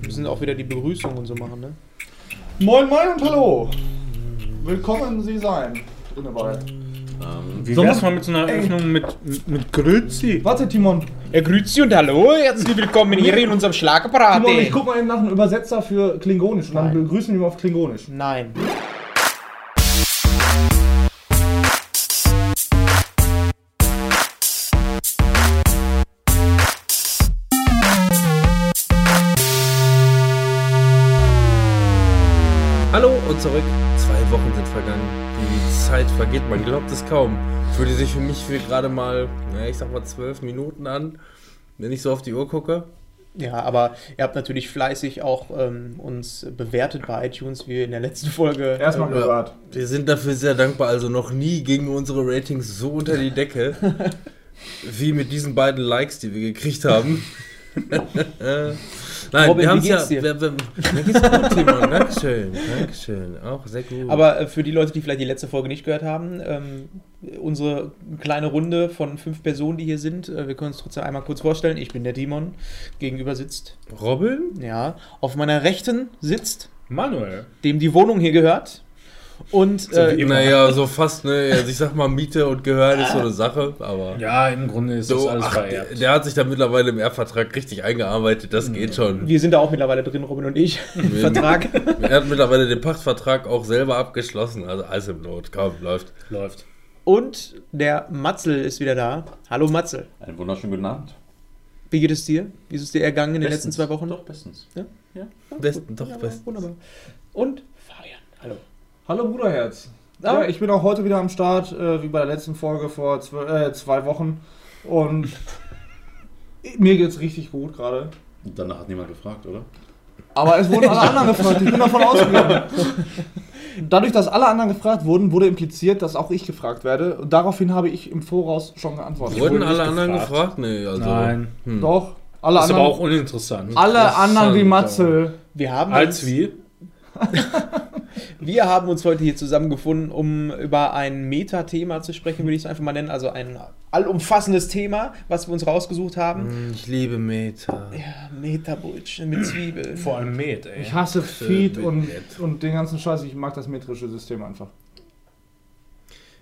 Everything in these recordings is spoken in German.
Wir müssen auch wieder die Begrüßung und so machen, ne? Moin Moin und Hallo. Willkommen Sie sein. Drinne bei. Wie Sollen wär's wir- mal mit so einer Eröffnung mit, mit Grüezi? Warte, Timon. Ja, grüezi und hallo, herzlich willkommen hier in unserem Schlagerparade. Timon, ich guck mal eben nach einem Übersetzer für Klingonisch und dann Nein. begrüßen wir mal auf Klingonisch. Nein. Und zurück. Zwei Wochen sind vergangen. Die Zeit vergeht, man glaubt es kaum. Fühlte sich für mich für gerade mal, naja, ich sag mal zwölf Minuten an, wenn ich so auf die Uhr gucke. Ja, aber ihr habt natürlich fleißig auch ähm, uns bewertet bei iTunes, wie wir in der letzten Folge. Erstmal äh, gehört. Wir sind dafür sehr dankbar. Also noch nie gingen unsere Ratings so unter die Decke, wie mit diesen beiden Likes, die wir gekriegt haben. Nein, Robin, wir haben ja. dir? Wir, wir, mir geht's gut, Timon. Dankeschön. Dankeschön. Auch sehr gut. Aber äh, für die Leute, die vielleicht die letzte Folge nicht gehört haben, ähm, unsere kleine Runde von fünf Personen, die hier sind, äh, wir können uns trotzdem einmal kurz vorstellen. Ich bin der Timon, gegenüber sitzt, Robin? ja, auf meiner rechten sitzt, Manuel. dem die Wohnung hier gehört. Und äh. Naja, so fast, ne? Also ich sag mal, Miete und Gehör ist so eine Sache, aber. Ja, im Grunde ist das So, alles ach, vererbt. der, der hat sich da mittlerweile im Erbvertrag richtig eingearbeitet, das geht schon. wir sind da auch mittlerweile drin, Robin und ich, Vertrag. Er hat mittlerweile den Pachtvertrag auch selber abgeschlossen, also alles im Not, kaum läuft. Läuft. Und der Matzel ist wieder da. Hallo Matzel. Einen wunderschönen guten Abend. Wie geht es dir? Wie ist es dir ergangen in den Bestens. letzten zwei Wochen? Doch, bestens. Besten, doch, Ja, besten. Wunderbar. Und Fabian. Hallo. Hallo Bruderherz. Ja, ich bin auch heute wieder am Start, äh, wie bei der letzten Folge vor äh, zwei Wochen. Und mir geht's richtig gut gerade. Danach hat niemand gefragt, oder? Aber es wurden alle anderen gefragt. Ich bin davon ausgegangen. Dadurch, dass alle anderen gefragt wurden, wurde impliziert, dass auch ich gefragt werde. Und daraufhin habe ich im Voraus schon geantwortet. Wurden alle anderen gefragt. Nee, also. Nein. Hm. Doch, alle Das ist aber anderen. auch uninteressant. alle anderen wie Matzel. Wir haben, Als wie? wir haben uns heute hier zusammengefunden, um über ein Meta-Thema zu sprechen, würde ich es einfach mal nennen. Also ein allumfassendes Thema, was wir uns rausgesucht haben. Hm, Ich liebe Meta. Ja, Meta-Brötchen mit Zwiebeln. Vor allem Met, ey. Ich hasse Feed mit und, und den ganzen Scheiß. Ich mag das metrische System einfach.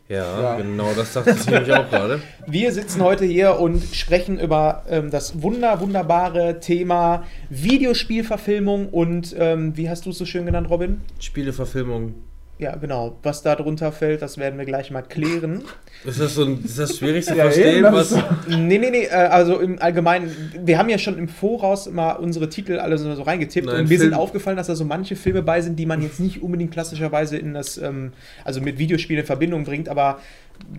Ja, Ja. genau, das dachte ich nämlich auch gerade. Wir sitzen heute hier und sprechen über ähm, das wunder, wunderbare Thema Videospielverfilmung und ähm, wie hast du es so schön genannt, Robin? Spieleverfilmung. Ja, genau. Was da drunter fällt, das werden wir gleich mal klären. Ist das so ein, ist das schwierig zu Ja, verstehen, eben, was. Nee, nee, nee, äh, also im Allgemeinen, wir haben ja schon im Voraus mal unsere Titel alle so, so reingetippt Nein, und mir sind aufgefallen, dass da so manche Filme bei sind, die man jetzt nicht unbedingt klassischerweise in das, ähm, also mit Videospielen in Verbindung bringt, aber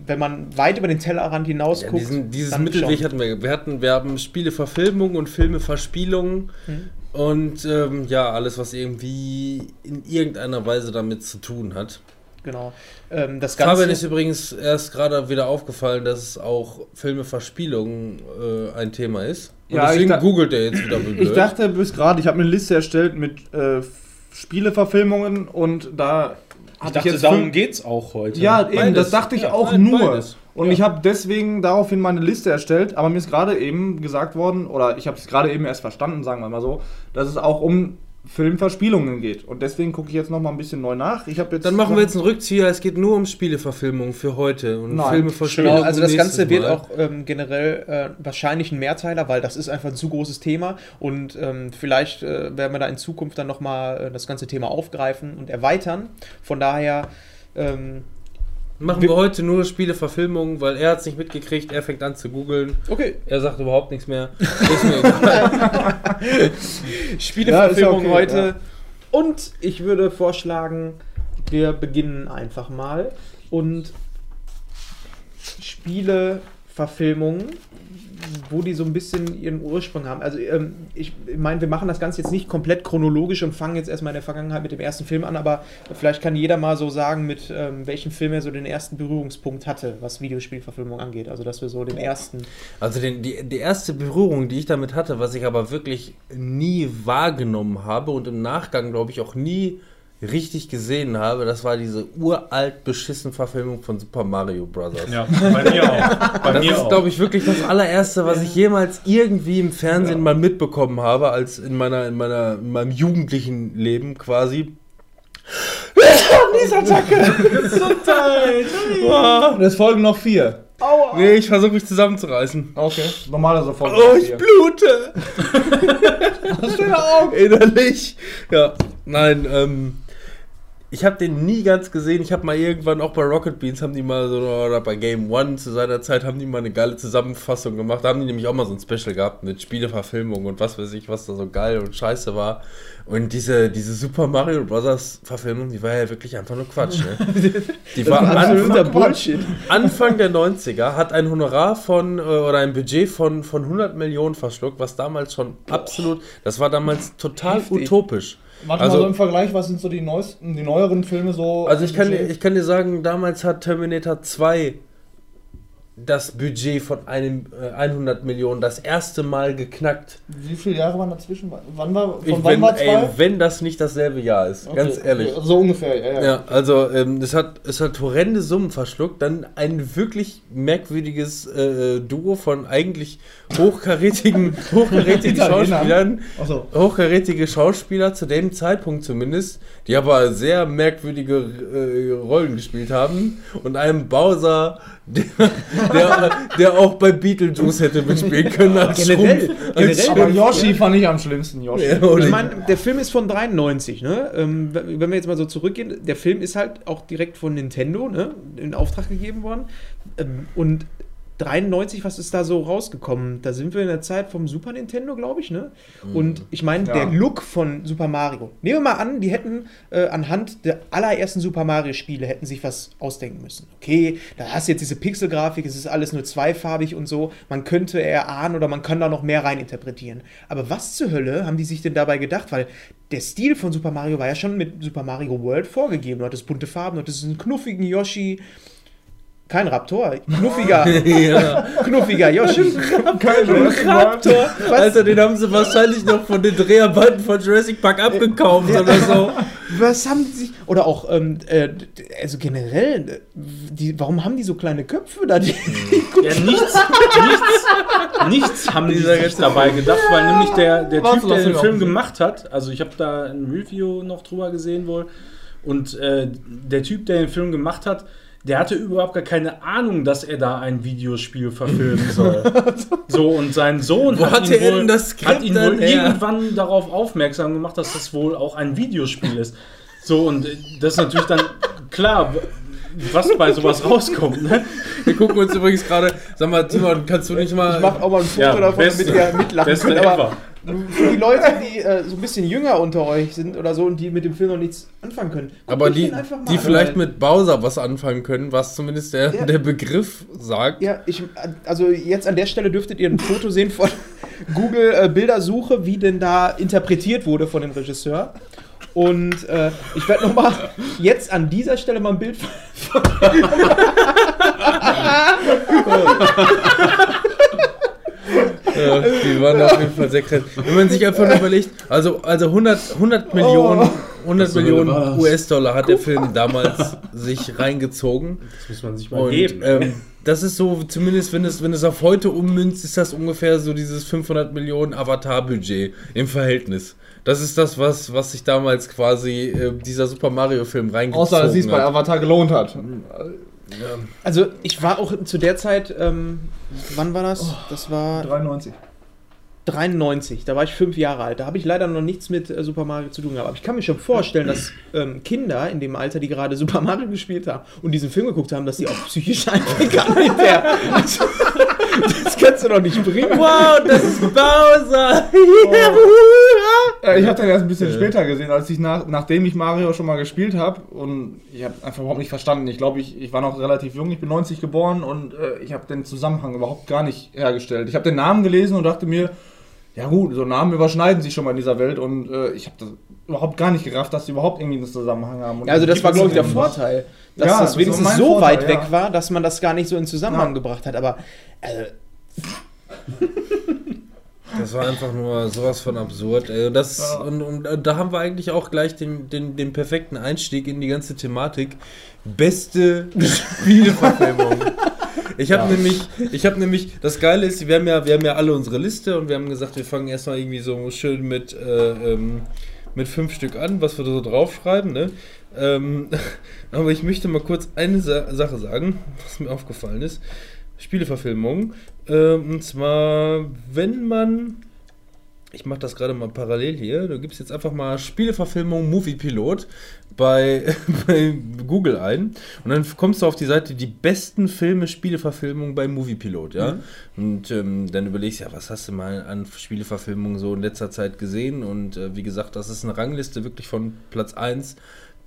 wenn man weit über den Tellerrand hinaus Ja, guckt, diesen, dieses Mittelweg schon. hatten wir. Wir hatten, wir haben Spieleverfilmung und Filmeverspielung Mhm. Und ähm, ja, alles, was irgendwie in irgendeiner Weise damit zu tun hat. Genau. Ähm, das Ganze. Fabian ist übrigens erst gerade wieder aufgefallen, dass es auch Filmeverspielung äh, ein Thema ist. Und Ja, deswegen googelt er jetzt wieder. Ich dachte bis gerade, ich habe eine Liste erstellt mit äh, Spieleverfilmungen und da Ich dachte, jetzt darum geht's auch heute. Ja, eben, Beides. das dachte ich Ja, auch beid- nur. beides. Und Ja. ich habe deswegen daraufhin meine Liste erstellt, aber mir ist gerade eben gesagt worden, oder ich habe es gerade eben erst verstanden, sagen wir mal so, dass es auch um Filmverspielungen geht. Und deswegen gucke ich jetzt noch mal ein bisschen neu nach. Ich habe jetzt Dann machen wir jetzt einen Rückzieher. Es geht nur um Spieleverfilmung für heute und Nein. Filmeverspielung. Genau, also das Ganze wird Mal. auch ähm, generell äh, wahrscheinlich ein Mehrteiler, weil das ist einfach ein zu großes Thema und ähm, vielleicht äh, werden wir da in Zukunft dann nochmal äh, das ganze Thema aufgreifen und erweitern. Von daher, ähm, Machen wir heute nur Spieleverfilmung, weil er hat es nicht mitgekriegt. Er fängt an zu googeln. okay, Er sagt überhaupt nichts mehr. Ist mir egal. Spieleverfilmung Ja, okay, heute. ja. Und ich würde vorschlagen, wir beginnen einfach mal und Spieleverfilmungen, wo die so ein bisschen ihren Ursprung haben. Also ähm, ich meine, wir machen das Ganze jetzt nicht komplett chronologisch und fangen jetzt erstmal in der Vergangenheit mit dem ersten Film an, aber vielleicht kann jeder mal so sagen, mit ähm, welchem Film er so den ersten Berührungspunkt hatte, was Videospielverfilmung angeht. Also dass wir so den ersten. Also den, die, die erste Berührung, die ich damit hatte, was ich aber wirklich nie wahrgenommen habe und im Nachgang, glaube ich, auch nie richtig gesehen habe, das war diese uralt beschissen Verfilmung von Super Mario Bros. Ja, bei mir auch. Bei Das mir ist, glaube ich, wirklich das allererste, was ich jemals irgendwie im Fernsehen mal mitbekommen habe, als in meiner, in meiner, in meinem jugendlichen Leben quasi. Und es folgen noch vier. Nee, ich versuche mich zusammenzureißen. Okay. Normale so folgen Oh, ich vier. blute! Innerlich. Ja, nein, ähm. Ich habe den nie ganz gesehen. Ich habe mal irgendwann auch bei Rocket Beans haben die mal so oder bei Game One zu seiner Zeit haben die mal eine geile Zusammenfassung gemacht. Da haben die nämlich auch mal so ein Special gehabt mit Spieleverfilmung und was weiß ich, was da so geil und scheiße war. Und diese, diese Super Mario Bros. Verfilmung, die war ja wirklich einfach nur Quatsch. Ne? Die war Anfang, Bullshit. Anfang der 90er hat ein Honorar von äh, oder ein Budget von, von 100 Millionen verschluckt, was damals schon absolut, das war damals total Heftig. utopisch. Warte Also- mal so im Vergleich, was sind so die neuesten, die neueren Filme so? Also ich kann, dir- ich kann dir sagen, damals hat Terminator 2 das Budget von einem, äh, 100 Millionen das erste Mal geknackt. Wie viele Jahre waren dazwischen? Wann war, von Ich, wann wenn, war ey, wenn das nicht dasselbe Jahr ist, ganz Okay, ehrlich. So ungefähr, ja. ja. Ja, also ähm, es, hat, es hat horrende Summen verschluckt. Dann ein wirklich merkwürdiges äh, Duo von eigentlich hochkarätigen, hochkarätigen. Schauspielern. Achso. Hochkarätige Schauspieler zu dem Zeitpunkt zumindest, die aber sehr merkwürdige äh, Rollen gespielt haben. Und einem Bowser, der, der, der auch bei Beetlejuice hätte mitspielen können als Generell, Schrumpf. Als generell. Aber Yoshi fand ich am schlimmsten, Yoshi. Ja, Ich meine, der Film ist von 93, ne? Ähm, wenn wir jetzt mal so zurückgehen, der Film ist halt auch direkt von Nintendo, ne? In Auftrag gegeben worden. Ähm, und 93, was ist da so rausgekommen? Da sind wir in der Zeit vom Super Nintendo, glaube ich, ne? Und ich meine, Ja. der Look von Super Mario. Nehmen wir mal an, die hätten äh, anhand der allerersten Super Mario-Spiele hätten sich was ausdenken müssen. Okay, da hast du jetzt diese Pixelgrafik, es ist alles nur zweifarbig und so. Man könnte eher ahnen oder man kann da noch mehr reininterpretieren. Aber was zur Hölle haben die sich denn dabei gedacht? Weil der Stil von Super Mario war ja schon mit Super Mario World vorgegeben. Du hattest bunte Farben, du hattest einen knuffigen Yoshi. Kein Raptor, knuffiger, ja. knuffiger Yoshi. Kein Raptor. Was? Alter, den haben sie wahrscheinlich noch von den Dreharbeiten von Jurassic Park abgekauft oder so. Was haben die sich. Oder auch, ähm, äh, also generell, die, warum haben die so kleine Köpfe da? Die, Ja, nichts, nichts, nichts haben die sich dabei gedacht, weil nämlich der, der Typ, der den Film gemacht hat, also ich habe da ein Review noch drüber gesehen wohl, und äh, der Typ, der den Film gemacht hat, der hatte überhaupt gar keine Ahnung, dass er da ein Videospiel verfilmen soll. so, und sein Sohn Wo hat, ihn er wohl, hat ihn dann wohl irgendwann darauf aufmerksam gemacht, dass das wohl auch ein Videospiel ist. So, und das ist natürlich dann klar, was bei sowas rauskommt. Ne? Wir gucken uns übrigens gerade, sag mal, Timon, kannst du nicht mal. ich mach auch mal ein Foto Ja, davon, beste- damit ihr mitlachen beste könnt. Aber ever. Für die Leute, die äh, so ein bisschen jünger unter euch sind oder so und die mit dem Film noch nichts anfangen können, guckt aber die, die vielleicht mit Bowser was anfangen können, was zumindest der, Ja. der Begriff sagt. Ja, ich, also jetzt an der Stelle dürftet ihr ein Foto sehen von Google äh, Bildersuche, wie denn da interpretiert wurde von dem Regisseur. Und äh, ich werde nochmal jetzt an dieser Stelle mal ein Bild von. Ja, die waren auf jeden Fall sehr krass. Wenn man sich einfach nur überlegt, also, also 100, 100 Millionen, 100 So Millionen. US-Dollar hat der Film damals sich reingezogen. Das muss man sich mal Und geben. ähm, das ist so, zumindest wenn es, wenn es auf heute ummünzt, ist das ungefähr so dieses 500 Millionen Avatar-Budget im Verhältnis. Das ist das, was, was sich damals quasi äh, dieser Super Mario-Film reingezogen Außer, dass es bei hat. Avatar gelohnt hat. Also ich war auch zu der Zeit, ähm, wann war das? Das war 93. 93, da war ich fünf Jahre alt. Da habe ich leider noch nichts mit äh, Super Mario zu tun gehabt. Aber ich kann mir schon vorstellen, dass ähm, Kinder in dem Alter, die gerade Super Mario gespielt haben und diesen Film geguckt haben, dass die auch psychisch eingegangen hinterher. Also, das kannst du doch nicht bringen. Wow, das ist Bowser! Äh, ich habe den erst ein bisschen später gesehen, als ich nach, nachdem ich Mario schon mal gespielt habe und ich habe einfach überhaupt nicht verstanden. Ich glaube, ich, ich war noch relativ jung, ich bin 90 geboren und äh, ich habe den Zusammenhang überhaupt gar nicht hergestellt. Ich habe den Namen gelesen und dachte mir, ja gut, so Namen überschneiden sich schon mal in dieser Welt und äh, ich habe das überhaupt gar nicht gerafft, dass sie überhaupt irgendwie einen Zusammenhang haben. Und also das war, glaube ich, der Vorteil. Dass Ja, das das wenigstens mein so Vorteil, weit ja. weg war, dass man das gar nicht so in Zusammenhang Ja. gebracht hat. Aber äh, Das war einfach nur sowas von absurd. Ey. Und, das, und, und äh, da haben wir eigentlich auch gleich den, den, den perfekten Einstieg in die ganze Thematik. Beste Spieleverfilmung. Ich habe nämlich, ich habe nämlich, das Geile ist, wir haben ja, wir haben ja alle unsere Liste und wir haben gesagt, wir fangen erstmal irgendwie so schön mit, äh, ähm, mit fünf Stück an, was wir da so draufschreiben, ne? Ähm, aber ich möchte mal kurz eine Sa Sache sagen, was mir aufgefallen ist. Spieleverfilmung. Ähm, und zwar, wenn man. Ich mache das gerade mal parallel hier. Du gibst jetzt einfach mal Spieleverfilmung Movie Pilot bei, bei Google ein. Und dann kommst du auf die Seite die besten Filme Spieleverfilmung bei Movie Pilot, ja. Und ähm, dann überlegst du, ja, was hast du mal an Spieleverfilmungen so in letzter Zeit gesehen? Und äh, wie gesagt, das ist eine Rangliste wirklich von Platz 1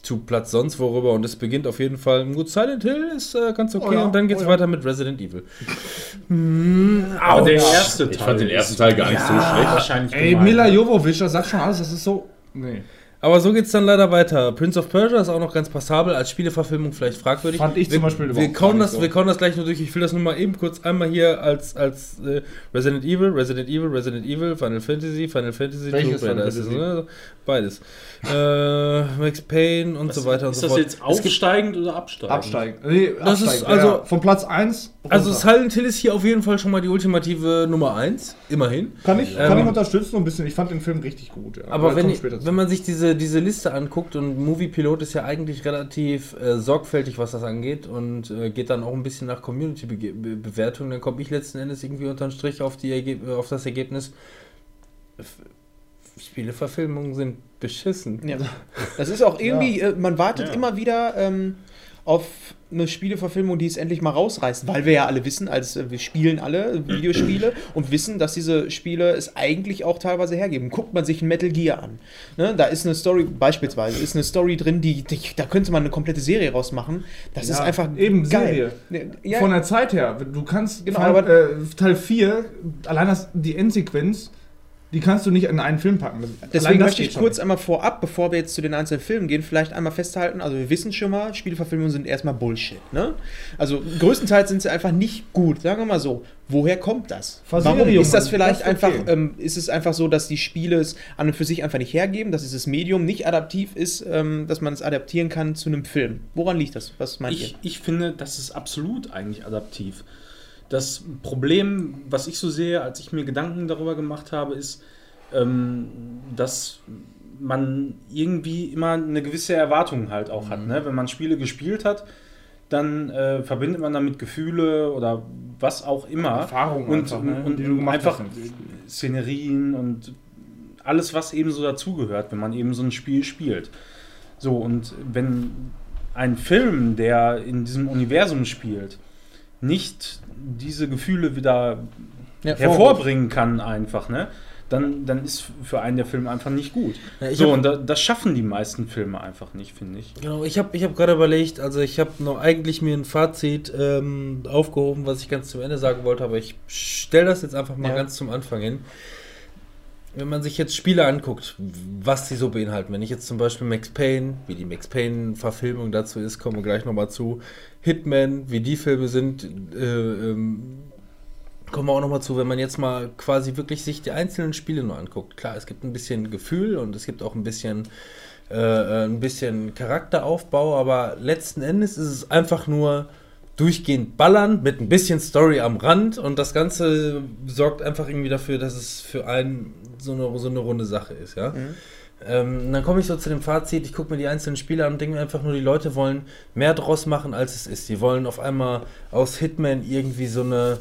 zu Platz sonst worüber und es beginnt auf jeden Fall. Gut, Silent Hill ist äh, ganz okay Oh ja, und dann geht's oh ja. weiter mit Resident Evil. Hm, Aber der erste Teil. Ich fand den ersten Teil gar nicht so ist schlecht. wahrscheinlich Ey. Mila Jovovich, das sagt schon alles, das ist so. Nee. Aber so geht's dann leider weiter. Prince of Persia ist auch noch ganz passabel, als Spieleverfilmung vielleicht fragwürdig. Fand ich wir, zum Beispiel wir überhaupt kauen gar das, nicht so. Wir kauen das gleich nur durch. Ich will das nur mal eben kurz einmal hier als, als äh, Resident Evil, Resident Evil, Resident Evil, Final Fantasy, Final Fantasy, Welches Tomb Raider Final ist es, Fantasy? ne? Beides. äh, Max Payne und Was- so weiter und ist so das fort. jetzt Es gibt- aufsteigend oder absteigend? Absteigen. Nee, Das ist also- ja, von Platz 1. Also Silent Hill ist hier auf jeden Fall schon mal die ultimative Nummer 1, immerhin. kann ich, kann Ähm, ich unterstützen ein bisschen. Ich fand den Film richtig gut. Ja. Aber Da wenn, ich, wir wenn man sich diese, diese Liste anguckt und Movie Pilot ist ja eigentlich relativ äh, sorgfältig, was das angeht und äh, geht dann auch ein bisschen nach Community-Bewertung, dann komme ich letzten Endes irgendwie unterm Strich auf, die Ergeb auf das Ergebnis, Spieleverfilmungen sind beschissen. Ja. Das ist auch irgendwie, äh, man wartet Ja. immer wieder ähm, auf eine Spieleverfilmung, die es endlich mal rausreißt, weil wir ja alle wissen, als äh, wir spielen alle Videospiele und wissen, dass diese Spiele es eigentlich auch teilweise hergeben. Guckt man sich ein Metal Gear an. Ne? Da ist eine Story, beispielsweise, ist eine Story drin, die, die da könnte man eine komplette Serie rausmachen. Das Ja, ist einfach eben geil. Serie. Ja, Von der Zeit her, du kannst Genau, Teil, äh, Teil 4, allein das, die Endsequenz, die kannst du nicht in einen Film packen. Das- Deswegen das möchte ich kurz nicht. einmal vorab, bevor wir jetzt zu den einzelnen Filmen gehen, vielleicht einmal festhalten, also wir wissen schon mal, Spieleverfilmungen sind erstmal Bullshit. Ne? Also größtenteils sind sie einfach nicht gut, sagen wir mal so. Woher kommt das? Verserierung, Warum ist das das vielleicht ist einfach, okay. ähm, ist es einfach so, dass die Spiele es an und für sich einfach nicht hergeben, dass dieses Medium nicht adaptiv ist, ähm, dass man es adaptieren kann zu einem Film? Woran liegt das? Was meint Ich, ich finde, das ist absolut eigentlich adaptiv. Das Problem, was ich so sehe, als ich mir Gedanken darüber gemacht habe, ist, ähm, dass man irgendwie immer eine gewisse Erwartung halt auch hat. Ne? Wenn man Spiele gespielt hat, dann äh, verbindet man damit Gefühle oder was auch immer. Erfahrungen und, einfach, ne, und, gemacht einfach. Szenerien und alles, was eben so dazugehört, wenn man eben so ein Spiel spielt. So, und wenn ein Film, der in diesem Universum spielt, nicht diese Gefühle wieder Ja, hervorbringen kann, einfach, ne? Dann, dann ist für einen der Film einfach nicht gut. Ja, so, hab- und da, das schaffen die meisten Filme einfach nicht, finde ich. Genau, ich habe ich hab gerade überlegt, also ich habe noch eigentlich mir ein Fazit ähm, aufgehoben, was ich ganz zum Ende sagen wollte, aber ich stelle das jetzt einfach mal Ja. ganz zum Anfang hin. Wenn man sich jetzt Spiele anguckt, was sie so beinhalten, wenn ich jetzt zum Beispiel Max Payne, wie die Max Payne-Verfilmung dazu ist, kommen wir gleich nochmal zu, Hitman, wie die Filme sind, äh, ähm, kommen wir auch nochmal zu, wenn man jetzt mal quasi wirklich sich die einzelnen Spiele nur anguckt. Klar, es gibt ein bisschen Gefühl und es gibt auch ein bisschen äh, äh, ein bisschen Charakteraufbau, aber letzten Endes ist es einfach nur durchgehend ballern mit ein bisschen Story am Rand und das Ganze sorgt einfach irgendwie dafür, dass es für einen so eine, so eine runde Sache ist, ja. Ähm, dann komme ich so zu dem Fazit, ich gucke mir die einzelnen Spiele an und denke mir einfach nur, die Leute wollen mehr draus machen, als es ist. Die wollen auf einmal aus Hitman irgendwie so eine,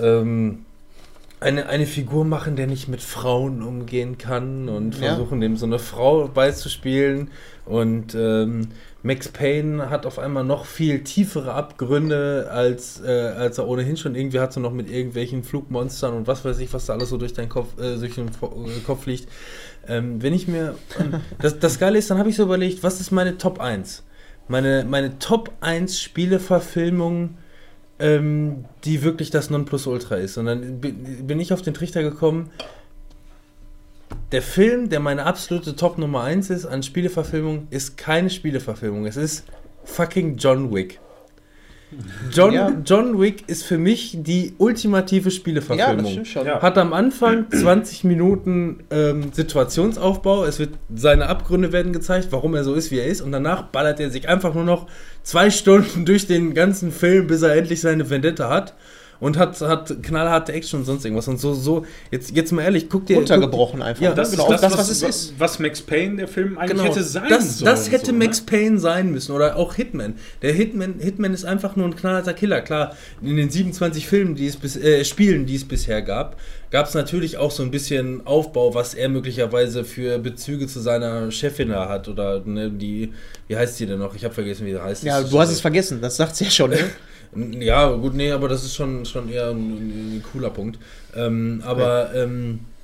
ähm, eine, eine Figur machen, der nicht mit Frauen umgehen kann und Ja. versuchen dem so eine Frau beizuspielen. Und ähm, Max Payne hat auf einmal noch viel tiefere Abgründe, als, äh, als er ohnehin schon irgendwie hatte, noch mit irgendwelchen Flugmonstern und was weiß ich, was da alles so durch deinen Kopf, äh, durch den äh, Kopf fliegt. Ähm, wenn ich mir. und Das, das Geile ist, dann habe ich so überlegt, was ist meine Top 1? Meine, meine Top 1 Spieleverfilmung, ähm, die wirklich das Nonplusultra ist. Und dann bin ich auf den Trichter gekommen, der Film, der meine absolute Top Nummer 1 ist an Spieleverfilmung, ist keine Spieleverfilmung. Es ist fucking John Wick. John, Ja. John Wick ist für mich die ultimative Ja, das Spieleverfilmung. stimmt schon. Ja. Hat am Anfang 20 Minuten ähm, Situationsaufbau, es wird seine Abgründe werden gezeigt, warum er so ist, wie er ist, und danach ballert er sich einfach nur noch zwei Stunden durch den ganzen Film, bis er endlich seine Vendetta hat. Und hat, hat knallharte Action und sonst irgendwas. Und so, so, jetzt, jetzt mal ehrlich, guck dir. Runtergebrochen einfach. Ja? Das genau, ist auf das, was es ist. Was Max Payne, der Film, eigentlich Genau, hätte sein das, sollen. das hätte so, Max ne? Payne sein müssen oder auch Hitman. Der Hitman, Hitman ist einfach nur ein knallharter Killer. Klar, in den 27 Filmen, die es bis, äh, Spielen, die es bisher gab, gab es natürlich auch so ein bisschen Aufbau, was er möglicherweise für Bezüge zu seiner Chefin da hat oder ne, die, wie heißt die denn noch? Ich habe vergessen, wie sie heißt. Ja, du hast es vergessen, das sagt ja schon. Ne? Ja, gut, nee, aber das ist schon, schon eher ein, ein cooler Punkt. Ähm, aber, ähm, k- k-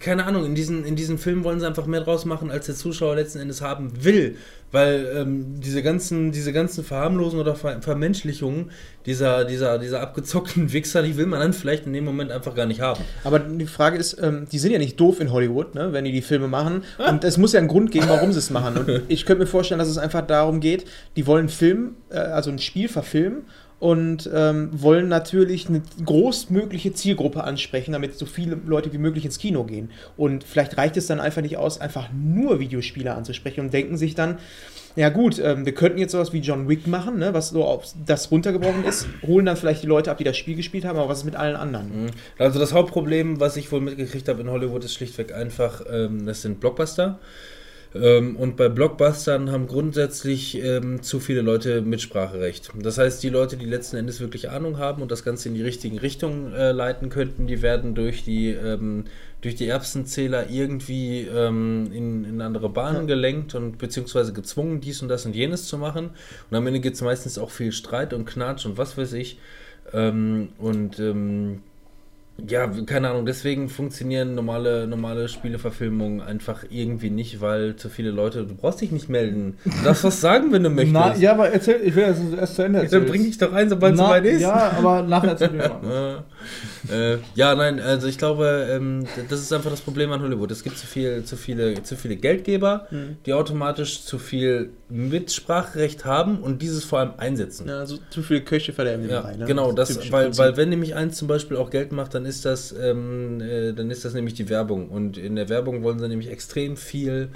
keine Ahnung, in diesen, in diesen Filmen wollen sie einfach mehr draus machen, als der Zuschauer letzten Endes haben will. Weil ähm, diese ganzen, diese ganzen Verharmlosen oder Ver Vermenschlichungen dieser, dieser, dieser abgezockten Wichser, die will man dann vielleicht in dem Moment einfach gar nicht haben. Aber die Frage ist, ähm, die sind ja nicht doof in Hollywood, ne, wenn die die Filme machen. Und es muss ja einen Grund geben, warum sie es machen. Und ich könnte mir vorstellen, dass es einfach darum geht, die wollen einen Film, äh, also ein Spiel verfilmen und ähm, wollen natürlich eine großmögliche Zielgruppe ansprechen, damit so viele Leute wie möglich ins Kino gehen. Und vielleicht reicht es dann einfach nicht aus, einfach nur Videospiele anzusprechen und denken sich dann, ja gut, ähm, wir könnten jetzt sowas wie John Wick machen, ne, was so auf das runtergebrochen ist, holen dann vielleicht die Leute ab, die das Spiel gespielt haben, aber was ist mit allen anderen? Also das Hauptproblem, was ich wohl mitgekriegt habe in Hollywood, ist schlichtweg einfach, ähm, das sind Blockbuster. Ähm, und bei Blockbustern haben grundsätzlich ähm, zu viele Leute Mitspracherecht. Das heißt, die Leute, die letzten Endes wirklich Ahnung haben und das Ganze in die richtigen Richtungen äh, leiten könnten, die werden durch die, ähm, durch die Erbsenzähler irgendwie ähm, in, in andere Bahnen gelenkt und beziehungsweise gezwungen, dies und das und jenes zu machen. Und am Ende gibt es meistens auch viel Streit und Knatsch und was weiß ich. Ähm, und ähm, ja, keine Ahnung, deswegen funktionieren normale, normale Spieleverfilmungen einfach irgendwie nicht, weil zu viele Leute, du brauchst dich nicht melden. Du darfst was sagen, wenn du möchtest. Na, ja, aber erzähl, ich will das erst zu Ende Dann erzählen. bring dich doch rein, sobald es soweit ist. Ja, aber nachher erzähl mir mal. Äh, ja, nein, also ich glaube, ähm, das ist einfach das Problem an Hollywood. Es gibt zu, viel, zu, viele, zu viele Geldgeber, die automatisch zu viel Mitspracherecht haben und dieses vor allem einsetzen. Ja, so zu viele Köche verderben Ja, Brei, ne? genau, das, typische weil, Prinzip. weil wenn nämlich eins zum Beispiel auch Geld macht, dann ist das, ähm, äh, dann ist das nämlich die Werbung. Und in der Werbung wollen sie nämlich extrem viel,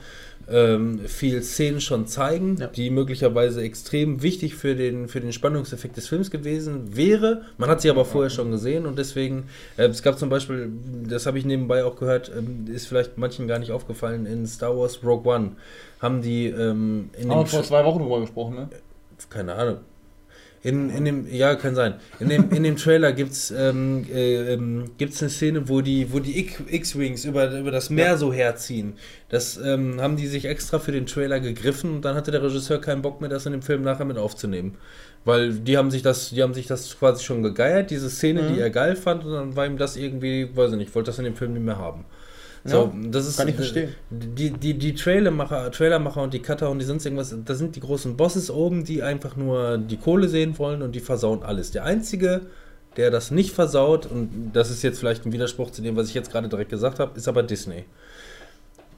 ähm, viel Szenen schon zeigen, Ja. die möglicherweise extrem wichtig für den, für den Spannungseffekt des Films gewesen wäre. Man hat sie aber vorher schon gesehen und deswegen, äh, es gab zum Beispiel, das habe ich nebenbei auch gehört, ähm, ist vielleicht manchen gar nicht aufgefallen, in Star Wars Rogue One haben die ähm, in Haben wir vor zwei Wochen drüber gesprochen, ne? keine Ahnung. In, in dem, ja, kann sein. In dem, in dem Trailer gibt es ähm, äh, ähm, gibt's eine Szene, wo die, wo die X-Wings über, über das Meer so herziehen. Das ähm, haben die sich extra für den Trailer gegriffen und dann hatte der Regisseur keinen Bock mehr, das in dem Film nachher mit aufzunehmen. Weil die haben sich das, die haben sich das quasi schon gegeiert, diese Szene, Mhm. die er geil fand, und dann war ihm das irgendwie, weiß ich nicht, wollte das in dem Film nicht mehr haben. So, das ist, kann ich verstehen. Die, die, die Trailermacher, Trailermacher und die Cutter und die sonst irgendwas, das sind die großen Bosses oben, die einfach nur die Kohle sehen wollen und die versauen alles. Der Einzige, der das nicht versaut, und das ist jetzt vielleicht ein Widerspruch zu dem, was ich jetzt gerade direkt gesagt habe, ist aber Disney.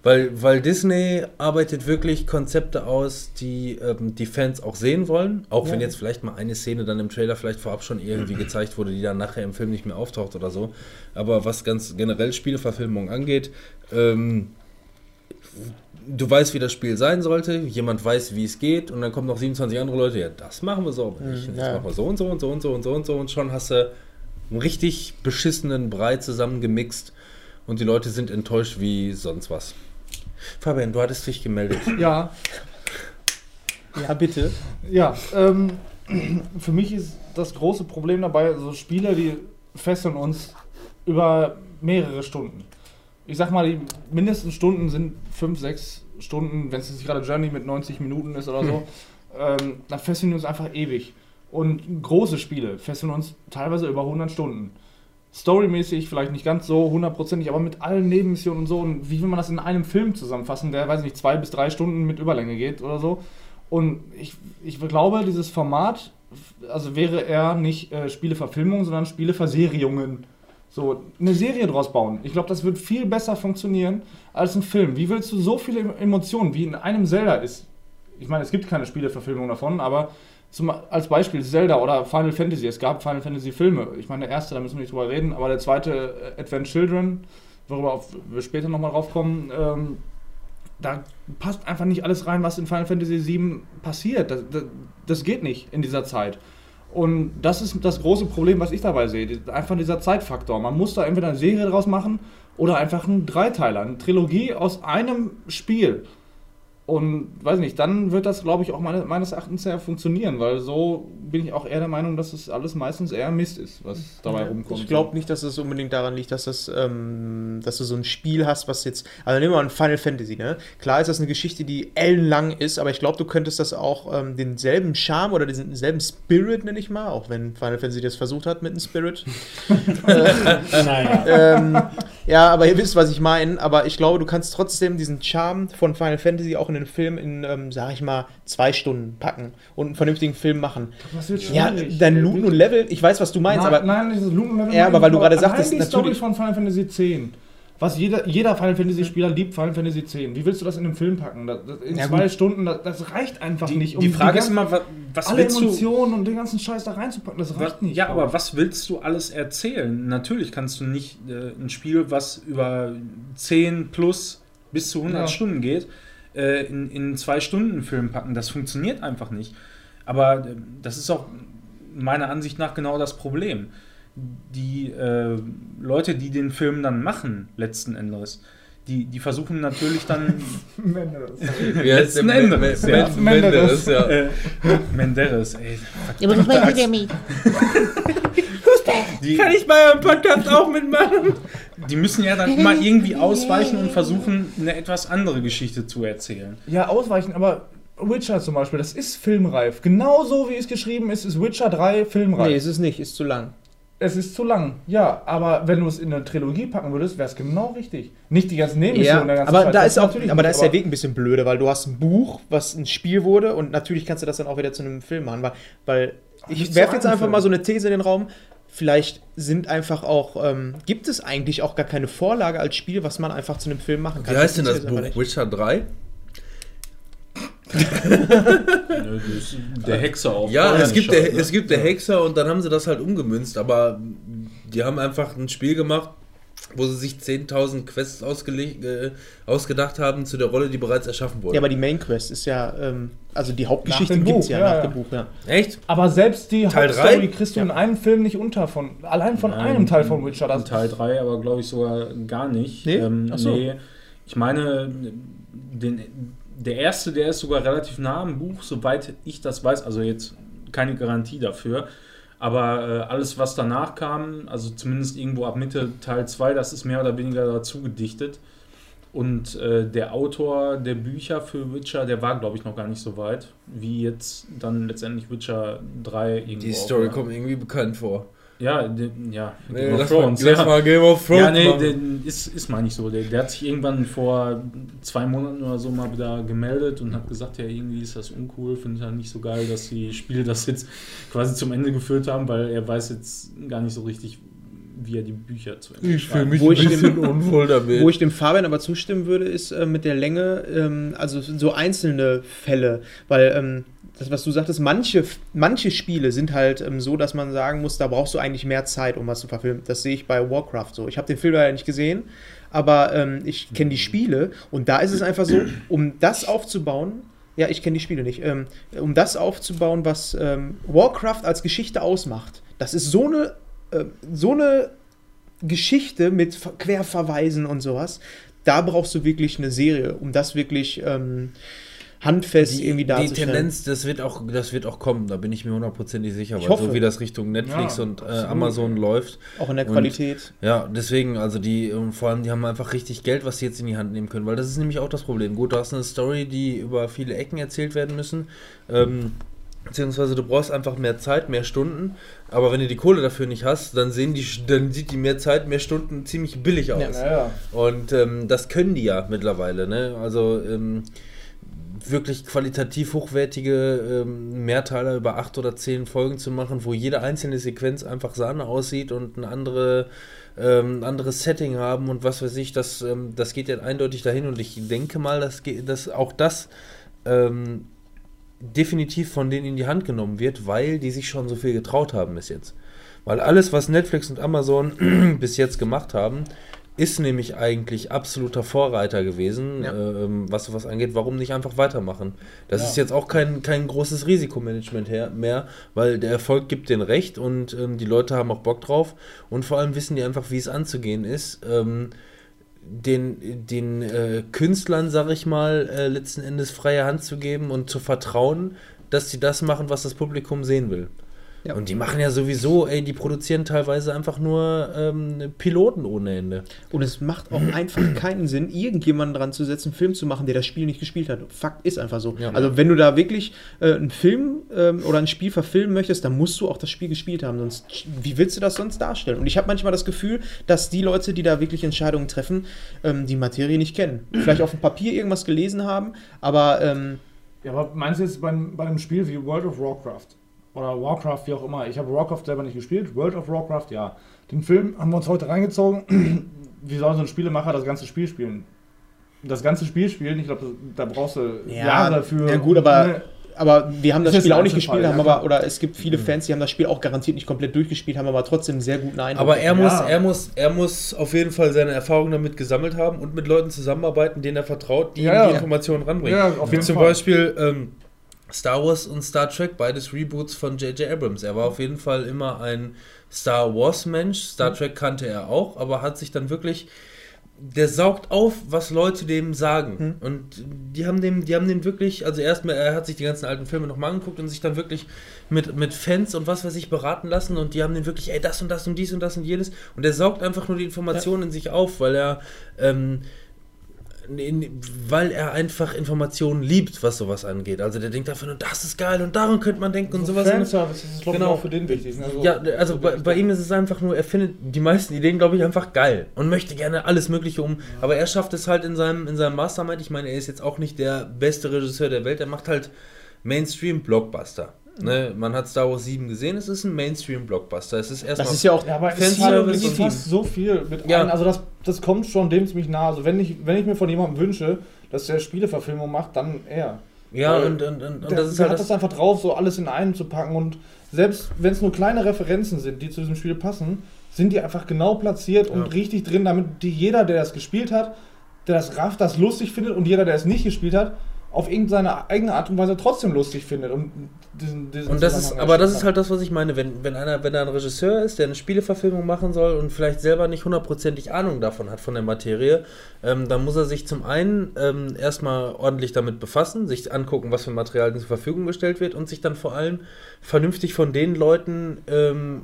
Weil, weil Disney arbeitet wirklich Konzepte aus, die ähm, die Fans auch sehen wollen. Auch wenn Ja. jetzt vielleicht mal eine Szene dann im Trailer vielleicht vorab schon irgendwie gezeigt wurde, die dann nachher im Film nicht mehr auftaucht oder so. Aber was ganz generell Spieleverfilmung angeht, ähm, du weißt, wie das Spiel sein sollte, jemand weiß, wie es geht, und dann kommen noch 27 andere Leute, ja, das machen wir so, aber nicht. Mhm, Das ja. machen wir so und so und so und so und so und so und schon hast du einen richtig beschissenen Brei zusammengemixt und die Leute sind enttäuscht wie sonst was. Fabian, du hattest dich gemeldet. Ja, Ja, bitte. ja. Ähm, für mich ist das große Problem dabei, so Spiele, die fesseln uns über mehrere Stunden. Ich sag mal, die mindesten Stunden sind 5, 6 Stunden, wenn es jetzt gerade Journey mit 90 Minuten ist oder so, ähm, dann fesseln die uns einfach ewig. Und große Spiele fesseln uns teilweise über 100 Stunden. Storymäßig vielleicht nicht ganz so hundertprozentig, aber mit allen Nebenmissionen und so. Und wie will man das in einem Film zusammenfassen, der, weiß ich nicht, zwei bis drei Stunden mit Überlänge geht oder so. Und ich, ich glaube, dieses Format, also wäre eher nicht äh, Spieleverfilmung, sondern Spieleverserierungen. So, eine Serie draus bauen. Ich glaube, das wird viel besser funktionieren als ein Film. Wie willst du so viele Emotionen, wie in einem Zelda ist? Ich meine, es gibt keine Spieleverfilmung davon, aber zum, als Beispiel Zelda oder Final Fantasy. Es gab Final Fantasy Filme. Ich meine, der erste, da müssen wir nicht drüber reden, aber der zweite, äh, Advent Children, worüber wir später nochmal drauf kommen, ähm, da passt einfach nicht alles rein, was in Final Fantasy VII passiert. Das, das, das geht nicht in dieser Zeit. Und das ist das große Problem, was ich dabei sehe. Einfach dieser Zeitfaktor. Man muss da entweder eine Serie draus machen oder einfach einen Dreiteiler, eine Trilogie aus einem Spiel. Und weiß nicht, dann wird das, glaube ich, auch meine, meines Erachtens sehr funktionieren, weil so bin ich auch eher der Meinung, dass es alles meistens eher Mist ist, was dabei rumkommt. Ich glaube nicht, dass es unbedingt daran liegt, dass, das, ähm, dass du so ein Spiel hast, was jetzt. Also nehmen wir mal ein Final Fantasy, ne? Klar ist das eine Geschichte, die ellenlang ist, aber ich glaube, du könntest das auch ähm, denselben Charme oder diesen selben Spirit, nenne ich mal, auch wenn Final Fantasy das versucht hat mit einem Spirit. Naja. ähm, ja, aber ihr wisst, was ich meine. Aber ich glaube, du kannst trotzdem diesen Charme von Final Fantasy auch in den Film in, ähm, sag ich mal, zwei Stunden packen und einen vernünftigen Film machen. Was wird Ja, schwierig. dein Looten und Level, ich weiß, was du meinst, nein, aber. nein, dieses Looten Level. Ja, aber weil du gerade sagtest, die Story natürlich- von Final Fantasy X. Was jeder, jeder Final Fantasy Spieler liebt Final Fantasy X. Wie willst du das in einem Film packen? Das, das, in Ja, zwei gut. Stunden, das, das reicht einfach Die, nicht. die Frage ist ganzen- immer, wa- was alle willst du. Emotionen und den ganzen Scheiß da reinzupacken, das Was, reicht nicht. ja, aber was willst du alles erzählen? Natürlich kannst du nicht äh, ein Spiel, was über 10 plus bis zu 100 Ja. Stunden geht, äh, in, in einen Zwei-Stunden-Film packen. Das funktioniert einfach nicht. Aber äh, das ist auch meiner Ansicht nach genau das Problem. Die äh, Leute, die den Film dann machen, letzten Endes, die, die versuchen natürlich dann Menderes. Wie heißt Letzten der? Endes, ja. Me- Menderes, ja. äh, Menderes, ey. Ja, aber das ja nicht. Die, Kann ich bei eurem Podcast auch mitmachen? Die müssen ja dann immer irgendwie ausweichen und versuchen, eine etwas andere Geschichte zu erzählen. Ja, ausweichen, aber Witcher zum Beispiel, das ist filmreif. Genauso wie es geschrieben ist, ist Witcher 3 filmreif. Nee, ist es nicht, ist zu lang. Es ist zu lang, ja, aber wenn du es in eine Trilogie packen würdest, wäre es genau richtig. Nicht die ganzen Ja, Nebenmissionen, der ganze aber Scheiß, da das ist auch, natürlich aber da nicht, ist der Weg ein bisschen blöde, weil du hast ein Buch, was ein Spiel wurde und natürlich kannst du das dann auch wieder zu einem Film machen, weil, weil ich werfe jetzt einfach Film. mal so eine These in den Raum. Vielleicht sind einfach auch, ähm, gibt es eigentlich auch gar keine Vorlage als Spiel, was man einfach zu einem Film machen kann. Wie heißt denn das Buch? Witcher 3? Der Hexer auch. Ja, es gibt, der, ne? es gibt der Hexer und dann haben sie das halt umgemünzt, aber die haben einfach ein Spiel gemacht, wo sie sich 10.000 Quests ausgelegt, äh, ausgedacht haben zu der Rolle, die bereits erschaffen wurde. Ja, aber die Main Quest ist ja, ähm, also die Hauptgeschichte gibt es Buch, ja, ja, nach ja. dem Buch, ja. Echt? Aber selbst die Teil Hauptstory drei? kriegst du in einem Film nicht unter von allein von einem Teil von Witcher. In Das, Teil 3 aber glaube ich sogar gar nicht. Nee? Ähm, Ach so. nee. Ich meine, den, der erste, der ist sogar relativ nah am Buch, soweit ich das weiß. Also jetzt keine Garantie dafür. Aber äh, alles, was danach kam, also zumindest irgendwo ab Mitte Teil 2, das ist mehr oder weniger dazu gedichtet. Und äh, der Autor der Bücher für Witcher, der war, glaube ich, noch gar nicht so weit, wie jetzt dann letztendlich Witcher 3 irgendwo. Die Story kommt irgendwie bekannt vor. Ja, de, ja. Nee, Game of lass, mal, Thrones, lass ja. mal Game of Thrones Ja, nee, der ist, ist mal nicht so. Der, der hat sich irgendwann vor zwei Monaten oder so mal wieder gemeldet und hat gesagt, ja, irgendwie ist das uncool, finde ich halt nicht so geil, dass die Spiele das jetzt quasi zum Ende geführt haben, weil er weiß jetzt gar nicht so richtig, wie er die Bücher zu Ende ich fühle mich Wo ein ich bisschen unwohl damit. Wo ich dem Fabian aber zustimmen würde, ist äh, mit der Länge, ähm, also so einzelne Fälle, weil ähm, das, was du sagtest, manche, manche Spiele sind halt ähm, so, dass man sagen muss, da brauchst du eigentlich mehr Zeit, um was zu verfilmen. Das sehe ich bei Warcraft so. Ich habe den Film leider nicht gesehen, aber ähm, ich kenne die Spiele und da ist es einfach so, um das aufzubauen, ja, ich kenne die Spiele nicht, ähm, um das aufzubauen, was ähm, Warcraft als Geschichte ausmacht, das ist so eine, äh, so eine Geschichte mit Ver- Querverweisen und sowas, da brauchst du wirklich eine Serie, um das wirklich ähm, handfest die, irgendwie die darzustellen. Tendenz, das wird, auch, das wird auch kommen, da bin ich mir hundertprozentig sicher, Ich weil hoffe. so wie das Richtung Netflix Ja, und äh. Amazon läuft. auch in der Und- Qualität. Ja, deswegen, also die, und vor allem, die haben einfach richtig Geld, was sie jetzt in die Hand nehmen können, weil das ist nämlich auch das Problem. Gut, du hast eine Story, die über viele Ecken erzählt werden müssen, ähm, beziehungsweise du brauchst einfach mehr Zeit, mehr Stunden, aber wenn du die Kohle dafür nicht hast, dann sehen die, dann sieht die mehr Zeit, mehr Stunden ziemlich billig aus. Ja. ja, Und ähm, das können die ja mittlerweile, ne? Also ähm, wirklich qualitativ hochwertige ähm, Mehrteiler über acht oder zehn Folgen zu machen, wo jede einzelne Sequenz einfach Sahne aussieht und ein andere, ähm, anderes Setting haben und was weiß ich, das, ähm, das geht ja eindeutig dahin und ich denke mal, dass, dass auch das ähm, definitiv von denen in die Hand genommen wird, weil die sich schon so viel getraut haben bis jetzt. Weil alles, was Netflix und Amazon bis jetzt gemacht haben, ist nämlich eigentlich absoluter Vorreiter gewesen, Ja. ähm, was sowas angeht. Warum nicht einfach weitermachen? Das Ja. ist jetzt auch kein, kein großes Risikomanagement her, mehr, weil der Erfolg gibt den Recht und ähm, die Leute haben auch Bock drauf und vor allem wissen die einfach, wie es anzugehen ist. Ähm, den, den äh, Künstlern, sag ich mal, äh, letzten Endes freie Hand zu geben und zu vertrauen, dass sie das machen, was das Publikum sehen will. Ja. Und die machen ja sowieso, ey, die produzieren teilweise einfach nur ähm, Piloten ohne Ende. Und es macht auch einfach keinen Sinn, irgendjemanden dran zu setzen, einen Film zu machen, der das Spiel nicht gespielt hat. Fakt ist einfach so. Ja. also wenn du da wirklich äh, einen Film ähm, oder ein Spiel verfilmen möchtest, dann musst du auch das Spiel gespielt haben. Sonst, wie willst du das sonst darstellen? Und ich habe manchmal das Gefühl, dass die Leute, die da wirklich Entscheidungen treffen, ähm, die Materie nicht kennen. Vielleicht auf dem Papier irgendwas gelesen haben, aber ähm, Ja, aber meinst du jetzt bei, bei einem Spiel wie World of Warcraft oder Warcraft, wie auch immer? Ich habe Warcraft selber nicht gespielt. World of Warcraft, ja. Den Film haben wir uns heute reingezogen. wie soll so ein Spielemacher das ganze Spiel spielen? Das ganze Spiel spielen, ich glaube, da brauchst du Jahre für. Ja, gut, aber, Ne, aber wir haben das Das Spiel auch nicht gespielt, ja, haben klar. aber, oder es gibt viele Fans, die haben das Spiel auch garantiert nicht komplett durchgespielt, haben aber trotzdem sehr guten Eindruck. Aber er muss, Ja. er muss, er muss auf jeden Fall seine Erfahrungen damit gesammelt haben und mit Leuten zusammenarbeiten, denen er vertraut, die Ja, ihm ja. die Informationen ranbringen. Ja, auf Wie jeden zum Fall. Beispiel ähm, Star Wars und Star Trek, beides Reboots von J.J. Abrams. Er war auf jeden Fall immer ein Star Wars-Mensch. Star Trek kannte er auch, aber hat sich dann wirklich. Der saugt auf, was Leute dem sagen. Und die haben dem, die haben dem wirklich, also erstmal, er hat sich die ganzen alten Filme nochmal angeguckt und sich dann wirklich mit, mit Fans und was weiß ich beraten lassen und die haben den wirklich, ey, das und das und dies und das und jenes. Und er saugt einfach nur die Informationen in sich auf, weil er ähm, weil er einfach Informationen liebt, was sowas angeht. Also der denkt einfach nur, das ist geil und daran könnte man denken und so sowas. Fanservice ist, glaube Genau. auch für den wichtig. ne? So- Ja, also bei, bei ihm ist es einfach nur, er findet die meisten Ideen, glaube ich, einfach geil und möchte gerne alles Mögliche um. Aber er schafft es halt in seinem, in seinem Mastermind. Ich meine, er ist jetzt auch nicht der beste Regisseur der Welt. Er macht halt Mainstream-Blockbuster. Ne? Man hat Star Wars 7 gesehen, es ist ein Mainstream-Blockbuster. Es ist erstmal. das ist ja auch Ja, aber es ist und wirklich fast so viel mit Ja. ein, also das, das kommt schon dem ziemlich nah. Also wenn ich, wenn ich mir von jemandem wünsche, dass der Spieleverfilmung macht, dann er. ja, Weil und, und, und, und der, das ist der halt hat das. das einfach drauf, so alles in einen zu packen und selbst wenn es nur kleine Referenzen sind, die zu diesem Spiel passen, sind die einfach genau platziert und Ja. richtig drin, damit die jeder, der das gespielt hat, der das rafft, das lustig findet und jeder, der es nicht gespielt hat, auf irgendeine eigene Art und Weise trotzdem lustig findet. Und, diesen, diesen Und das ist, aber das ist erschafft. halt das, was ich meine. Wenn, wenn einer, wenn da ein Regisseur ist, der eine Spieleverfilmung machen soll und vielleicht selber nicht hundertprozentig Ahnung davon hat, von der Materie, ähm, dann muss er sich zum einen ähm, erstmal ordentlich damit befassen, sich angucken, was für Material zur Verfügung gestellt wird und sich dann vor allem vernünftig von den Leuten ähm,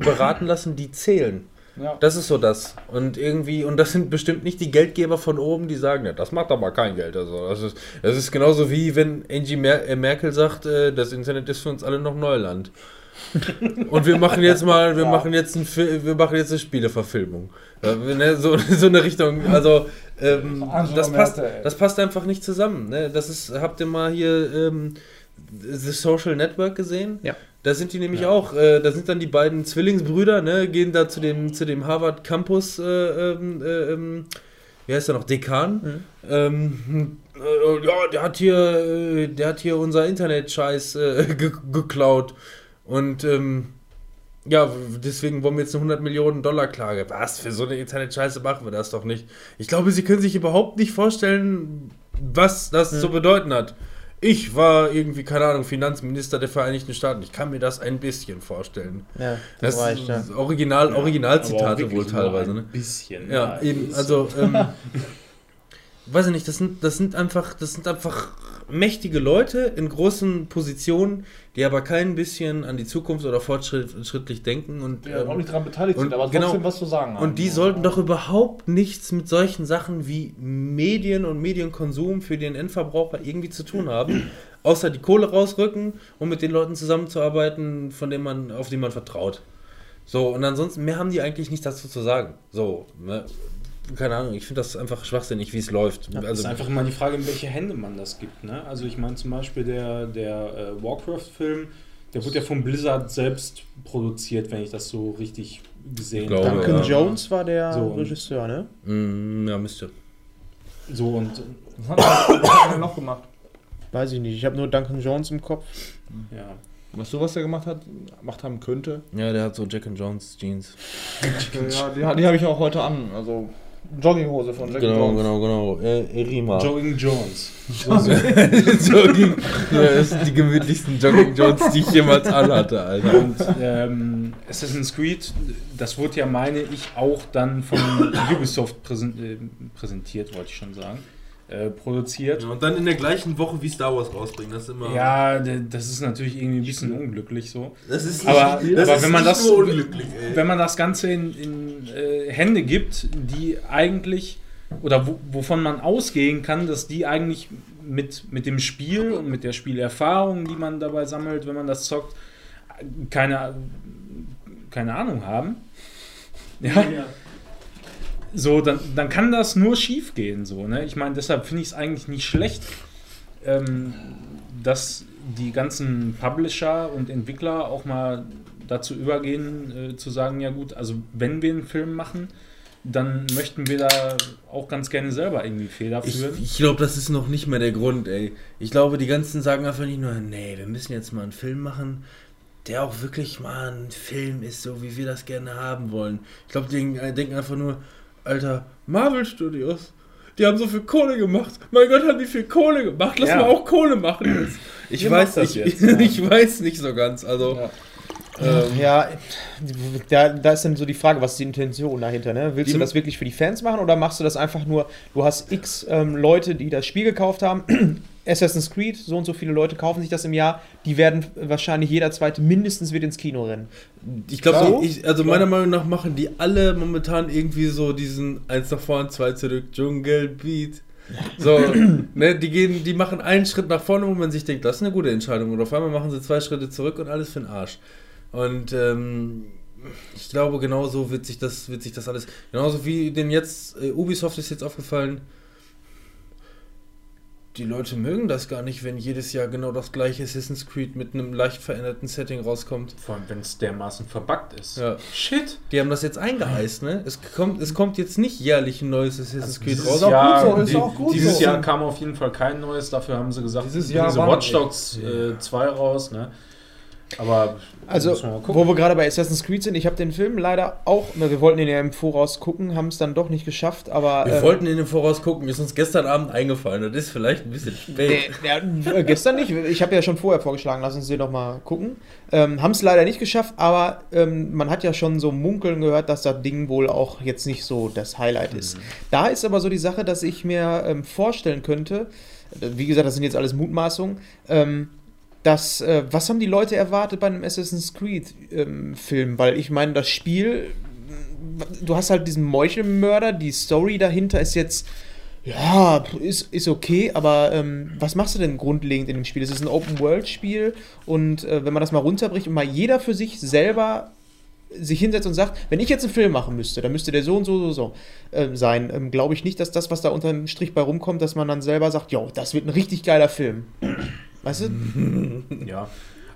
beraten lassen, die zählen. Ja. Das ist so das. Und irgendwie, und das sind bestimmt nicht die Geldgeber von oben, die sagen, ja, das macht aber kein Geld. Also das ist, das ist genauso wie wenn Angie Mer äh, Merkel sagt, äh, das Internet ist für uns alle noch Neuland. und wir machen jetzt mal, wir Ja. machen jetzt ein, wir machen jetzt eine Spieleverfilmung. Äh, ne, so, so eine Richtung. Also ähm, das passt, das passt einfach nicht zusammen. Ne? Das ist, habt ihr mal hier ähm, The Social Network gesehen? Ja. Da sind die nämlich auch, äh, da sind dann die beiden Zwillingsbrüder, ne, gehen da zu dem, zu dem Harvard Campus, äh, ähm, äh, ähm, wie heißt der noch, Dekan. Ähm, äh, ja, der hat hier, äh, der hat hier unser Internet-Scheiß äh, ge geklaut. Und ähm, ja, deswegen wollen wir jetzt eine 100 Millionen Dollar Klage. Was, für so eine Internet-Scheiße machen wir das doch nicht. Ich glaube, Sie können sich überhaupt nicht vorstellen, was das zu bedeuten hat. Ich war irgendwie, keine Ahnung, Finanzminister der Vereinigten Staaten. Ich kann mir das ein bisschen vorstellen. Ja, Das reicht, ja. ist Original, Aber auch Originalzitate wohl nur teilweise, ein ne? Bisschen. Ja, eben, also, ähm, weiß ich nicht, das sind, das sind einfach, das sind einfach mächtige Leute in großen Positionen, die aber kein bisschen an die Zukunft oder fortschrittlich denken und, Ja, ähm, auch nicht daran beteiligt sind, und aber genau. trotzdem was zu sagen haben. und die sollten doch überhaupt nichts mit solchen Sachen wie Medien und Medienkonsum für den Endverbraucher irgendwie zu tun haben, außer die Kohle rausrücken und mit den Leuten zusammenzuarbeiten, von denen man, auf die man vertraut. So, und ansonsten mehr haben die eigentlich nichts dazu zu sagen. So, ne? Keine Ahnung, ich finde das einfach schwachsinnig, wie es läuft. Das also, ist einfach immer die Frage, in welche Hände man das gibt. Ne? Also ich meine zum Beispiel der, der äh, Warcraft-Film, der wurde ja von Blizzard selbst produziert, wenn ich das so richtig gesehen glaube, habe. Duncan ja. Jones war der So. Regisseur, ne? mm, ja, müsste. So und Was hat er- was hat er denn noch gemacht? Weiß ich nicht. Ich habe nur Duncan Jones im Kopf. Ja. Weißt du, was der gemacht hat? Gemacht haben könnte? Ja, der hat so Jack and Jones Jeans. Ja, die, die habe ich auch heute an. Also Jogginghose von Jack Genau, Jones. genau, genau. Äh, Rima. Jogging Jones. Jogging. Ja, das sind die gemütlichsten Jogging Jones, die ich jemals anhatte, Alter. Und ähm, Assassin's Creed, das wurde ja, meine ich, auch dann von Ubisoft äh, präsentiert, wollte ich schon sagen. Äh, produziert. Und dann in der gleichen Woche wie Star Wars rausbringen, das ist immer. Ja, das ist natürlich irgendwie ein bisschen unglücklich so. das ist Aber- das aber ist wenn man nicht das- nur unglücklich, ey. Wenn man das Ganze in, in äh, Hände gibt, die eigentlich, oder wo, wovon man ausgehen kann, dass die eigentlich mit, mit dem Spiel und mit der Spielerfahrung, die man dabei sammelt, wenn man das zockt, keine, keine Ahnung haben. Ja. So, dann, dann kann das nur schief gehen. So, ne? Ich meine, deshalb finde ich es eigentlich nicht schlecht, ähm, dass die ganzen Publisher und Entwickler auch mal dazu übergehen, äh, zu sagen, ja gut, also wenn wir einen Film machen, dann möchten wir da auch ganz gerne selber irgendwie Ich, federführen. ich glaube, das ist noch nicht mehr der Grund, ey. Ich glaube, die ganzen sagen einfach nicht nur, nee, wir müssen jetzt mal einen Film machen, der auch wirklich mal ein Film ist, so wie wir das gerne haben wollen. Ich glaube, die denken- denken einfach nur, Alter, Marvel Studios, die haben so viel Kohle gemacht. Mein Gott, haben die viel Kohle gemacht. Lass Ja. mal auch Kohle machen jetzt. Ich Ihr weiß das ich, jetzt, ja. ich weiß nicht so ganz. Also, Ja. ähm, Ja, da, da ist dann so die Frage, was ist die Intention dahinter? Ne? Willst du das wirklich für die Fans machen oder machst du das einfach nur, du hast x ähm, Leute, die das Spiel gekauft haben, Assassin's Creed, so und so viele Leute kaufen sich das im Jahr, die werden wahrscheinlich jeder zweite mindestens wird ins Kino rennen. Ich glaube, ich, also meiner Meinung nach machen die alle momentan irgendwie so diesen eins nach vorne, zwei zurück, Dschungelbeat. So, ne, die gehen, die machen einen Schritt nach vorne, wo man sich denkt, das ist eine gute Entscheidung. Und auf einmal machen sie zwei Schritte zurück und alles für den Arsch. Und ähm, ich glaube, genauso wird sich das, wird sich das alles, genauso wie den jetzt, äh, Ubisoft ist jetzt aufgefallen, die Leute mögen das gar nicht, wenn jedes Jahr genau das gleiche Assassin's Creed mit einem leicht veränderten Setting rauskommt. Vor allem, wenn es dermaßen verbuggt ist. Ja. Shit. Die haben das jetzt eingeheist, ne? Es kommt, es kommt jetzt nicht jährlich ein neues Assassin's Creed Dieses raus. auch Jahr, gut so, ist auch gut dieses so. Jahr kam auf jeden Fall kein neues, dafür haben sie gesagt, Dieses Jahr waren Watch Dogs äh, 2 raus, ne? Aber Also, wir wo wir gerade bei Assassin's Creed sind, ich habe den Film leider auch, na, wir wollten ihn ja im Voraus gucken, haben es dann doch nicht geschafft, aber. Wir ähm, wollten in den Voraus gucken, ist uns gestern Abend eingefallen. Das ist vielleicht ein bisschen spät. Nee, ja, äh, gestern nicht. Ich habe ja schon vorher vorgeschlagen, lass uns den doch mal gucken. Ähm, Haben es leider nicht geschafft, aber ähm, man hat ja schon so munkeln gehört, dass das Ding wohl auch jetzt nicht so das Highlight ist. Da ist aber so die Sache, dass ich mir ähm, vorstellen könnte, äh, wie gesagt, das sind jetzt alles Mutmaßungen, ähm, dass, äh, was haben die Leute erwartet bei einem Assassin's Creed-Film? Weil ich meine, das Spiel, du hast halt diesen Meuchelmörder, die Story dahinter ist jetzt ja, ist, ist okay, aber ähm, was machst du denn grundlegend in dem Spiel? Es ist ein Open-World-Spiel und äh, wenn man das mal runterbricht und mal jeder für sich selber sich hinsetzt und sagt, wenn ich jetzt einen Film machen müsste, dann müsste der so und so, so, so ähm, sein, ähm, glaube ich nicht, dass das, was da unter dem Strich bei rumkommt, dass man dann selber sagt, jo, das wird ein richtig geiler Film. Weißt du? Ja,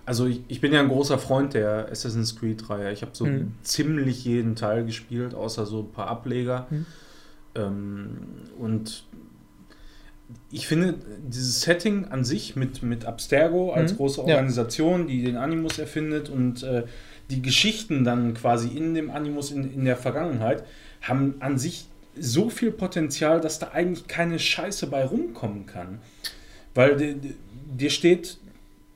also ich, ich bin ja ein großer Freund der Assassin's Creed-Reihe. Ich habe so Mhm. ziemlich jeden Teil gespielt, außer so ein paar Ableger. Mhm. Ähm, und ich finde dieses Setting an sich mit, mit Abstergo als Mhm. große Ja. Organisation, die den Animus erfindet und äh, die Geschichten dann quasi in dem Animus in, in der Vergangenheit, haben an sich so viel Potenzial, dass da eigentlich keine Scheiße bei rumkommen kann. Weil di- di- dir steht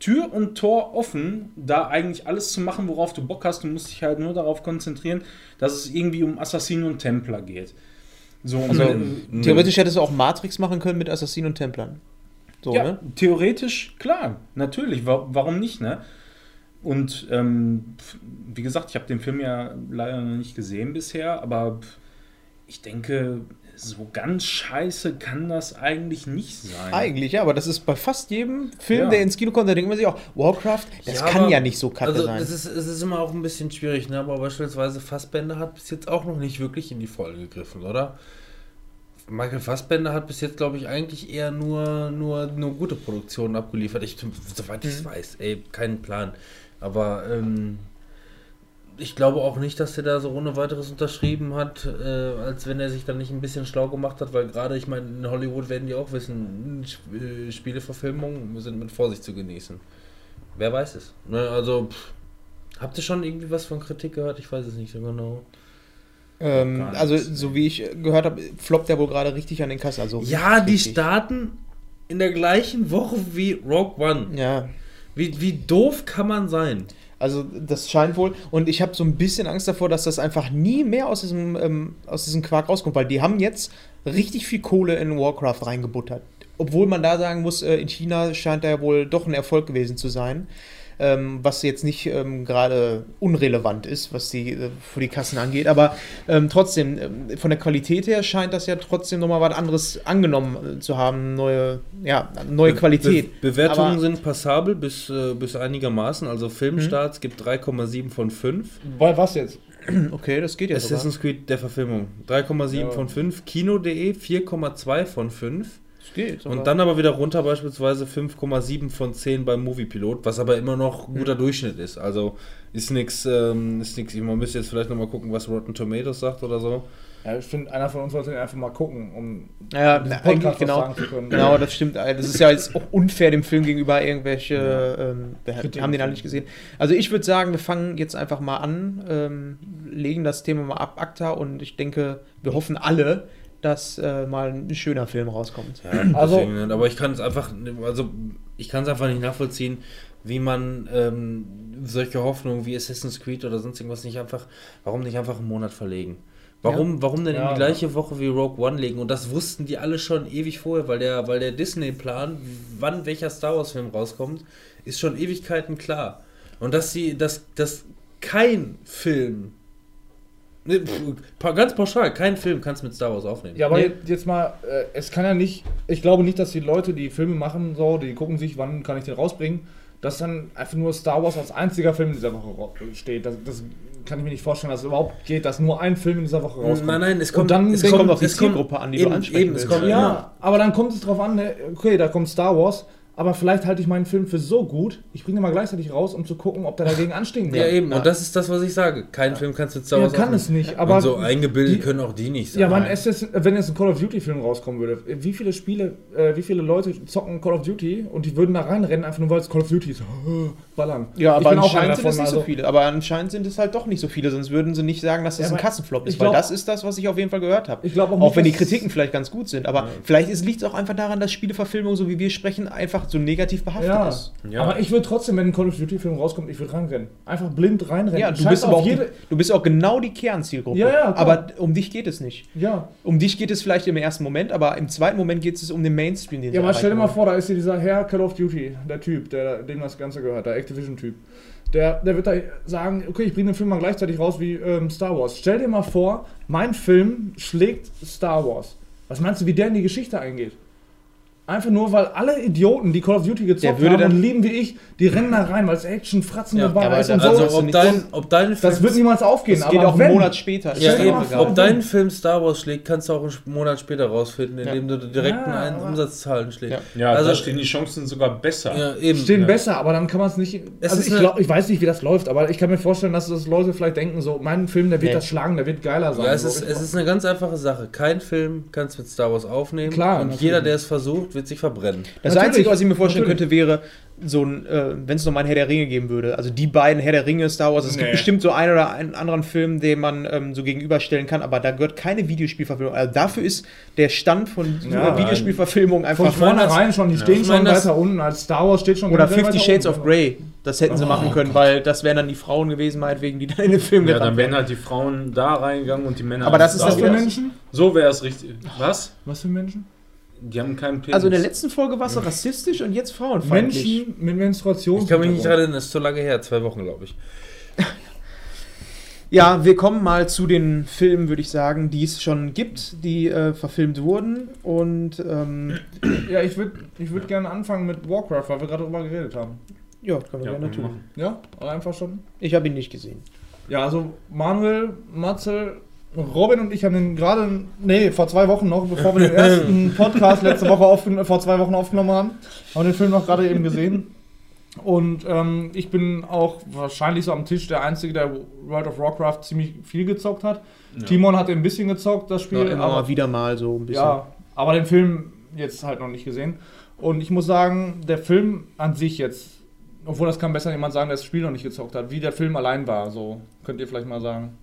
Tür und Tor offen, da eigentlich alles zu machen, worauf du Bock hast. Du musst dich halt nur darauf konzentrieren, dass es irgendwie um Assassinen und Templer geht. So, Also, und- theoretisch hättest du auch Matrix machen können mit Assassinen und Templern. So, ja, ne? theoretisch, klar, natürlich. Wa warum nicht, ne? Und ähm, wie gesagt, ich habe den Film ja leider noch nicht gesehen bisher, aber ich denke, so ganz scheiße kann das eigentlich nicht sein. Eigentlich, ja, aber das ist bei fast jedem Film, Ja. der ins Kino kommt, da denkt man sich auch, Warcraft, das Ja, kann aber- ja nicht so kacke Also sein. es ist, es ist immer auch ein bisschen schwierig, ne? aber beispielsweise Fassbender hat bis jetzt auch noch nicht wirklich in die Vollen gegriffen, oder? Michael Fassbender hat bis jetzt, glaube ich, eigentlich eher nur, nur, nur gute Produktionen abgeliefert. Ich, soweit ich es Mhm. weiß, ey, keinen Plan. Aber ähm, ich glaube auch nicht, dass er da so ohne weiteres unterschrieben hat, äh, als wenn er sich dann nicht ein bisschen schlau gemacht hat, weil gerade, ich meine, in Hollywood werden die auch wissen, Sp- äh, Spieleverfilmungen sind mit Vorsicht zu genießen. Wer weiß es. Ne, also, pff, habt ihr schon irgendwie was von Kritik gehört? Ich weiß es nicht so genau. Ähm, also, so wie ich gehört habe, floppt der wohl gerade richtig an den Kassen. Also Ja, die richtig. starten in der gleichen Woche wie Rogue One. Ja, Wie, wie doof kann man sein? Also das scheint wohl. Und ich habe so ein bisschen Angst davor, dass das einfach nie mehr aus diesem, ähm, aus diesem Quark rauskommt, weil die haben jetzt richtig viel Kohle in Warcraft reingebuttert. Obwohl man da sagen muss, äh, in China scheint da ja wohl doch ein Erfolg gewesen zu sein. Ähm, was jetzt nicht ähm, gerade unrelevant ist, was die äh, für die Kassen angeht. Aber ähm, trotzdem, ähm, von der Qualität her scheint das ja trotzdem nochmal was anderes angenommen äh, zu haben. Neue, ja, neue Qualität. Be Bewertungen Aber- sind passabel bis, äh, bis einigermaßen. Also Filmstarts gibt 3,7 von 5. Bei was jetzt? Okay, das geht ja sogar. Assassin's Creed der Verfilmung 3,7 Ja. von 5. Kino.de 4,2 von 5. Geht. Und dann aber wieder runter beispielsweise 5,7 von 10 beim Moviepilot, was aber immer noch Mhm. guter Durchschnitt ist. Also ist nichts, ähm, ist nichts. Man müsste jetzt vielleicht nochmal gucken, was Rotten Tomatoes sagt oder so. Ja, ich finde, einer von uns sollte einfach mal gucken, um Ja, eigentlich was genau. sagen zu können. Genau, das stimmt. Das ist ja jetzt auch unfair dem Film gegenüber irgendwelche. Ähm, wir haben den alle nicht gesehen. Also ich würde sagen, wir fangen jetzt einfach mal an, ähm, legen das Thema mal ab ACTA und ich denke, wir hoffen alle, dass äh, mal ein schöner Film rauskommt. Ja, Also- deswegen, nicht. aber ich kann es einfach, also ich kann es einfach nicht nachvollziehen, wie man ähm, solche Hoffnungen wie Assassin's Creed oder sonst irgendwas nicht einfach, warum nicht einfach einen Monat verlegen? Warum, warum denn in Ja, die gleiche Woche wie Rogue One legen? Und das wussten die alle schon ewig vorher, weil der, weil der Disney-Plan, wann welcher Star Wars-Film rauskommt, ist schon Ewigkeiten klar. Und dass sie, dass, dass kein Film, ne, pa- ganz pauschal, kein Film kannst mit Star Wars aufnehmen. Ja, aber Nee. jetzt, jetzt mal, äh, es kann ja nicht, ich glaube nicht, dass die Leute, die Filme machen, so, die gucken sich, wann kann ich den rausbringen, dass dann einfach nur Star Wars als einziger Film in dieser Woche steht. Das, das kann ich mir nicht vorstellen, dass es überhaupt geht, dass nur ein Film in dieser Woche rauskommt. Nein, nein, es Und kommt, dann es kommt auf die kommt- Zielgruppe an, die du eben, ansprechen eben, es willst. kommt Ja, aber dann kommt es drauf an, ne, okay, da kommt Star Wars, aber vielleicht halte ich meinen Film für so gut, ich bringe ihn mal gleichzeitig raus, um zu gucken, ob der dagegen anstinken kann. Ja, eben, Ja. und das ist das, was ich sage. Kein Film kannst du mit Star Ja, Wars kann aufnehmen. es nicht, aber und so eingebildet die- können auch die nicht sein. Ja, wann es jetzt, wenn jetzt ein Call of Duty Film rauskommen würde, wie viele Spiele, äh, wie viele Leute zocken Call of Duty und die würden da reinrennen, einfach nur weil es Call of Duty ist, ballern. Ja, Ich aber bin auch anscheinend sind es nicht so also- viele. Aber anscheinend sind es halt doch nicht so viele, sonst würden sie nicht sagen, dass das Ja, ein Kassenflop ist. ich weil glaub- das ist das, was ich auf jeden Fall gehört habe. Ich glaube auch Auch nicht, wenn die Kritiken vielleicht ganz gut sind. Aber vielleicht liegt es auch einfach daran, dass Spieleverfilmung, so wie wir sprechen, einfach so negativ behaftet Ja, ist. Ja. aber ich würde trotzdem, wenn ein Call of Duty Film rauskommt, ich würde reinrennen. Einfach blind reinrennen. Ja, du bist, aber auch, jede. du bist auch genau die Kernzielgruppe. Ja, ja, klar. aber um dich geht es nicht. Ja. Um dich geht es vielleicht im ersten Moment, aber im zweiten Moment geht es um den Mainstream, den Ja, aber stell dir mal vor, da ist hier dieser Herr Call of Duty, der Typ, der dem das Ganze gehört, der Activision-Typ. Der, der wird da sagen, okay, ich bringe den Film mal gleichzeitig raus wie ähm, Star Wars. Stell dir mal vor, mein Film schlägt Star Wars. Was meinst du, wie der in die Geschichte eingeht? Einfach nur, weil alle Idioten, die Call of Duty gezockt Der würde haben dann- und lieben wie ich, die rennen da rein, weil es Action, Fratzen Ja, dabei aber ist da- und also ob dein, ob dein das Film, wird niemals aufgehen. Das geht aber auch wenn, einen Monat später. ja, das eben, ob dein Film Star Wars schlägt, kannst du auch einen Monat später rausfinden, indem du direkt Ja, einen Umsatzzahlen schlägst. Ja. ja, also- da stehen die Chancen sogar besser. Ja, eben. stehen ja. besser, aber dann kann man es nicht. Also ich, glaub, ich weiß nicht, wie das läuft, aber ich kann mir vorstellen, dass das Leute vielleicht denken, so, mein Film, der wird Nee. das schlagen, der wird geiler sein. Ja, es so, ist, es ist eine ganz einfache Sache. Kein Film kannst du mit Star Wars aufnehmen. Klar, und jeder, der es versucht, wird sich verbrennen. Das Natürlich, Einzige, was ich mir vorstellen natürlich. könnte, wäre so ein, äh, wenn es nochmal ein Herr der Ringe geben würde. Also die beiden Herr der Ringe, Star Wars. Es gibt Nee. bestimmt so einen oder einen anderen Film, den man ähm, so gegenüberstellen kann, aber da gehört keine Videospielverfilmung. Also dafür ist der Stand von Ja, äh, Videospielverfilmung einfach von vornherein schon, die stehen Ich schon weiter unten, als Star Wars steht schon Oder Fifty Shades of Grey. Das hätten sie machen können, weil das wären dann die Frauen gewesen, meinetwegen, die dann in den Film Ja, dann wären. halt die Frauen da reingegangen und die Männer. Aber das ist da das Was für. Menschen? So wäre es richtig. Was? Was für Menschen? Die haben keinen Penis. Also in der letzten Folge war es so rassistisch und jetzt frauenfeindlich. Menschen mit Menstruation. Ich kann mich nicht erinnern, das ist zu lange her, zwei Wochen, glaube ich. Ja, wir kommen mal zu den Filmen, würde ich sagen, die es schon gibt, die äh, verfilmt wurden. Und ähm, Ja, ich würde ich würd gerne anfangen mit Warcraft, weil wir gerade drüber geredet haben. ja, können wir Ja, gerne können wir tun. machen. Ja, einfach schon. Ich habe ihn nicht gesehen. Ja, also Manuel, Matze, Robin und ich haben den gerade, nee, vor zwei Wochen noch, bevor wir den ersten Podcast letzte Woche aufgen vor zwei Wochen aufgenommen haben, haben wir den Film noch gerade eben gesehen. Und ähm, ich bin auch wahrscheinlich so am Tisch der Einzige, der World of Warcraft ziemlich viel gezockt hat. Timon hat ein bisschen gezockt, das Spiel. Ja, immer aber, wieder mal so ein bisschen. ja, aber den Film jetzt halt noch nicht gesehen. Und ich muss sagen, der Film an sich jetzt, obwohl das kann besser jemand sagen, der das Spiel noch nicht gezockt hat, wie der Film allein war, so könnt ihr vielleicht mal sagen.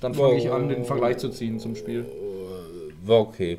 Dann fange ich an, den Vergleich zu ziehen zum Spiel. War okay.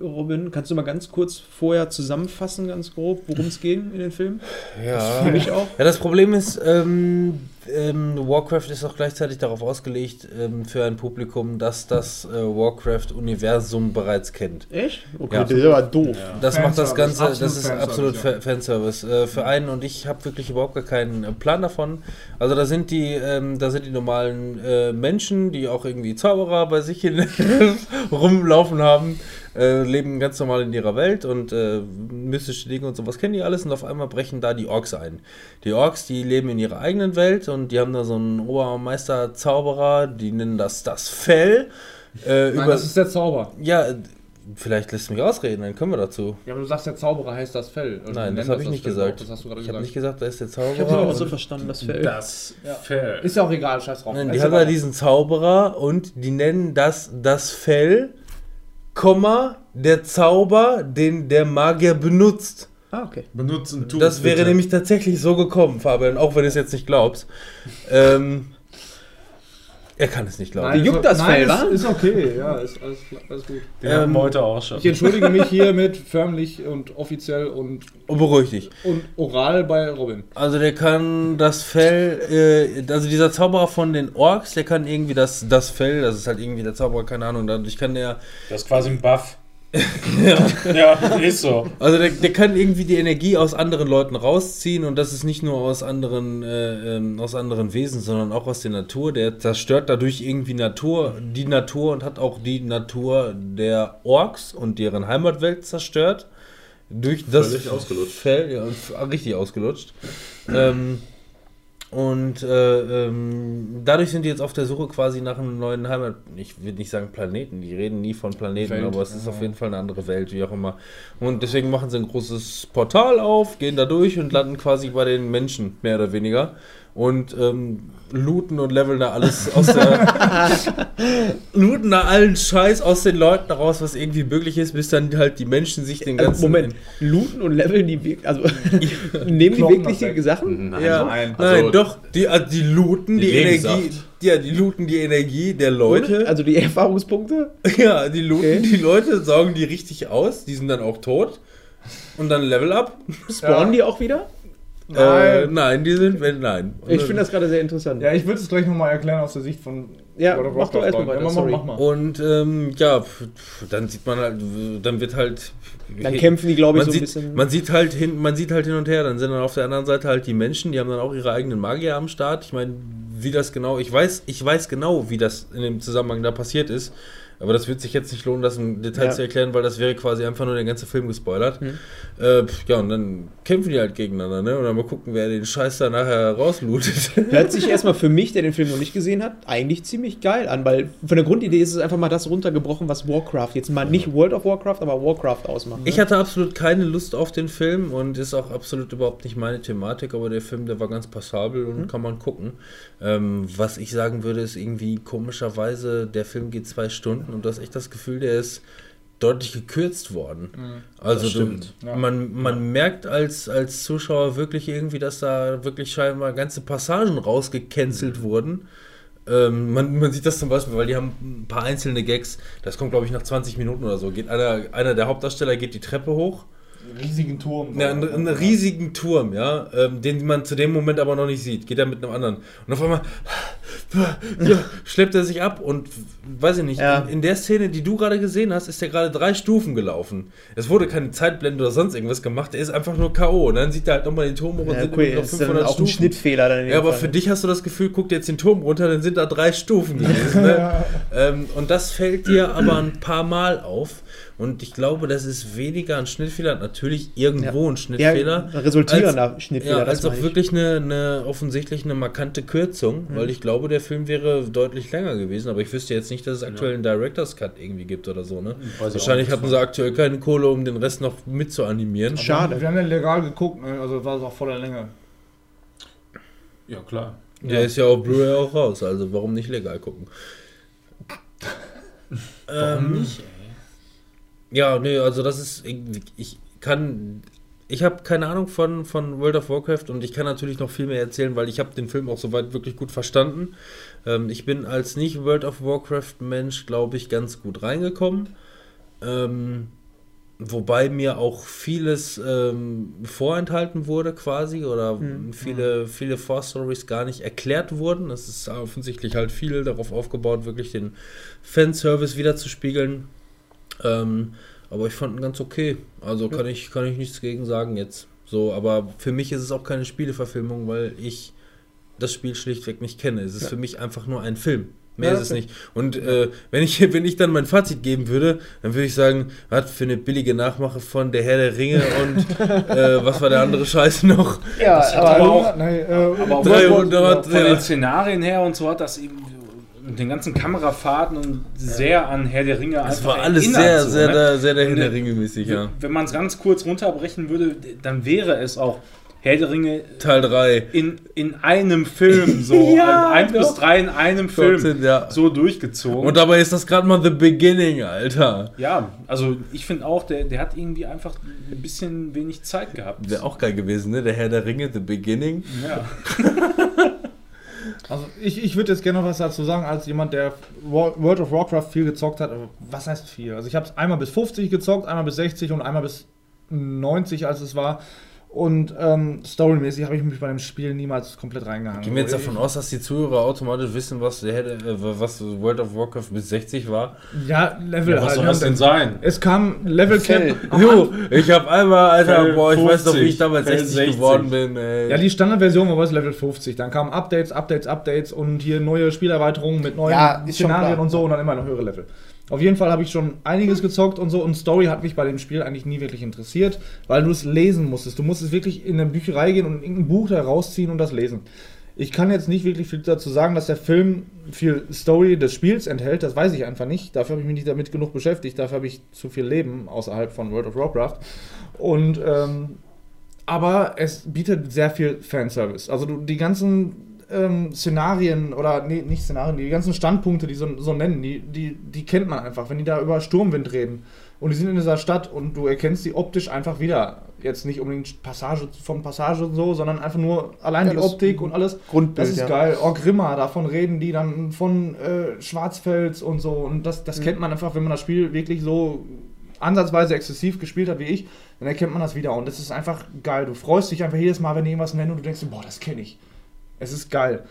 Robin, kannst du mal ganz kurz vorher zusammenfassen, ganz grob, worum es geht in den Film? Ja. Für mich auch. Ja, das Problem ist, ähm, ähm, Warcraft ist auch gleichzeitig darauf ausgelegt, ähm, für ein Publikum, das das äh, Warcraft-Universum bereits kennt. Echt? Okay, Ja. das ist aber doof. Das macht das Fanservice, Ganze, das ist Fanservice, absolut ja. Fa- Fanservice. Äh, für einen und ich habe wirklich überhaupt gar keinen äh, Plan davon. Also da sind die, ähm, da sind die normalen äh, Menschen, die auch irgendwie Zauberer bei sich in, rumlaufen haben, äh, leben ganz normal in ihrer Welt und äh, mystische Dinge und sowas kennen die alles und auf einmal brechen da die Orks ein. Die Orks, die leben in ihrer eigenen Welt und die haben da so einen Obermeister Zauberer, die nennen das das Fell. Äh, Nein, das ist der Zauber. ja, vielleicht lässt du mich ausreden, dann können wir dazu. Ja, aber du sagst, der Zauberer heißt das Fell. Und Nein, die das habe ich nicht Fell gesagt. auch, Das hast du gerade Ich habe nicht gesagt, da ist der Ich habe es Zauberer. auch so verstanden, das Fell. Das Fell. Ist ja auch egal, scheiß drauf. Nein, die haben da diesen Zauberer und die nennen das das Fell, Komma, der Zauber, den der Magier benutzt. Ah, okay. Benutzen tun. Das wäre nämlich tatsächlich so gekommen, Fabian, auch wenn du es jetzt nicht glaubst. Ähm, er kann es nicht glauben. Nein, juckt ist- das nein, Fell, ist, wa? ist okay, ja, ist alles, alles gut. Den hatten ähm, wir heute auch schon. Ich entschuldige mich hiermit förmlich und offiziell und, Oh, beruhig dich. und oral bei Robin. Also der kann das Fell, äh, also dieser Zauberer von den Orks, der kann irgendwie das, das Fell, das ist halt irgendwie der Zauberer, keine Ahnung, dadurch kann der Das ist quasi ein Buff. ja. ist so. Also der, der kann irgendwie die Energie aus anderen Leuten rausziehen und das ist nicht nur aus anderen, äh, ähm, aus anderen Wesen, sondern auch aus der Natur. Der zerstört dadurch irgendwie Natur, die Natur und hat auch die Natur der Orks und deren Heimatwelt zerstört. Durch das Völlig ausgelutscht. Fell, ja, richtig ausgelutscht. ähm, und äh, ähm, dadurch sind die jetzt auf der Suche quasi nach einem neuen Heimat. Ich will nicht sagen Planeten, die reden nie von Planeten, Welt, aber es ist ja. auf jeden Fall eine andere Welt, wie auch immer. Und deswegen machen sie ein großes Portal auf, gehen da durch und landen quasi bei den Menschen, mehr oder weniger. Und ähm, looten und leveln da alles aus der. looten da allen Scheiß aus den Leuten raus, was irgendwie möglich ist, bis dann halt die Menschen sich den ganzen. Also, Moment, looten und leveln die wirklich, also nehmen die wirklich die. Sachen? Nein, Ja, Nein. nein, Also- doch, die, also die looten die, Die Energie, ja, die looten die Energie der Leute, Also die Erfahrungspunkte? ja, die looten Okay. die Leute, saugen die richtig aus, die sind dann auch tot und dann Level up. Spawnen Ja. die auch wieder? Äh, nein, die sind, wenn, nein. Ich finde das gerade sehr interessant. Ja, ich würde es gleich nochmal erklären aus der Sicht von Ja, World of mach doch Warcraft. erst mal weiter, Ja, mach, sorry. mach mal. Und ähm, ja, dann sieht man halt, dann wird halt. Dann kämpfen die, glaube ich, man so ein sieht, bisschen. Man sieht halt hin, man sieht halt hin und her. Dann sind dann auf der anderen Seite halt die Menschen, die haben dann auch ihre eigenen Magier am Start. Ich meine, wie das genau, ich weiß, ich weiß genau, wie das in dem Zusammenhang da passiert ist. Aber das wird sich jetzt nicht lohnen, das im Detail Ja. zu erklären, weil das wäre quasi einfach nur der ganze Film gespoilert. Mhm. Äh, ja, und dann kämpfen die halt gegeneinander, ne? Und dann mal gucken, wer den Scheiß da nachher rauslootet. Hört sich erstmal für mich, der den Film noch nicht gesehen hat, eigentlich ziemlich geil an, weil von der Grundidee ist es einfach mal das runtergebrochen, was Warcraft jetzt mal nicht World of Warcraft, aber Warcraft ausmacht. Ich hatte absolut keine Lust auf den Film und ist auch absolut überhaupt nicht meine Thematik, aber der Film, der war ganz passabel und kann man gucken. Ähm, was ich sagen würde, ist irgendwie komischerweise, der Film geht zwei Stunden und du hast echt das Gefühl, der ist deutlich gekürzt worden. Also Das du, stimmt. Ja. man, man merkt als, als Zuschauer wirklich irgendwie, dass da wirklich scheinbar ganze Passagen rausgecancelt wurden. Ähm, man, man sieht das zum Beispiel, weil die haben ein paar einzelne Gags. Das kommt, glaube ich, nach 20 Minuten oder so. Geht einer, einer der Hauptdarsteller geht die Treppe hoch. Einen riesigen Turm. Ja, einen, einen riesigen Turm, ja, ähm, den man zu dem Moment aber noch nicht sieht. Geht er mit einem anderen. Und auf einmal ja, schleppt er sich ab und weiß ich nicht, Ja. in, in der Szene, die du gerade gesehen hast, ist er gerade drei Stufen gelaufen. Es wurde keine Zeitblende oder sonst irgendwas gemacht, er ist einfach nur K.O. Und dann sieht er halt nochmal den Turm hoch und Ja, sind okay, irgendwie noch das ist 500 dann auch ein Stufen. Schnittfehler dann Ja, aber Fall. für dich hast du das Gefühl, guck dir jetzt den Turm runter, dann sind da drei Stufen gewesen. Ne? ähm, und das fällt dir aber ein paar Mal auf. Und ich glaube, das ist weniger ein Schnittfehler, natürlich irgendwo Ja. ein Schnittfehler. Ja, resultierender als, Schnittfehler, Ja, das als auch wirklich eine, eine offensichtlich eine markante Kürzung, Mhm. weil ich glaube, der Film wäre deutlich länger gewesen, aber ich wüsste jetzt nicht, dass es aktuell einen Director's Cut irgendwie gibt oder so, ne? Weiß ich auch Wahrscheinlich hatten sie aktuell keine Kohle, um den Rest noch mitzuanimieren. Schade. Wir haben ja legal geguckt, ne? also war es auch voller Länge. Ja, klar. Der ist ja auf Blu-ray auch raus, also warum nicht legal gucken? Warum Ähm, nicht? Ja, nee, also das ist ich kann, ich habe keine Ahnung von, von World of Warcraft und ich kann natürlich noch viel mehr erzählen, weil ich habe den Film auch soweit wirklich gut verstanden. Ähm, ich bin als nicht World of Warcraft Mensch, glaube ich, ganz gut reingekommen. Ähm, wobei mir auch vieles ähm, vorenthalten wurde quasi oder Mhm. viele, viele Vorstories gar nicht erklärt wurden. Es ist offensichtlich halt viel darauf aufgebaut, wirklich den Fanservice wieder zu spiegeln. Ähm, aber ich fand ihn ganz okay. Also kann ich, kann ich nichts gegen sagen jetzt. So, aber für mich ist es auch keine Spieleverfilmung, weil ich das Spiel schlichtweg nicht kenne. Es ist Ja. für mich einfach nur ein Film. Mehr Ja, ist es nicht. Und äh, wenn, ich, wenn ich dann mein Fazit geben würde, dann würde ich sagen, was für eine billige Nachmache von Der Herr der Ringe und äh, was war der andere Scheiß noch? Ja, aber, aber auch- Nein, äh, Aber auch World War- 300, Von ja. den Szenarien her und so hat das eben den ganzen Kamerafahrten und sehr an Herr der Ringe Es war alles sehr, so, sehr, ne? der, sehr der Herr der Ringe mäßig, ja. Wenn man es ganz kurz runterbrechen würde, dann wäre es auch Herr der Ringe Teil 3. in, in einem Film, so Ja, eins bis doch. drei in einem Film, 14, ja. so durchgezogen. Und dabei ist das gerade mal the beginning, Alter. ja, also ich finde auch, der, der hat irgendwie einfach ein bisschen wenig Zeit gehabt. Wäre auch geil gewesen, ne? Der Herr der Ringe, the beginning. Ja. Also ich, ich würde jetzt gerne noch was dazu sagen, als jemand, der World of Warcraft viel gezockt hat. Was heißt viel? Also ich habe es einmal bis 50 gezockt, einmal bis 60 und einmal bis 90, als es war. Und ähm, storymäßig habe ich mich bei dem Spiel niemals komplett reingehangen. Gehen wir jetzt davon aus, dass die Zuhörer automatisch wissen, was, der, äh, was World of Warcraft bis 60 war? Ja, Level ja was halt. soll das denn sein? Es kam Level. Cap. Jo, ich habe einmal, Alter, Fell boah, ich weiß noch, wie 50, ich damals Fell 60, 60. geworden bin, ey. Ja, die Standardversion war bis Level 50. Dann kamen Updates, Updates, Updates und hier neue Spielerweiterungen mit neuen Ja, Szenarien und so und dann immer noch höhere Level. Auf jeden Fall habe ich schon einiges gezockt und so und Story hat mich bei dem Spiel eigentlich nie wirklich interessiert, weil du es lesen musstest. Du musstest wirklich in eine Bücherei gehen und irgendein Buch da rausziehen und das lesen. Ich kann jetzt nicht wirklich viel dazu sagen, dass der Film viel Story des Spiels enthält, das weiß ich einfach nicht. Dafür habe ich mich nicht damit genug beschäftigt, dafür habe ich zu viel Leben außerhalb von World of Warcraft. Und ähm, aber es bietet sehr viel Fanservice. Also du, die ganzen ähm, Szenarien oder nee, nicht Szenarien, die ganzen Standpunkte, die so, so nennen, die, die, die kennt man einfach. Wenn die da über Sturmwind reden und die sind in dieser Stadt und du erkennst die optisch einfach wieder. Jetzt nicht unbedingt Passage von Passage und so, sondern einfach nur allein Ja, die Optik und alles. Grundbild, Das ist ja. geil. Orgrimma, davon reden die dann von äh, Schwarzfels und so. Und das, das Mhm. kennt man einfach, wenn man das Spiel wirklich so ansatzweise exzessiv gespielt hat wie ich, dann erkennt man das wieder. Und das ist einfach geil. Du freust dich einfach jedes Mal, wenn die irgendwas nennen und du denkst, boah, das kenne ich. Es ist geil.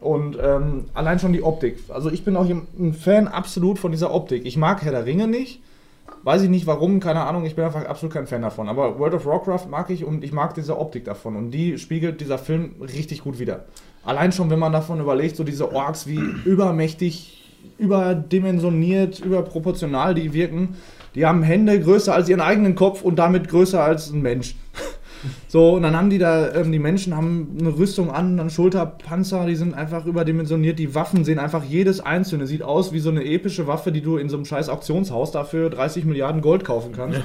Und ähm, allein schon die Optik. Also ich bin auch ein Fan absolut von dieser Optik. Ich mag Herr der Ringe nicht. Weiß ich nicht warum, keine Ahnung, ich bin einfach absolut kein Fan davon. Aber World of Warcraft mag ich und ich mag diese Optik davon. Und die spiegelt dieser Film richtig gut wider. Allein schon, wenn man davon überlegt, so diese Orks, wie übermächtig, überdimensioniert, überproportional die wirken. Die haben Hände größer als ihren eigenen Kopf und damit größer als ein Mensch. So, und dann haben die da, ähm, die Menschen haben eine Rüstung an, dann Schulterpanzer, die sind einfach überdimensioniert. Die Waffen sehen einfach jedes einzelne, sieht aus wie so eine epische Waffe, die du in so einem scheiß Auktionshaus dafür 30 Milliarden Gold kaufen kannst.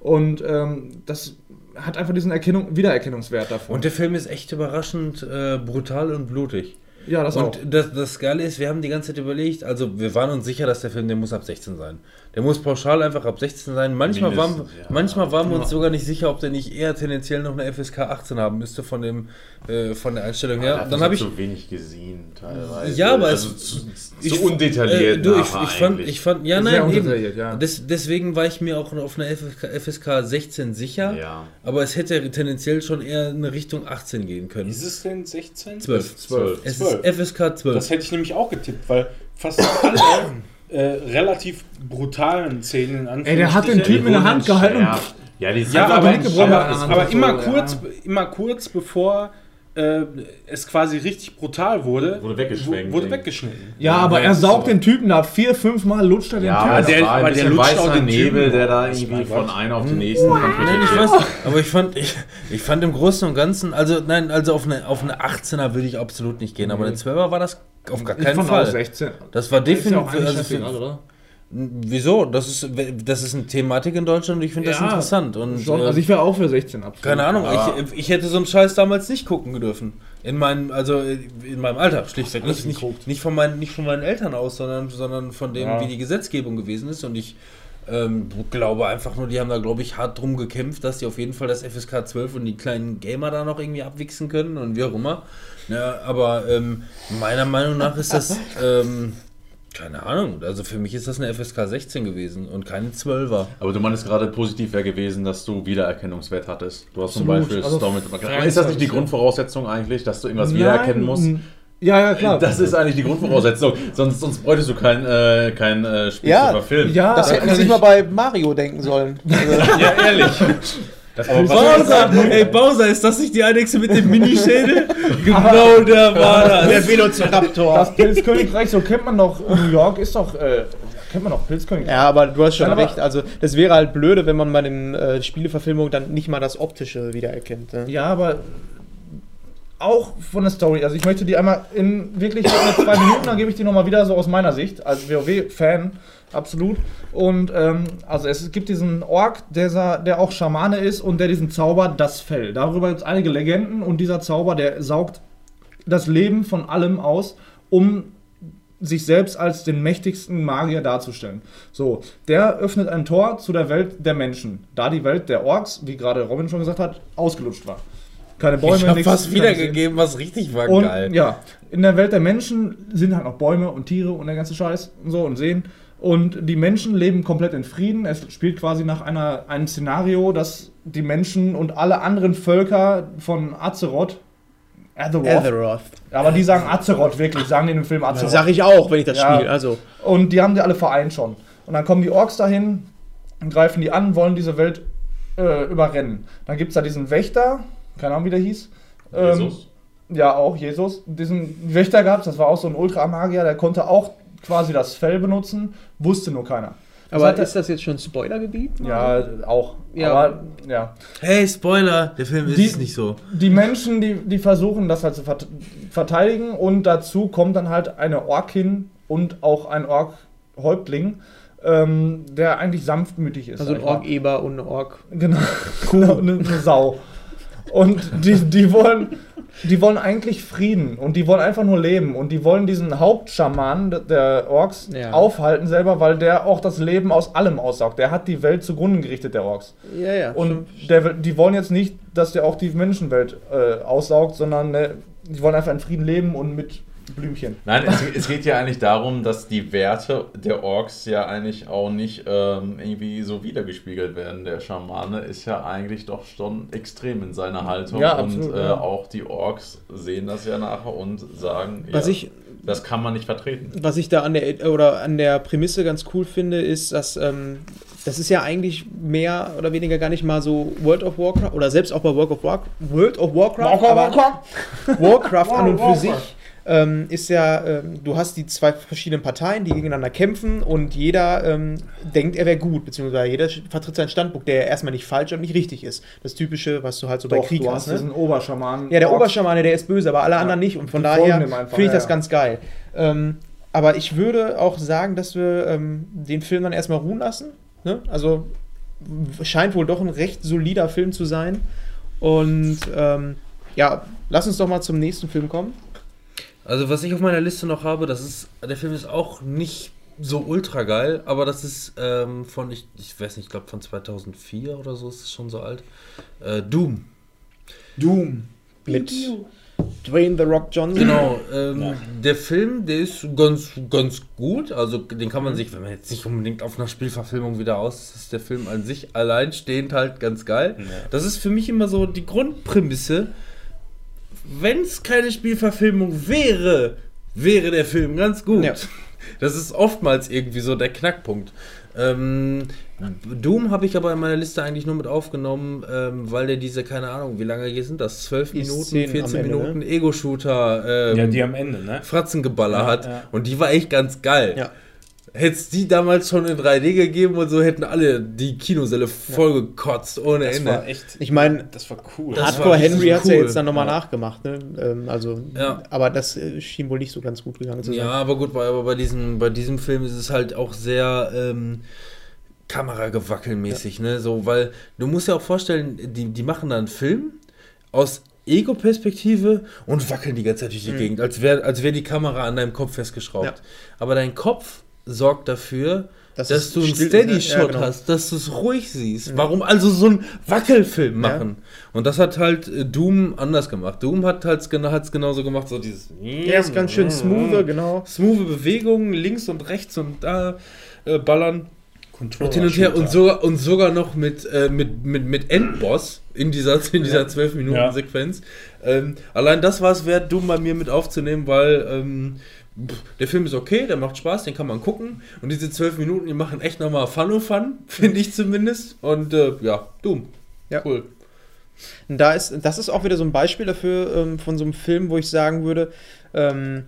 Und ähm, das hat einfach diesen Erkennung, Wiedererkennungswert davon. Und der Film ist echt überraschend äh, brutal und blutig. ja, das auch. Und das, das Geile ist, wir haben die ganze Zeit überlegt, also wir waren uns sicher, dass der Film, der muss ab 16 sein. Der muss pauschal einfach ab 16 sein. Manchmal, waren, ja. manchmal waren wir uns sogar nicht sicher, ob der nicht eher tendenziell noch eine FSK 18 haben müsste von, dem, äh, von der Einstellung her. Dann habe ich... so wenig gesehen teilweise. Ja, aber also es- zu, ich- so undetailliert. Äh, du, ich, ich, fand, eigentlich. ich fand, ja, Sehr nein, eben. ja. Des, deswegen war ich mir auch auf eine FSK, FSK 16 sicher, Ja. aber es hätte tendenziell schon eher in Richtung 18 gehen können. Ist es denn 16? 12. Zwölf. Es Zwölf. ist FSK 12. Das hätte ich nämlich auch getippt, weil fast alle äh, relativ brutalen Szenen in Ey, der hat den Typen in der Hand gehalten. Ja, ja die Ja, aber, aber, der aber und immer, so, kurz, ja. immer kurz bevor äh, es quasi richtig brutal wurde, Wurde weggeschwenkt. wu- wurde weggeschnitten. Ja, aber Ja, er saugt ist den Typen da vier, fünf Mal, lutscht er den Ja, Typen. aber der- der, aber der lutscht auch den Nebel, Typen der da irgendwie von einem auf den nächsten Nein, ich weiß, aber ich fand, ich, ich fand im Großen und Ganzen, also nein, also auf eine, auf eine 18er würde ich absolut nicht gehen, aber eine 12er war das auf gar Ich keinen fand Fall. auch 16. Das war ja definitiv, eigentlich also oder? wieso? Das ist, das ist eine Thematik in Deutschland und ich finde das Ja, interessant. Und, Schon, äh, also ich wäre auch für 16 absolut. keine Ahnung, ich, ich hätte so einen Scheiß damals nicht gucken dürfen. In meinem, also in meinem Alter, schlichtweg. Nicht, nicht, nicht, von meinen, nicht von meinen Eltern aus, sondern, sondern von dem, Ja. wie die Gesetzgebung gewesen ist. Und ich ähm, glaube einfach nur, die haben da, glaube ich, hart drum gekämpft, dass die auf jeden Fall das FSK 12 und die kleinen Gamer da noch irgendwie abwichsen können und wie auch immer. Ja, aber ähm, meiner Meinung nach ist das, ähm, keine Ahnung, also für mich ist das eine FSK 16 gewesen und keine 12er. Aber du meinst gerade positiv wäre gewesen, dass du Wiedererkennungswert hattest. Du hast zum Absolut. Beispiel Also Storm mit Ist das nicht die. Grundvoraussetzung eigentlich, dass du irgendwas Nein, wiedererkennen musst? Ja, ja, klar. Das ist eigentlich die Grundvoraussetzung. sonst, sonst bräuchtest du kein, äh, kein äh, Spiel Ja. zu verfilmen. ja, Das hätten sie sich mal bei Mario denken sollen. Also, Ja, ehrlich. Bowser! Ey, Bowser, ist das nicht die Einhexe mit dem Minischädel? genau, der war das. der Velociraptor. Das Pilzkönigreich, so kennt man doch, New York ist doch, äh, kennt man doch Pilzkönigreich. Ja, aber du hast schon Nein, recht. Also, das wäre halt blöde, wenn man bei den äh, Spieleverfilmungen dann nicht mal das Optische wiedererkennt. Ne? Ja, aber auch von der Story. Also ich möchte die einmal in wirklich in zwei Minuten, dann gebe ich die nochmal wieder so aus meiner Sicht, als WoW-Fan, absolut. Und ähm, also es gibt diesen Ork, der, der auch Schamane ist und der diesen Zauber das Fell. Darüber gibt es einige Legenden und dieser Zauber, der saugt das Leben von allem aus, um sich selbst als den mächtigsten Magier darzustellen. So, der öffnet ein Tor zu der Welt der Menschen, da die Welt der Orks, wie gerade Robin schon gesagt hat, ausgelutscht war. Keine Bäume, Ich hab nichts, was nichts wiedergegeben, was richtig war und geil. ja, in der Welt der Menschen sind halt noch Bäume und Tiere und der ganze Scheiß und so und Seen. Und die Menschen leben komplett in Frieden. Es spielt quasi nach einer, einem Szenario, dass die Menschen und alle anderen Völker von Azeroth, Azeroth, Azeroth. aber die sagen Azeroth wirklich, sagen die in dem Film Das Azeroth. sag ich auch, wenn ich das Ja. spiele. Also, Und die haben die alle vereint schon. Und dann kommen die Orks dahin, und greifen die an, wollen diese Welt äh, überrennen. Dann gibt es da diesen Wächter, keine Ahnung wie der hieß. Ähm, Jesus? ja, auch Jesus. Diesen Wächter gab es, das war auch so ein Ultramagier, der konnte auch quasi das Fell benutzen, wusste nur keiner. Das aber hat er- ist das jetzt schon Spoilergebiet? ja, auch. Ja. Aber ja. Hey, Spoiler, der Film ist Die- es nicht so. Die Menschen, die, die versuchen das halt zu vert- verteidigen und dazu kommt dann halt eine Orkin und auch ein Ork-Häuptling, ähm, der eigentlich sanftmütig ist. Also ein. Ork-Eber und eine Ork. Genau, genau eine, eine Sau. Und die, die, wollen, die wollen eigentlich Frieden und die wollen einfach nur leben und die wollen diesen Hauptschaman de- der Orks Ja. aufhalten selber, weil der auch das Leben aus allem aussaugt. Der hat die Welt zugrunde gerichtet, der Orks. Ja, ja. Und der, die wollen jetzt nicht, dass der auch die Menschenwelt äh, aussaugt, sondern äh, die wollen einfach in Frieden leben und mit Blümchen. Nein, es, es geht ja eigentlich darum, dass die Werte der Orks ja eigentlich auch nicht ähm, irgendwie so wiedergespiegelt werden. Der Schamane ist ja eigentlich doch schon extrem in seiner Haltung Ja, und absolut, äh, ja. auch die Orks sehen das ja nachher und sagen, Was ja, ich- das kann man nicht vertreten. Was ich da an der oder an der Prämisse ganz cool finde, ist, dass ähm, das ist ja eigentlich mehr oder weniger gar nicht mal so World of Warcraft oder selbst auch bei World of, War World of Warcraft, aber Warcraft an und für sich ähm, ist ja, ähm, du hast die zwei verschiedenen Parteien, die gegeneinander kämpfen und jeder ähm, denkt, er wäre gut, beziehungsweise jeder vertritt seinen Standpunkt, der erstmal nicht falsch und nicht richtig ist. Das Typische, was du halt so bei Doch, Krieg du hast. Ne? diesen Oberschaman. Ja, der. Oberschamane, der ist böse, aber alle anderen nicht. Und von Die daher finde ich ja, das ja. ganz geil. Ähm, aber ich würde auch sagen, dass wir ähm, den Film dann erstmal ruhen lassen. Ne? Also scheint wohl doch ein recht solider Film zu sein. Und ähm, ja, lass uns doch mal zum nächsten Film kommen. Also was ich auf meiner Liste noch habe, das ist, der Film ist auch nicht so ultra geil, aber das ist ähm, von, ich, ich weiß nicht, ich glaube von 2004 oder so ist es schon so alt. Äh, Doom. Doom. Mit Dwayne The Rock Johnson. Genau, ähm, der Film, der ist ganz, ganz gut. Also den kann man sich, wenn man jetzt nicht unbedingt auf einer Spielverfilmung wieder aus, ist der Film an sich alleinstehend halt ganz geil. Das ist für mich immer so die Grundprämisse. Wenn es keine Spielverfilmung wäre, wäre der Film ganz gut. Ja. Das ist oftmals irgendwie so der Knackpunkt. Ähm, Doom habe ich aber in meiner Liste eigentlich nur mit aufgenommen, ähm, weil der diese, keine Ahnung, wie lange hier sind das? 12 Die Minuten, Szenen am 14 Ende, Minuten ne? Ego-Shooter, ähm, Ja, die am Ende, ne? Fratzengeballer Ja, hat. ja. Und die war echt ganz geil. Ja. Hätte es die damals schon in 3D gegeben und so, hätten alle die Kinosäle vollgekotzt ohne Das Ende. war echt. Ich meine, Das war cool. Das Hardcore war Henry richtig hat es ja cool. jetzt dann nochmal Ja. nachgemacht, ne? Ähm, also, Ja. aber das äh, schien wohl nicht so ganz gut gegangen zu sein. Ja, aber gut, bei, aber bei, diesem, bei diesem Film ist es halt auch sehr ähm, Kameragewackelmäßig, ne? So, weil du musst ja auch vorstellen, die, die machen da einen Film aus Ego-Perspektive und wackeln die ganze Zeit durch die Mhm. Gegend, als wäre als wär die Kamera an deinem Kopf festgeschraubt. Ja. Aber dein Kopf sorgt dafür, Dass dass, es du einen ne? Steady-Shot Ja, genau. hast, dass du es ruhig siehst. Ja. Warum also so einen Wackelfilm Ja. machen? Und das hat halt äh, Doom anders gemacht. Doom hat halt hat's genauso gemacht, so dieses. Der ist ganz schön smooth, genau. Smooth Bewegungen links und rechts und da äh, ballern Controller und hin und her und sogar, und sogar noch mit, äh, mit, mit, mit Endboss in dieser, in dieser 12 Minuten Ja. Sequenz. Ähm, allein das war es wert, Doom bei mir mit aufzunehmen, weil ähm, der Film ist okay, der macht Spaß, den kann man gucken. Und diese 12 Minuten, die machen echt nochmal Fun und Fun, finde ich zumindest. Und äh, ja, Doom. Ja. Cool. Da ist, das ist auch wieder so ein Beispiel dafür ähm, von so einem Film, wo ich sagen würde, ähm,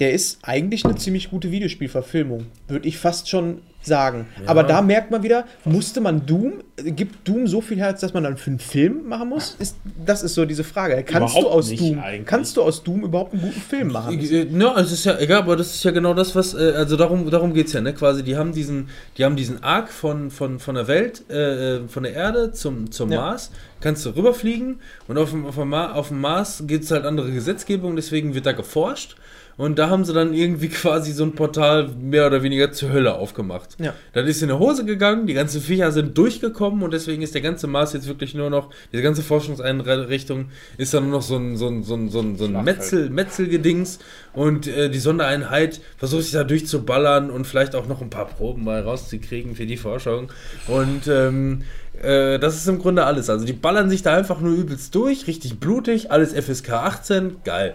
der ist eigentlich eine ziemlich gute Videospielverfilmung, würde ich fast schon sagen. Ja. Aber da merkt man wieder, musste man Doom, gibt Doom so viel Herz, dass man dann für einen Film machen muss? Ist, das ist so diese Frage. Kannst du Überhaupt aus nicht Doom, eigentlich. kannst du aus Doom überhaupt einen guten Film machen? Äh, Ja, es ist ja egal, aber das ist ja genau das, was, äh, also darum, darum geht es ja, ne? Quasi, die haben diesen, die haben diesen Arc von, von, von der Welt, äh, äh, von der Erde zum, zum Ja. Mars, kannst du rüberfliegen und auf dem, auf dem, Ma auf dem Mars gibt es halt andere Gesetzgebung, deswegen wird da geforscht. Und da haben sie dann irgendwie quasi so ein Portal mehr oder weniger zur Hölle aufgemacht. Ja. Dann ist in die Hose gegangen, die ganzen Viecher sind durchgekommen und deswegen ist der ganze Mars jetzt wirklich nur noch, diese ganze Forschungseinrichtung ist dann nur noch so ein, so ein, so ein, so ein, so ein. Metzel, Metzelgedings und äh, die Sondereinheit versucht sich da durchzuballern und vielleicht auch noch ein paar Proben mal rauszukriegen für die Forschung. Und ähm, äh, das ist im Grunde alles. Also die ballern sich da einfach nur übelst durch, richtig blutig, alles FSK 18, geil.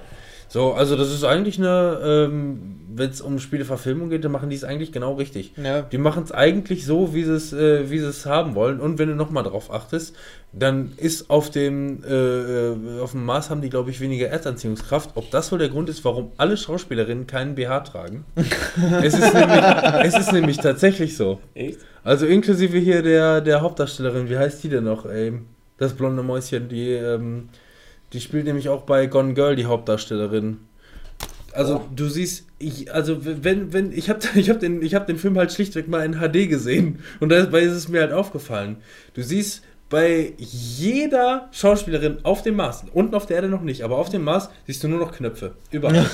So, also das ist eigentlich eine, ähm, wenn es um Spieleverfilmung geht, dann machen die es eigentlich genau richtig. Ja. Die machen es eigentlich so, wie sie es, äh, wie sie es haben wollen. Und wenn du nochmal drauf achtest, dann ist auf dem, äh, äh, auf dem Mars haben die, glaube ich, weniger Erdanziehungskraft. Ob das wohl der Grund ist, warum alle Schauspielerinnen keinen BH tragen? es, ist nämlich, es ist nämlich tatsächlich so. Echt? Also inklusive hier der, der Hauptdarstellerin, wie heißt die denn noch, ey? Das blonde Mäuschen, die, ähm, die spielt nämlich auch bei Gone Girl, die Hauptdarstellerin. Also du siehst, ich, also wenn, wenn, ich habe ich hab den, ich hab den Film halt schlichtweg mal in HD gesehen und dabei ist es mir halt aufgefallen. Du siehst bei jeder Schauspielerin auf dem Mars, unten auf der Erde noch nicht, aber auf dem Mars siehst du nur noch Knöpfe. Überall.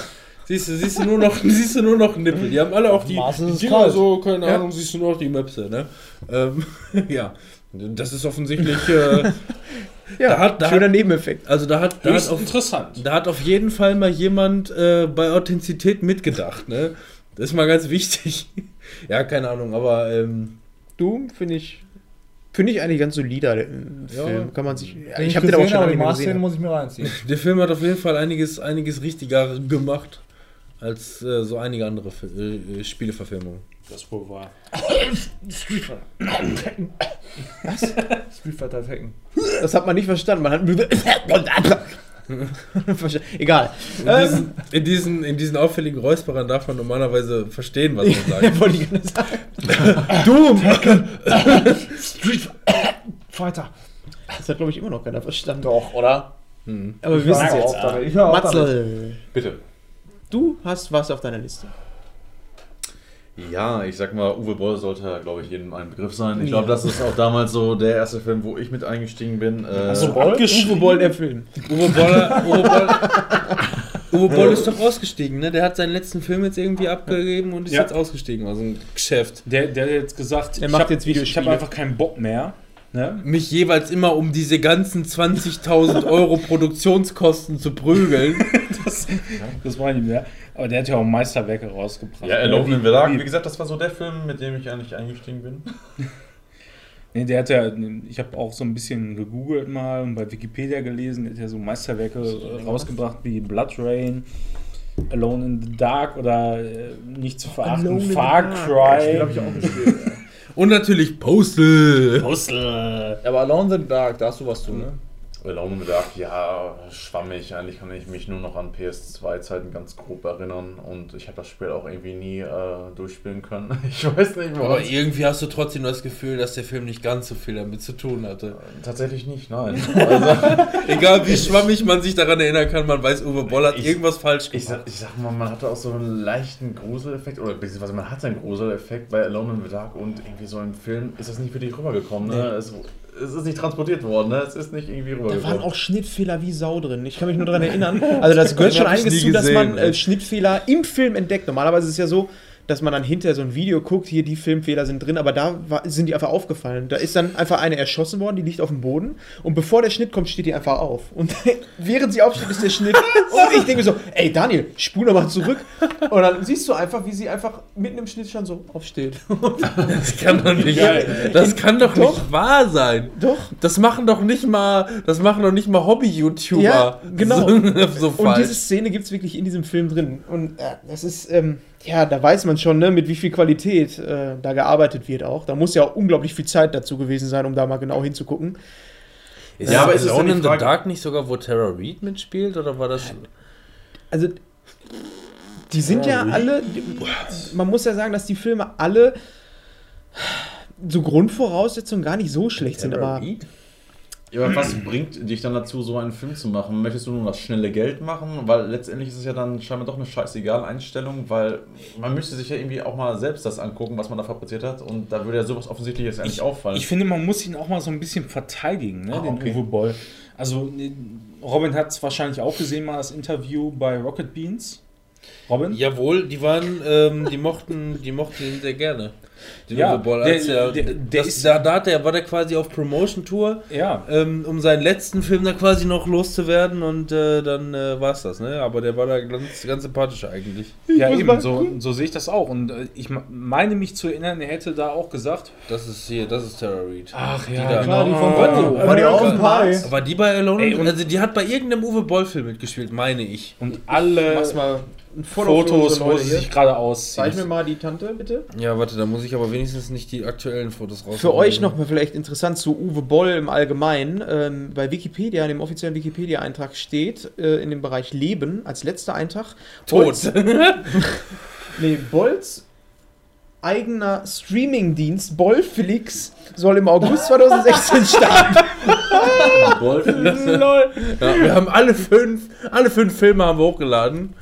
Siehst du, siehst du nur noch, siehst du nur noch Nippel. Die haben alle auch die, die Dinger so, keine Ja. Ahnung, siehst du nur noch die Möpse, ne? Ähm, ja. Das ist offensichtlich, äh, Ja, Da hat- da schöner hat- Nebeneffekt. also da hat, da hat, auf, interessant. da hat auf jeden Fall mal jemand äh, bei Authentizität mitgedacht, ne? Das ist mal ganz wichtig. ja, keine Ahnung, aber ähm, Doom finde ich, finde ich eigentlich ganz solider äh, Ja. Film. Kann man sich, ja, Den ich habe den auch schon aber gesehen. muss ich mir reinziehen. der Film hat auf jeden Fall einiges, einiges richtiger gemacht als äh, so einige andere äh, Spieleverfilmungen. Das wohl war. Street Fighter. Was? Street Fighter Tekken. Das hat man nicht verstanden. Man hat. Egal. In, Ähm, diesen, in, diesen, in diesen auffälligen Räusperern darf man normalerweise verstehen, was man sagt. wollte ich gerade sagen. Doom! Street Fighter. Das hat, glaube ich, immer noch keiner verstanden. Doch, oder? Hm. Aber wir wissen es jetzt. auf damit. Matzel, Bitte. du hast was auf deiner Liste. Ja, ich sag mal, Uwe Boll sollte, glaube ich, jedem ein Begriff sein. Ich glaube, das ist auch damals so der erste Film, wo ich mit eingestiegen bin. Äh, So Boll? Uwe Boll, der Film. Uwe Boll, Uwe Boll, Uwe Boll ist doch ausgestiegen, ne? Der hat seinen letzten Film jetzt irgendwie abgegeben und ist Ja. jetzt ausgestiegen aus dem Geschäft. Der, der hat jetzt gesagt, Der ich macht hab- jetzt Ich, ich Videospiele. habe einfach keinen Bock mehr. Ne? Mich jeweils immer um diese ganzen 20.000 Euro Produktionskosten zu prügeln. Das, das war nicht mehr. Aber der hat ja auch Meisterwerke rausgebracht. ja, ne? Erlauben Wie- im Verlag. wie- Wie gesagt, das war so der Film, mit dem ich eigentlich eingestiegen bin. Nee, der hat ja, ich habe auch so ein bisschen gegoogelt mal und bei Wikipedia gelesen, der hat ja so Meisterwerke äh, rausgebracht wie Blood Rain, Alone in the Dark oder äh, nicht zu Alone verachten, in the Far Dark. Das Spiel Cry. habe ich auch gespielt. Und natürlich Postal. Puzzle. Aber Alone in the Dark, da hast du was zu, ne? Alone in the Dark, ja, schwammig. Eigentlich kann ich mich nur noch an PS2-Zeiten ganz grob erinnern. Und ich habe das Spiel auch irgendwie nie äh, durchspielen können. Ich weiß nicht, Aber warum. irgendwie hast du trotzdem das Gefühl, dass der Film nicht ganz so viel damit zu tun hatte. Tatsächlich nicht, nein. Also, Egal wie schwammig man sich daran erinnern kann, man weiß, Uwe Boll hat Ich- irgendwas falsch ich, gemacht. sag, ich sag mal, man hatte auch so einen leichten Gruseleffekt. Oder beziehungsweise man hat einen Gruseleffekt bei Alone in the Dark. Und irgendwie so im Film ist das nicht für dich rübergekommen. Ne? Es, es ist nicht transportiert worden. Ne? Es ist nicht irgendwie Da rübergekommen. waren auch Schnittfehler wie Sau drin. Ich kann mich nur daran erinnern. Also das gehört schon einiges zu, dass man äh, Schnittfehler im Film entdeckt. Normalerweise ist es ja so, dass man dann hinterher so ein Video guckt, hier die Filmfehler sind drin, aber da war, sind die einfach aufgefallen. Da ist dann einfach eine erschossen worden, die liegt auf dem Boden und bevor der Schnitt kommt, steht die einfach auf. Und während sie aufsteht, ist der Schnitt. Und ich denke mir so, ey Daniel, spul nochmal zurück. Und dann siehst du einfach, wie sie einfach mitten im Schnitt schon so aufsteht. Das kann doch nicht, das kann doch, Doch. nicht wahr sein. Doch. Das machen doch nicht mal, das machen doch nicht mal Hobby-YouTuber. Ja, genau. So, so Und diese Szene gibt es wirklich in diesem Film drin. Und äh, das ist, ähm, ja, da weiß man schon, ne, mit wie viel Qualität äh, da gearbeitet wird auch. Da muss ja auch unglaublich viel Zeit dazu gewesen sein, um da mal genau hinzugucken. ist Ja, aber ist es Alone die in the Frage- Dark nicht sogar, wo Tara Reid mitspielt? Oder war das. Also, die sind ja alle, man muss ja sagen, dass die Filme alle so Grundvoraussetzungen gar nicht so schlecht sind, Tara aber Reid? Ja, aber was bringt dich dann dazu, so einen Film zu machen? Möchtest du nur das schnelle Geld machen? Weil letztendlich ist es ja dann scheinbar doch eine scheißegal Einstellung, weil man müsste sich ja irgendwie auch mal selbst das angucken, was man da fabriziert hat. Und da würde ja sowas Offensichtliches eigentlich auffallen. Ich finde, man muss ihn auch mal so ein bisschen verteidigen, ne, Ah, den okay. Uwe Boll. Also, ne, Robin hat es wahrscheinlich auch gesehen, mal das Interview bei Rocket Beans. Robin? Jawohl, die waren, ähm, die mochten, die mochten ihn sehr gerne. Den Ja, Uwe Boll, der- als er, der- der das, ist- da, da hat er, war der quasi auf Promotion-Tour, Ja. ähm, um seinen letzten Film da quasi noch loszuwerden und äh, dann äh, war es das, ne? Aber der war da ganz, ganz sympathisch eigentlich. Ja, muss eben, so, so sehe ich das auch. Und äh, ich me- meine mich zu erinnern, er hätte da auch gesagt, Das ist hier, das ist Tara Reid. Ach Die ja, da- Klar, die von Oh, War die auch ein Paar? War die bei Alone? Ey, und- also die hat bei irgendeinem Uwe Boll-Film mitgespielt, meine ich. und alle mach's mal ein Foto Fotos, wo sie sich gerade ausziehen. Zeig mir mal die Tante, bitte. Ja, warte, da muss ich aber wenigstens nicht die aktuellen Fotos raus. Für euch noch mal vielleicht interessant zu Uwe Boll im Allgemeinen. Ähm, bei Wikipedia, in dem offiziellen Wikipedia-Eintrag steht äh, in dem Bereich Leben als letzter Eintrag Tot. Nee, Bolls eigener Streamingdienst Bollflix soll im August 2016 starten. Lol. Ja, wir haben alle fünf, alle fünf Filme haben wir hochgeladen.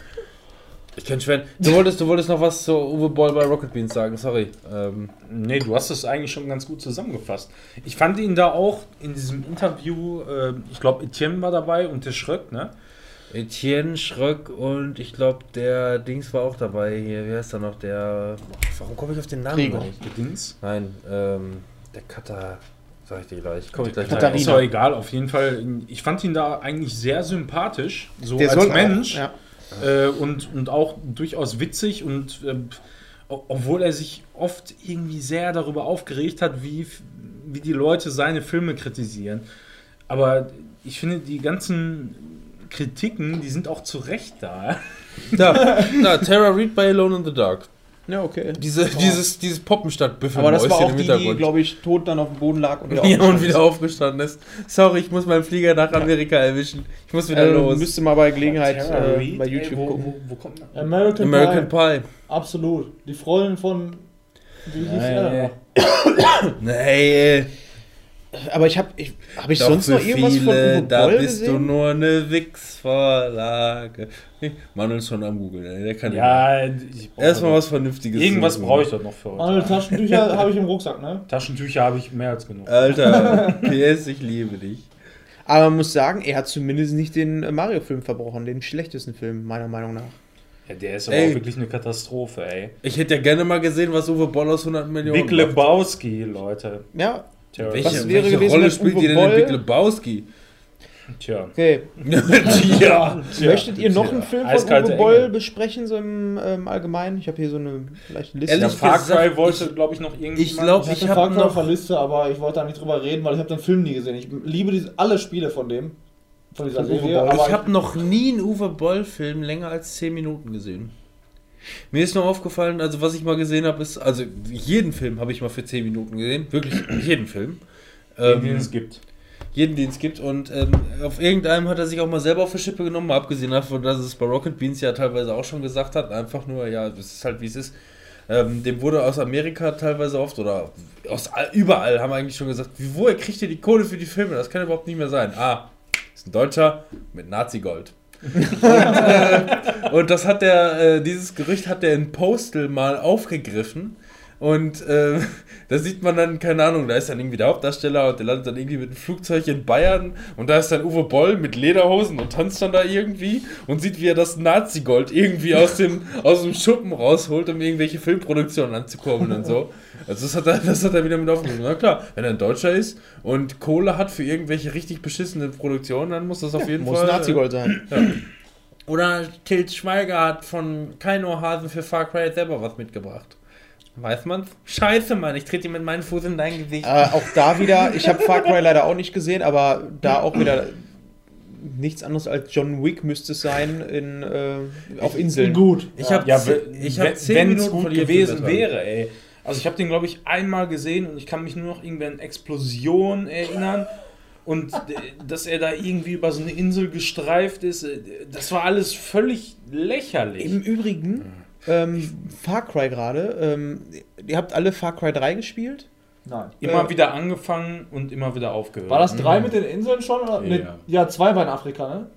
Ich kann schwer. Du wolltest, du wolltest noch was zu Uwe Boll bei Rocket Beans sagen, sorry. Ähm, Nee, du hast es eigentlich schon ganz gut zusammengefasst. Ich fand ihn da auch in diesem Interview, äh, ich glaube, Etienne war dabei und der Schröck, ne? Etienne Schröck und ich glaube, der Dings war auch dabei hier. Wie heißt er noch? Der. Warum komme ich auf den Namen Gregor. nicht? Der Dings. Nein, ähm, der Cutter. Sag ich dir gleich. Komm ich gleich Katharina. Ist ja egal, auf jeden Fall. Ich fand ihn da eigentlich sehr sympathisch, so Der als Mensch. Auch, ja. Äh, und, und auch durchaus witzig und äh, obwohl er sich oft irgendwie sehr darüber aufgeregt hat, wie, wie die Leute seine Filme kritisieren. Aber ich finde, die ganzen Kritiken, die sind auch zu Recht da. Da, da, Tara Reid bei Alone in the Dark. Ja, okay. Diese, dieses, dieses Poppenstadt-Büffel. Aber das war auch die, die, glaube ich, tot dann auf dem Boden lag und wieder Ja, und aufgestanden wieder aufgestanden ist. Sorry, ich muss meinen Flieger nach Amerika erwischen. Ich muss wieder äh, los. Müsste mal bei Gelegenheit äh, bei ey, YouTube wo, gucken. wo, wo kommt man? American, American Pie. Pie. Absolut. Die Freundin von. Wie hieß Nee, er? nee. Aber ich habe ich, hab ich Doch sonst für noch irgendwas von viele, Uwe da Boll bist du gesehen? nur eine Wix-Vorlage. Manuel ist schon am Googeln, ey. der kann nicht. Ja, Erstmal was Vernünftiges. Irgendwas brauche ich doch noch für heute. Alle Taschentücher habe ich im Rucksack, ne? Taschentücher habe ich mehr als genug. Alter, PS, ich liebe dich. Aber man muss sagen, er hat zumindest nicht den Mario-Film verbrochen, den schlechtesten Film, meiner Meinung nach. Ja, der ist aber Ey. auch wirklich eine Katastrophe, ey. Ich hätte ja gerne mal gesehen, was Uwe Boll aus 100 Millionen Big macht. Lebowski, Leute. Ja, Tja, Welche, Was wäre welche gewesen, Rolle spielt die denn in Boll- Big Lebowski? tja. okay. ja. Möchtet ihr noch einen Film von Uwe Boll Engel. besprechen, so im ähm, Allgemeinen? Ich habe hier so eine leichte Liste. Ehrlich Der Far gesagt, Cry wollte, glaube ich, noch irgendwie. ich glaub, Ich Ich hatte hab Far Cry noch- auf der Liste, aber ich wollte da nicht drüber reden, weil ich habe den Film nie gesehen. Ich liebe diese, alle Spiele von dem. Von dieser Von Uwe Serie. Boll. Aber ich habe noch nie einen Uwe Boll-Film länger als 10 Minuten gesehen. Mir ist nur aufgefallen, also was ich mal gesehen habe, ist, also jeden Film habe ich mal für 10 Minuten gesehen. Wirklich jeden Film. Den, den Ähm, es gibt. jeden, den es gibt. Und ähm, auf irgendeinem hat er sich auch mal selber auf die Schippe genommen, mal abgesehen davon, dass es bei Rocket Beans ja teilweise auch schon gesagt hat. Einfach nur, ja, das ist halt wie es ist. Ähm, dem wurde aus Amerika teilweise oft oder aus all- überall haben eigentlich schon gesagt, woher kriegt ihr die Kohle für die Filme? Das kann überhaupt nicht mehr sein. Ah, ist ein Deutscher mit Nazi-Gold. Und, äh, und das hat der, äh, dieses Gerücht hat der in Postal mal aufgegriffen. Und äh, da sieht man dann, keine Ahnung, da ist dann irgendwie der Hauptdarsteller und der landet dann irgendwie mit einem Flugzeug in Bayern und da ist dann Uwe Boll mit Lederhosen und tanzt dann da irgendwie und sieht, wie er das Nazi-Gold irgendwie aus dem, aus dem Schuppen rausholt, um irgendwelche Filmproduktionen anzukurbeln und so. Also das hat er, das hat er wieder mit aufgenommen. Na klar, wenn er ein Deutscher ist und Kohle hat für irgendwelche richtig beschissenen Produktionen, dann muss das auf jeden Muss Fall... Nazi-Gold sein. Oder Tilt Schweiger hat von Kein Ohrhasen für Far Cry selber was mitgebracht. Weiß man's? Scheiße, Mann, ich trete dir mit meinem Fuß in dein Gesicht. Äh, auch da wieder, ich habe Far Cry leider auch nicht gesehen, aber da auch wieder nichts anderes als John Wick müsste es sein in, äh, auf Inseln. Gut. Ich habe Ja, ich hab wenn- zehn Minuten gut von gewesen Film wäre, ey. Also ich habe den, glaube ich, einmal gesehen und ich kann mich nur noch irgendwie an Explosionen erinnern. Und dass er da irgendwie über so eine Insel gestreift ist, das war alles völlig lächerlich. Im Übrigen, ähm, Far Cry gerade, ähm, ihr habt alle Far Cry 3 gespielt? Nein. immer äh, wieder angefangen und immer wieder aufgehört. War das drei mit den Inseln schon? Oder? Ja. Nee, ja, zwei war in Afrika, ne?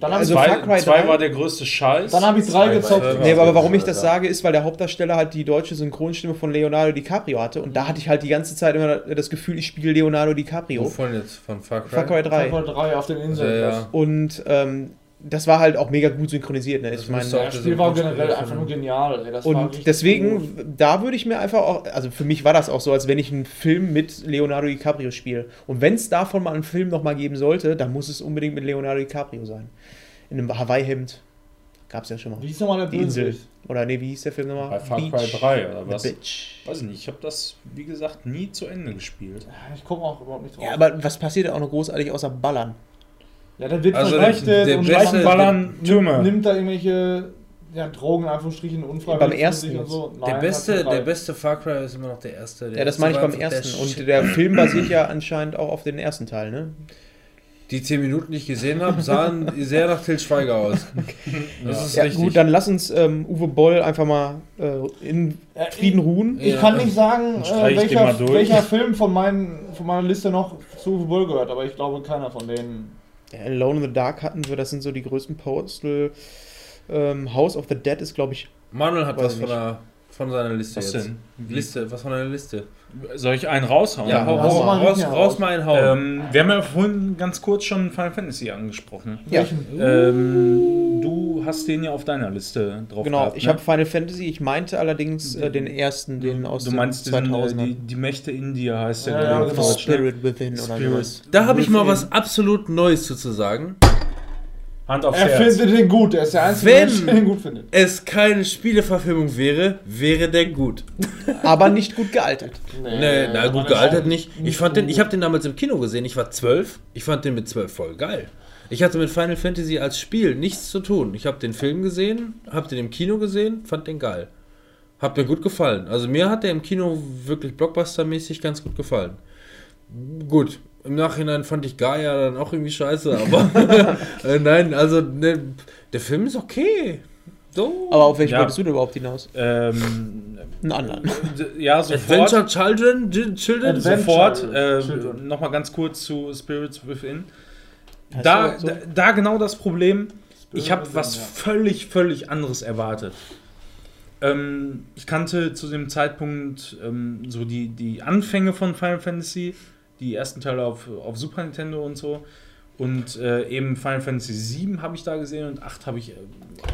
Dann habe Also ich, zwei, Far Cry zwei 3? war der größte Scheiß. dann hab ich drei Zwei gezockt. bei- Nee, aber warum ich das sage, ist, weil der Hauptdarsteller halt die deutsche Synchronstimme von Leonardo DiCaprio hatte und da hatte ich halt die ganze Zeit immer das Gefühl, ich spiele Leonardo DiCaprio. Wovon jetzt? Von Far Cry? Far Cry 3. Far Cry drei auf den Inseln. Ja, ja. Und ähm, das war halt auch mega gut synchronisiert. Ne? Das Ich auch Das Spiel war generell einfach nur genial. Ey. Das Und richtig gut. deswegen, da würde ich mir einfach auch, also für mich war das auch so, als wenn ich einen Film mit Leonardo DiCaprio spiele. Und wenn es davon mal einen Film nochmal geben sollte, dann muss es unbedingt mit Leonardo DiCaprio sein. In einem Hawaii-Hemd. Gab es ja schon mal. Wie hieß nochmal der Die Insel. Bösewicht? Oder nee, wie hieß der Film nochmal? bei Far Cry Beach. 3 oder The was? Bitch. Weiß ich nicht, ich habe das, wie gesagt, nie zu Ende gespielt. Ich komme auch überhaupt nicht drauf. Ja, aber was passiert da auch noch großartig außer Ballern? Ja, der wird Also verrechtet der- der und beste- nimmt- Ballern Türme. nimmt da irgendwelche ja, Drogen, Anführungsstrichen, unfreiwillig. Beim ersten und so. Der Nein, beste, Far Cry der beste Far Cry ist immer noch der erste. Der Ja, das meine ich beim der ersten. Und Shit. der Film basiert ja anscheinend auch auf den ersten Teil, ne? Die 10 Minuten, die ich gesehen habe, sahen sehr nach Til Schweiger aus. Das ist Ja, richtig. gut, dann lass uns ähm, Uwe Boll einfach mal äh, in Ja, Frieden ruhen. Ich Ja. kann nicht sagen, Dann äh, ich welcher, welcher Film von, meinen, von meiner Liste noch zu Uwe Boll gehört, aber ich glaube keiner von denen. Ja, Alone in the Dark hatten wir, das sind so die größten Postal. Ähm, House of the Dead ist, glaube ich, Manuel hat was von, der, von seiner Liste Was jetzt. denn? Liste, was von deiner Liste? Soll ich einen raushauen? Ja, hau, hau mal raus, raus, raus. mal einen Hau. Ähm, wir haben ja vorhin ganz kurz schon Final Fantasy angesprochen. Ja. Ähm, du hast den ja auf deiner Liste drauf genau. gehabt, ich ne? habe Final Fantasy, ich meinte allerdings äh, den ersten, den aus Du den meinst äh, 2000 die, die Mächte India heißt der, Ja, ja, genau. ne? Spirit Within oder Spirit. sowas. da habe ich mal was absolut Neues zu sagen. Hand aufs Er Herz. findet den gut, er ist der einzige Wenn- Mensch, der den gut findet. Es keine Spieleverfilmung wäre, wäre der gut. Aber nicht gut gealtert. Nee, na gut gealtert nicht. Ich fand den, ich habe den damals im Kino gesehen. Ich war zwölf. Ich fand den mit zwölf voll geil. Ich hatte mit Final Fantasy als Spiel nichts zu tun. Ich habe den Film gesehen, habe den im Kino gesehen, fand den geil. Hat mir gut gefallen. Also mir hat der im Kino wirklich blockbustermäßig ganz gut gefallen. Gut, im Nachhinein fand ich Gaia dann auch irgendwie scheiße, aber äh, nein, also ne, der Film ist okay. So. Aber auf welchen Ja. wolltest du denn überhaupt hinaus? Ähm, Einen anderen. ja, sofort. Adventure Children, Ch- Children, Adventure. Sofort. Äh, Children. Nochmal ganz kurz zu Spirits Within. Da, so? da, da genau das Problem. Ich habe was ja. völlig, völlig anderes erwartet. Ähm, ich kannte zu dem Zeitpunkt ähm, so die, die Anfänge von Final Fantasy, die ersten Teile auf, auf Super Nintendo und so. Und äh, eben Final Fantasy 7 habe ich da gesehen und 8 habe ich äh,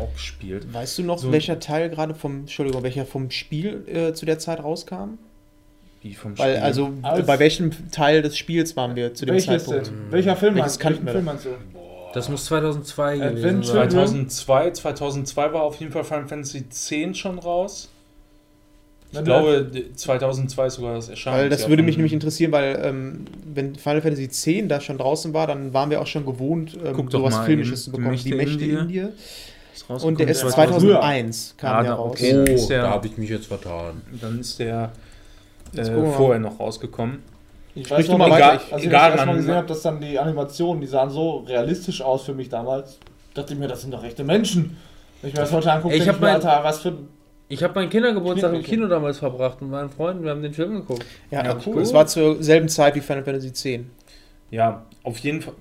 auch gespielt. Weißt du noch, So- welcher Teil gerade vom, Entschuldigung, welcher vom Spiel äh, zu der Zeit rauskam? Die vom Weil, Spiel. also, Als- bei welchem Teil des Spiels waren wir zu dem Welches Zeitpunkt? denn? Welcher Film Welches Welchen wir Film du? Das muss 2002 gewesen sein. 2002, 2002 war auf jeden Fall Final Fantasy 10 schon raus. Ich Wenn glaube, d- 2002 ist sogar das Erscheinen. Weil das würde mich nämlich interessieren, weil ähm, wenn Final Fantasy X da schon draußen war, dann waren wir auch schon gewohnt, ähm, sowas Filmisches zu bekommen. Die Die Mächte in dir. Und der ist rausgekommen? 2001 kam Ah, der raus. okay. ist der- da habe ich mich jetzt vertan. Dann ist der äh, vorher noch rausgekommen. Ich du noch, mal als weiter. ich- als ich Egal, das erste Mal Mann. gesehen habe, dass dann die Animationen, die sahen so realistisch aus für mich damals, dachte ich mir, das sind doch echte Menschen. Wenn ich mir das heute angucke, Ich denke ich mir, Alter, was für ein Ich habe meinen Kindergeburtstag im. Kino damals verbracht mit meinen Freunden. Wir haben den Film geguckt. Ja, Ja, cool. cool. Es war zur selben Zeit wie Final Fantasy X. Ja, auf jeden Fall.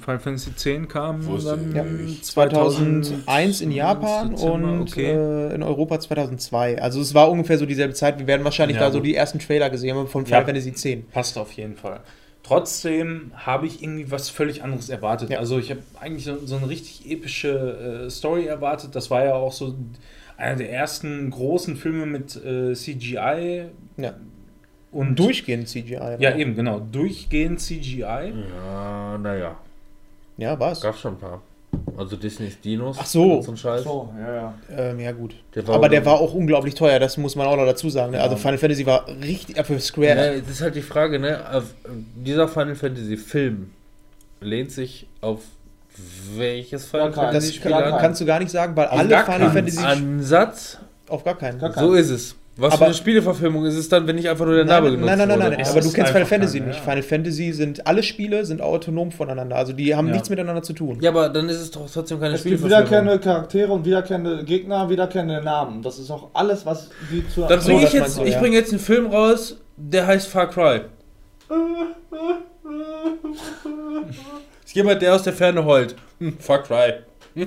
Final Fantasy X kam Wusste dann Ja, ähm, 2001 in Japan Dezember, und okay. äh, in Europa 2002. Also es war ungefähr so dieselbe Zeit. Wir werden wahrscheinlich Ja, da so die ersten Trailer gesehen haben von Final Ja. Fantasy X. Passt auf jeden Fall. Trotzdem habe ich irgendwie was völlig anderes erwartet. Ja. Also ich habe eigentlich so, so eine richtig epische äh, Story erwartet. Das war ja auch so einer der ersten großen Filme mit äh, CGI. Ja. Und Durchgehend CGI. Ja, eben, genau. Durchgehend CGI. Ja, naja. Ja, war's. Gab schon ein paar. Also Disneys Dinos. Ach so. und So ein Scheiß. so, ja, ja. Ähm, ja, gut. Der war Aber der war auch unglaublich teuer, das muss man auch noch dazu sagen. ne? Also Final Fantasy war richtig, äh, für Square. Ja, das ist halt die Frage, ne? Auf- Dieser Final Fantasy Film lehnt sich auf welches Final. Das Fantasy kann, gar Spiel keinen. kannst du gar nicht sagen, weil alle gar Final keinen. Fantasy Ansatz? auf gar keinen. Gar keinen. So ist es. Was für Aber- eine Spieleverfilmung ist es dann, wenn nicht einfach nur der Nein, Name nein, genutzt nein, nein, nein, nein, Es aber du kennst Final Fantasy keine, nicht. ja. Final Fantasy sind, alle Spiele sind autonom voneinander. Also die haben Ja. nichts miteinander zu tun. Ja, aber dann ist es doch trotzdem keine Es gibt Spieleverfilmung. wiederkehrende Charaktere und wiederkehrende Gegner, wiederkehrende Namen. Das ist auch alles, was die zu. Dann so, bringe ich das jetzt, ich bringe jetzt einen Film raus, der heißt Far Cry. Ist jemand, der aus der Ferne heult. Hm, Far Cry. Hm.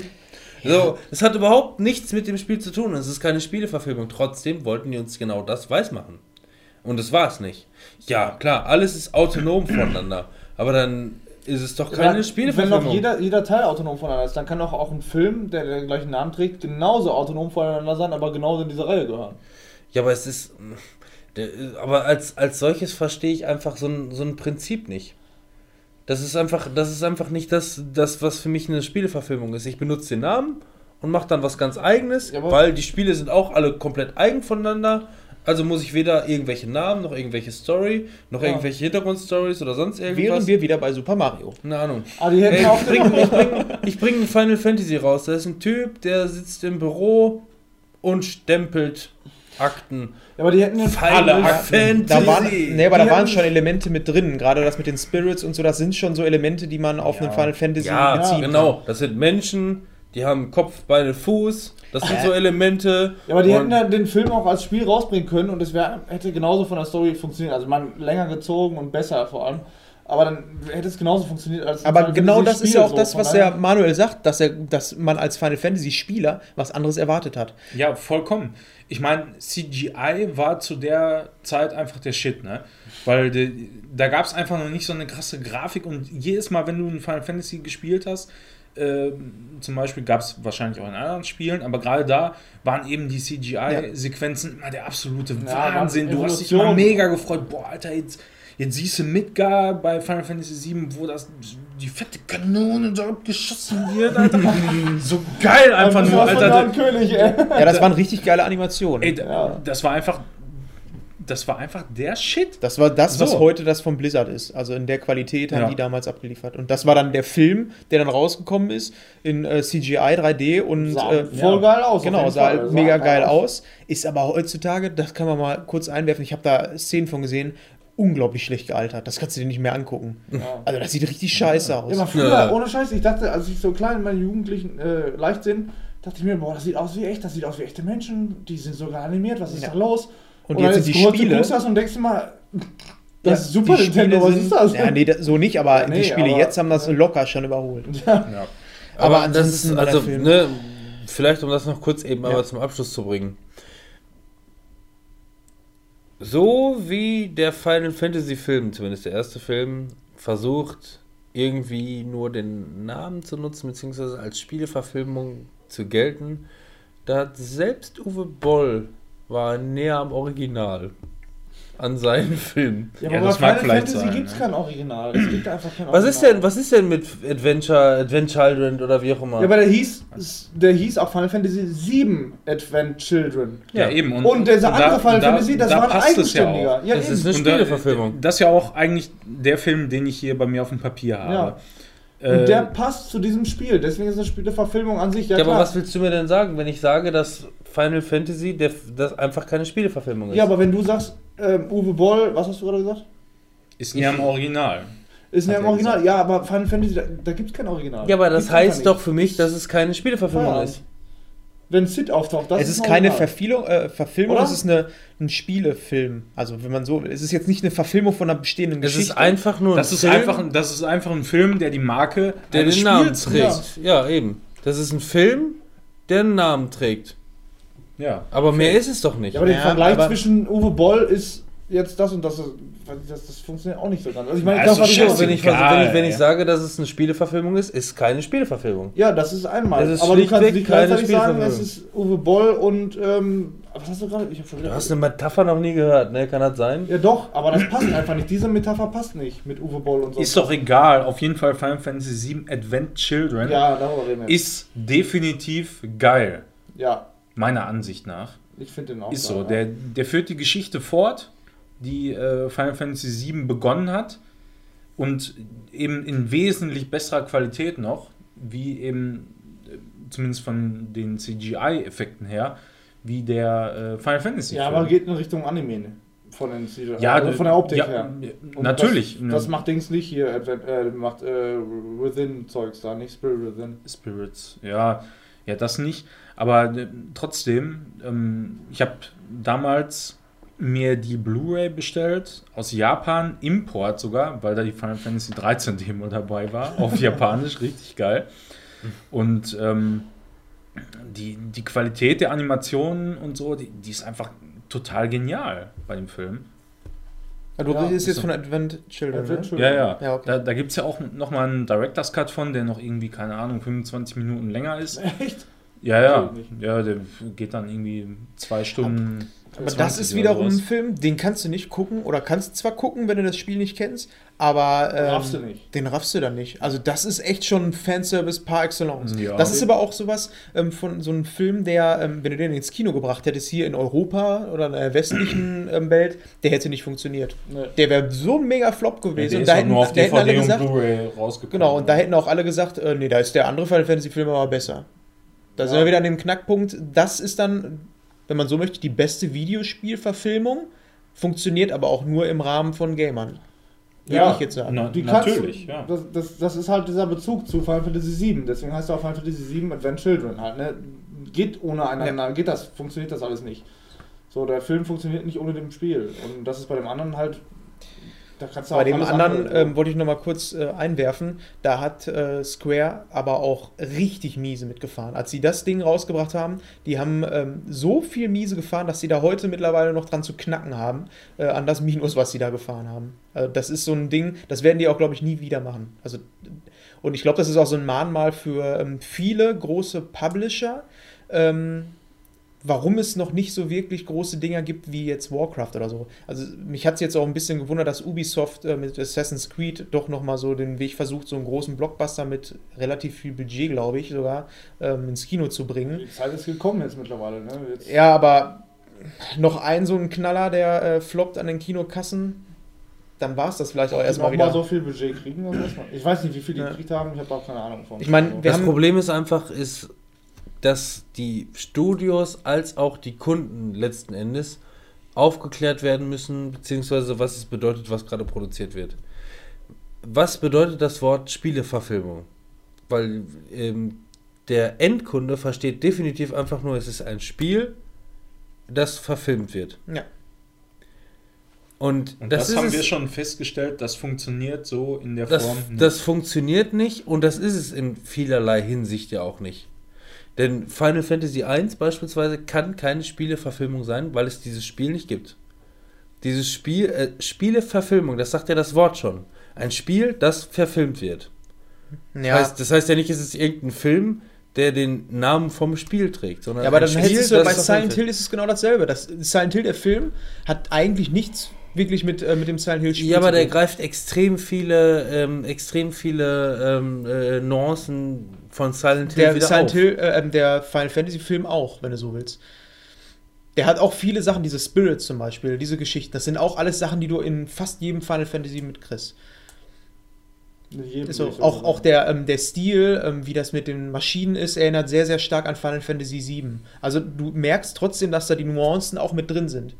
So, das hat überhaupt nichts mit dem Spiel zu tun. Es ist keine Spieleverfilmung. Trotzdem wollten die uns genau das weismachen. Und das war es nicht. Ja, klar, alles ist autonom voneinander. Aber dann ist es doch keine Wenn Spieleverfilmung. doch jeder, jeder Teil autonom voneinander ist, dann kann doch auch ein Film, der den gleichen Namen trägt, genauso autonom voneinander sein, aber genauso in diese Reihe gehören. Ja, aber es ist. der- Aber als, als solches verstehe ich einfach so ein, so ein Prinzip nicht. Das ist einfach, das ist einfach nicht das, das, was für mich eine Spieleverfilmung ist. Ich benutze den Namen und mache dann was ganz eigenes, Ja, weil die Spiele sind auch alle komplett eigen voneinander. Also muss ich weder irgendwelche Namen, noch irgendwelche Story, noch Ja. irgendwelche Hintergrundstories oder sonst Wären irgendwas. wir wieder bei Super Mario. Keine Ahnung. Ah, die hätten Ey, auch ich bringe ich bring, ich bring ein Final Fantasy raus. Da ist ein Typ, der sitzt im Büro und stempelt Akten. Ja, aber die hätten den Final Fantasy. Da waren, nee, aber Die da waren schon Elemente mit drin. Gerade das mit den Spirits und so, das sind schon so Elemente, die man auf einen Final Fantasy Ja, beziehen genau. Das sind Menschen, die haben Kopf, Beine, Fuß. Das sind so Elemente. Ja, aber die hätten dann den Film auch als Spiel rausbringen können und es wär, hätte genauso von der Story funktioniert. Also man länger gezogen und besser vor allem. Aber dann hätte es genauso funktioniert als Aber Final genau Fantasy das ist Spiel ja auch so. das, was der Manuel sagt, dass, er, dass man als Final Fantasy Spieler was anderes erwartet hat. Ja, vollkommen. Ich meine, CGI war zu der Zeit einfach der Shit, ne? Weil die, da gab es einfach noch nicht so eine krasse Grafik und jedes Mal, wenn du ein Final Fantasy gespielt hast, äh, zum Beispiel gab es wahrscheinlich auch in anderen Spielen, aber gerade da waren eben die CGI-Sequenzen immer der absolute Ja, Wahnsinn. Du hast dich immer mega gefreut, boah, Alter, jetzt, jetzt siehst du Midgar bei Final Fantasy VII, wo das die fette Kanone da abgeschossen wird, Alter. so geil einfach Das nur, Alter. Jan König, ey. Ja, das waren richtig geile Animationen. Ey, Ja. das war einfach. Das war einfach der Shit. Das war das, was So. heute das von Blizzard ist. Also in der Qualität haben Ja. die damals abgeliefert. Und das war dann der Film, der dann rausgekommen ist in äh, CGI 3D und Sah äh, voll geil aus. Genau, sah Fall. halt Sah mega geil aus. Ist aber heutzutage, das kann man mal kurz einwerfen, ich habe da Szenen von gesehen, unglaublich schlecht gealtert. Das kannst du dir nicht mehr angucken. Ja. Also das sieht richtig scheiße aus. Ja, aber früher, Ja. ohne Scheiß, ich dachte, als ich so klein in meinen Jugendlichen äh, Leichtsinn, dachte ich mir, boah, das sieht aus wie echt, das sieht aus wie echte Menschen, die sind sogar animiert, was ist Ja. da los? Und dann jetzt sind die du- Spiele- guckst das und denkst dir mal, das Ja, ist Super die Nintendo, Spiele was sind- ist das? Ja, nee, so nicht, aber Ja, nee, die Spiele aber- jetzt haben das locker schon überholt. Aber, Aber das ist, ansonsten war der also, ne, vielleicht um das noch kurz eben Ja. aber zum Abschluss zu bringen. So wie der Final Fantasy Film, zumindest der erste Film, versucht, irgendwie nur den Namen zu nutzen, beziehungsweise als Spieleverfilmung zu gelten, da hat selbst Uwe Boll war näher am Original an seinen Film. Ja, Ja, aber das bei mag Final vielleicht Fantasy sein, gibt es ne? kein Original. Es gibt einfach kein Was Original. ist denn, was ist denn mit Adventure, Advent Children oder wie auch immer? Ja, aber der hieß, der hieß auch Final Fantasy 7 Advent Children. Ja, Ja. eben. Und, dieser andere da- Final da- Fantasy, das da war ein ja eigenständiger. auch. Ja, das eben. ist eine Und da- Spieleverfilmung. Das ist ja auch eigentlich der Film, den ich hier bei mir auf dem Papier habe. Ja. Und Äh, der passt zu diesem Spiel. Deswegen ist das Spiel eine Verfilmung an sich. Ja, Ja, aber klar. was willst du mir denn sagen, wenn ich sage, dass Final Fantasy der, das einfach keine Spieleverfilmung ist? ja, aber wenn du sagst, ähm, Uwe Boll, was hast du gerade gesagt? ist nie am Original. Ist ja im Original. gesagt. Ja, aber Final Fantasy, da, da gibt es kein Original. Ja, aber das Gibt's einfach heißt nicht. doch für mich, dass es keine Spieleverfilmung Feierabend. ist. Wenn Sid auftaucht, das es ist ein keine. Verfilmung, äh, Verfilmung Oder? es ist eine, ein Spielefilm. Also, wenn man so will. Es ist jetzt nicht eine Verfilmung von einer bestehenden Es Geschichte. ist einfach nur ein Das ist, Film, einfach, ein- das ist einfach ein Film, der die Marke der den Namen trägt. Ja. eben. Das ist ein Film, der einen Namen trägt. Ja. Aber mehr ist es doch nicht. Ja, aber der Ja, Vergleich aber- zwischen Uwe Boll ist jetzt das und das. Das, das funktioniert auch nicht so ganz. Also ich meine, Ja, das doch die scheiße. wenn ich, Egal, wenn ich, wenn ich sage, dass es eine Spieleverfilmung ist, ist keine Spieleverfilmung. Ja, das ist einmal. Es ist aber du kannst nicht keine gleichzeitig sagen, es ist Uwe Boll und. Ähm, was hast du gerade? Ich habe schon Du hast eine Metapher noch nie gehört, ne? Kann das sein? Ja, doch, aber das passt einfach nicht. Diese Metapher passt nicht mit Uwe Boll und so. Ist doch egal. Auf jeden Fall Final Fantasy VII Advent Children Ja, darüber reden wir. ist definitiv geil. Ja, Meiner Ansicht nach. ich finde den auch. Ist so. Der, der führt die Geschichte fort, die äh, Final Fantasy VII begonnen hat. Und eben in wesentlich besserer Qualität noch, wie eben, äh, zumindest von den CGI-Effekten her, wie der äh, Final Fantasy. Ja, aber geht in Richtung Anime. ne? Von, den CGI, ja, also von der Optik ja, her. Und Natürlich. Das, das macht Dings nicht hier. Advent, äh, macht äh, Within-Zeugs da, nicht Spirit Within. Spirits, ja, ja, das nicht. Aber äh, trotzdem, ähm, ich habe damals mir die Blu-ray bestellt aus Japan, Import sogar, weil da die Final Fantasy 13 Demo dabei war, auf Japanisch, richtig geil. Und ähm, die, die Qualität der Animationen und so, die, die ist einfach total genial bei dem Film. Ja, du Ja, redest ist jetzt so. von Advent Children. Advent ne? Children. Ja, ja. Ja, okay. Da, da gibt es ja auch nochmal einen Director's Cut von, der noch irgendwie, keine Ahnung, 25 Minuten länger ist. Echt? Ja, ja. Ja, der geht dann irgendwie zwei Stunden. Aber 20 das ist wiederum ein. Film, den kannst du nicht gucken oder kannst zwar gucken, wenn du das Spiel nicht kennst, aber ähm, Raffst du nicht. den raffst du dann nicht. Also das ist echt schon Fanservice par excellence. Ja. das ist aber auch sowas ähm, von so einem Film, der, ähm, wenn du den ins Kino gebracht hättest, hier in Europa oder in der westlichen ähm, Welt, der hätte nicht funktioniert. Ne. Der wäre so ein mega Flop Ja, gewesen. der und ist da hätten, nur auf da hätten alle DVD und gesagt, Blu-ray rausgekommen. Genau, und da hätten auch alle gesagt, äh, nee, da ist der andere Final Fantasy Film aber besser. Da sind Ja. wir wieder an dem Knackpunkt, das ist dann, wenn man so möchte, die beste Videospielverfilmung, funktioniert aber auch nur im Rahmen von Gamern. Würde Ja, ich jetzt sagen. Na, natürlich, ja. das, das, das ist halt dieser Bezug zu Final Fantasy VII. Deswegen heißt er auch Final Fantasy VII Advent Children halt. Ne? Geht ohne einander, geht das, funktioniert das alles nicht. So, der Film funktioniert nicht ohne dem Spiel. Und das ist bei dem anderen halt. Bei dem anderen andere- ähm, wollte ich noch mal kurz äh, einwerfen, da hat äh, Square aber auch richtig miese mitgefahren. Als sie das Ding rausgebracht haben, die haben ähm, so viel miese gefahren, dass sie da heute mittlerweile noch dran zu knacken haben, äh, an das Minus, was sie da gefahren haben. Also das ist so ein Ding, das werden die auch, glaube ich, nie wieder machen. Also, und ich glaube, das ist auch so ein Mahnmal für ähm, viele große Publisher. Ähm, warum es noch nicht so wirklich große Dinger gibt wie jetzt Warcraft oder so. Also mich hat es jetzt auch ein bisschen gewundert, dass Ubisoft äh, mit Assassin's Creed doch nochmal so den Weg versucht, so einen großen Blockbuster mit relativ viel Budget, glaube ich, sogar ähm, ins Kino zu bringen. Die Zeit ist gekommen jetzt mittlerweile. Ne? Jetzt, Ja, aber noch ein so ein Knaller, der äh, floppt an den Kinokassen, dann war es das vielleicht auch erstmal noch mal wieder. so viel Budget kriegen. dann Ich weiß nicht, wie viel die Ja. gekriegt haben. Ich habe auch keine Ahnung von. Ich meine, wir das haben- Problem ist einfach, ist, dass die Studios als auch die Kunden letzten Endes aufgeklärt werden müssen, beziehungsweise was es bedeutet, was gerade produziert wird. Was bedeutet das Wort Spieleverfilmung? Weil ähm, der Endkunde versteht definitiv einfach nur, es ist ein Spiel, das verfilmt wird. Ja. Und, Und das, das, ist haben es, wir schon festgestellt, das funktioniert so in der das, Form. nicht. das funktioniert nicht und das ist es in vielerlei Hinsicht ja auch nicht. Denn Final Fantasy I beispielsweise kann keine Spieleverfilmung sein, weil es dieses Spiel nicht gibt. Dieses Spiel, äh, Spieleverfilmung, das sagt ja das Wort schon. Ein Spiel, das verfilmt wird. ja, Heißt, das heißt ja nicht, es ist irgendein Film, der den Namen vom Spiel trägt, sondern ja, aber dann Spiel, hättest du, bei Silent. Hill ist es genau dasselbe. Das, Silent Hill, der Film, hat eigentlich nichts wirklich mit, äh, mit dem Silent Hill Spiel Ja, aber der greift extrem viele, ähm, extrem viele ähm, äh, Nuancen von Silent Hill Der wieder Silent auf. Hill, äh, ähm, der Final Fantasy Film auch, wenn du so willst. Der hat auch viele Sachen, diese Spirits zum Beispiel, diese Geschichten. Das sind auch alles Sachen, die du in fast jedem Final Fantasy mitkriegst. Ist auch, sagen. auch der, ähm, der Stil, ähm, wie das mit den Maschinen ist, erinnert sehr, sehr stark an Final Fantasy VII. Also du merkst trotzdem, dass da die Nuancen auch mit drin sind.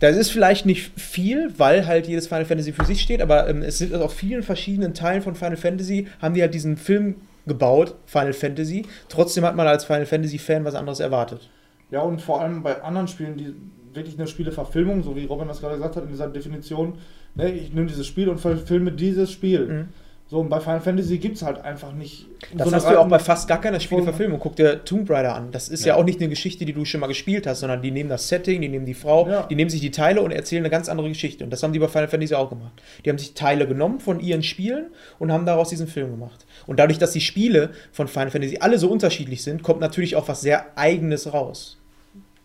Das ist vielleicht nicht viel, weil halt jedes Final Fantasy für sich steht, aber ähm, es sind auf vielen verschiedenen Teilen von Final Fantasy, haben die halt diesen Film gebaut, Final Fantasy. Trotzdem hat man als Final Fantasy-Fan was anderes erwartet. Ja, und vor allem bei anderen Spielen, die wirklich eine Spieleverfilmung, so wie Robin das gerade gesagt hat in dieser Definition, ne, ich nehme dieses Spiel und verfilme dieses Spiel. Mhm. So, und bei Final Fantasy gibt es halt einfach nicht. Das so hast du ja auch bei fast gar keiner Spieleverfilmung. Guck dir Tomb Raider an. Das ist ja. Ja. auch nicht eine Geschichte, die du schon mal gespielt hast, sondern die nehmen das Setting, die nehmen die Frau, Ja. die nehmen sich die Teile und erzählen eine ganz andere Geschichte. Und das haben die bei Final Fantasy auch gemacht. Die haben sich Teile genommen von ihren Spielen und haben daraus diesen Film gemacht. Und dadurch, dass die Spiele von Final Fantasy alle so unterschiedlich sind, kommt natürlich auch was sehr Eigenes raus.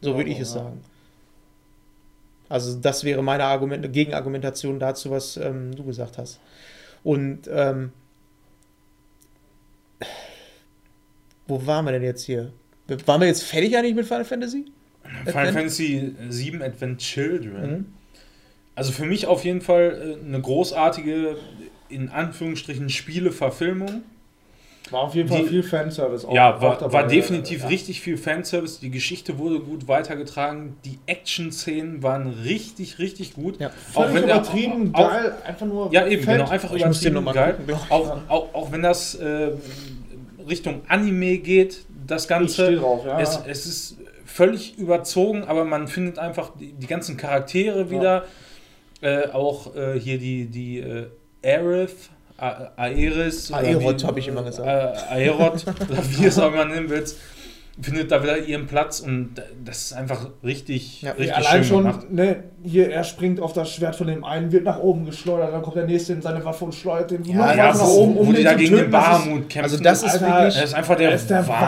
So würde ich es Ja. sagen. Also das wäre meine Argument Gegenargumentation dazu, was ähm, du gesagt hast. Und ähm, wo waren wir denn jetzt hier? Waren wir jetzt fertig eigentlich mit Final Fantasy? Final Advent? Fantasy VII Advent Children. Mhm. Also für mich auf jeden Fall äh, eine großartige, in Anführungsstrichen, Spieleverfilmung. War auf jeden Fall Die- viel Fanservice auch. ja, auch war, dabei. war definitiv Ja. richtig viel Fanservice. Die Geschichte wurde gut weitergetragen. Die Action-Szenen waren richtig, richtig gut. Ja. Völlig wenn der- übertrieben, auch- geil, einfach nur. Ja, eben, fett. genau. Einfach Ich muss den übertrieben geil. gucken. Auch, auch, auch wenn das äh, Richtung Anime geht, das Ganze. drauf, ja. Es, es ist völlig überzogen, aber man findet einfach die, die ganzen Charaktere wieder. Äh, auch äh, hier die, die äh, Aerith, A- Aeris. wie- habe ich immer gesagt. Äh, Aeroth, oder wie es auch immer nennen willst, findet da wieder ihren Platz und das ist einfach richtig, Ja, richtig Ja, allein schön gemacht. schon, ne, hier, er springt auf das Schwert von dem einen, wird nach oben geschleudert, dann kommt der nächste in seine Waffe und schleudert den Ja, noch ja, nach oben, wo die da gegen den töten. Das ist- Barmut kämpfen. Also das ist Alter, wirklich. das ist einfach der, ist der Wahnsinn.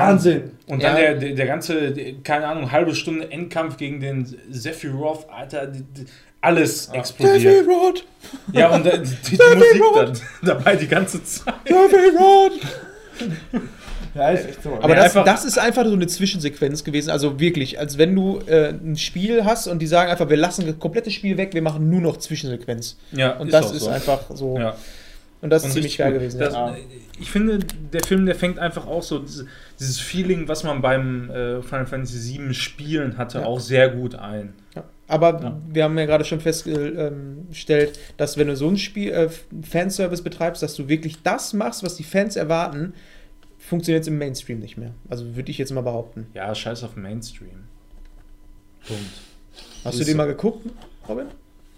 Wahnsinn. Und dann Ja. der, der, der ganze, der, keine Ahnung, halbe Stunde Endkampf gegen den Sephiroth, Alter, die, die, alles explodiert. Sephiroth! Ja, und äh, die, die, die Musik dann dabei die ganze Zeit. Sephiroth! Ja, ist echt so. Aber Ja, das, einfach- das ist einfach so eine Zwischensequenz gewesen. Also wirklich, als wenn du äh, ein Spiel hast und die sagen einfach, wir lassen das komplette Spiel weg, wir machen nur noch Zwischensequenz. Ja, Und das auch ist so. einfach so. Ja. Und das Und ist ziemlich geil gut. gewesen. Das, ja. Ich finde, der Film, der fängt einfach auch so diese, dieses Feeling, was man beim äh, Final Fantasy VII Spielen hatte, Ja. auch sehr gut ein. Ja. Aber Ja. wir haben ja gerade schon festgestellt, dass wenn du so ein Spiel, äh, Fanservice betreibst, dass du wirklich das machst, was die Fans erwarten, funktioniert es im Mainstream nicht mehr. Also würde ich jetzt mal behaupten. Ja, scheiß auf Mainstream. Punkt. Hast Ist du den so. mal geguckt, Robin?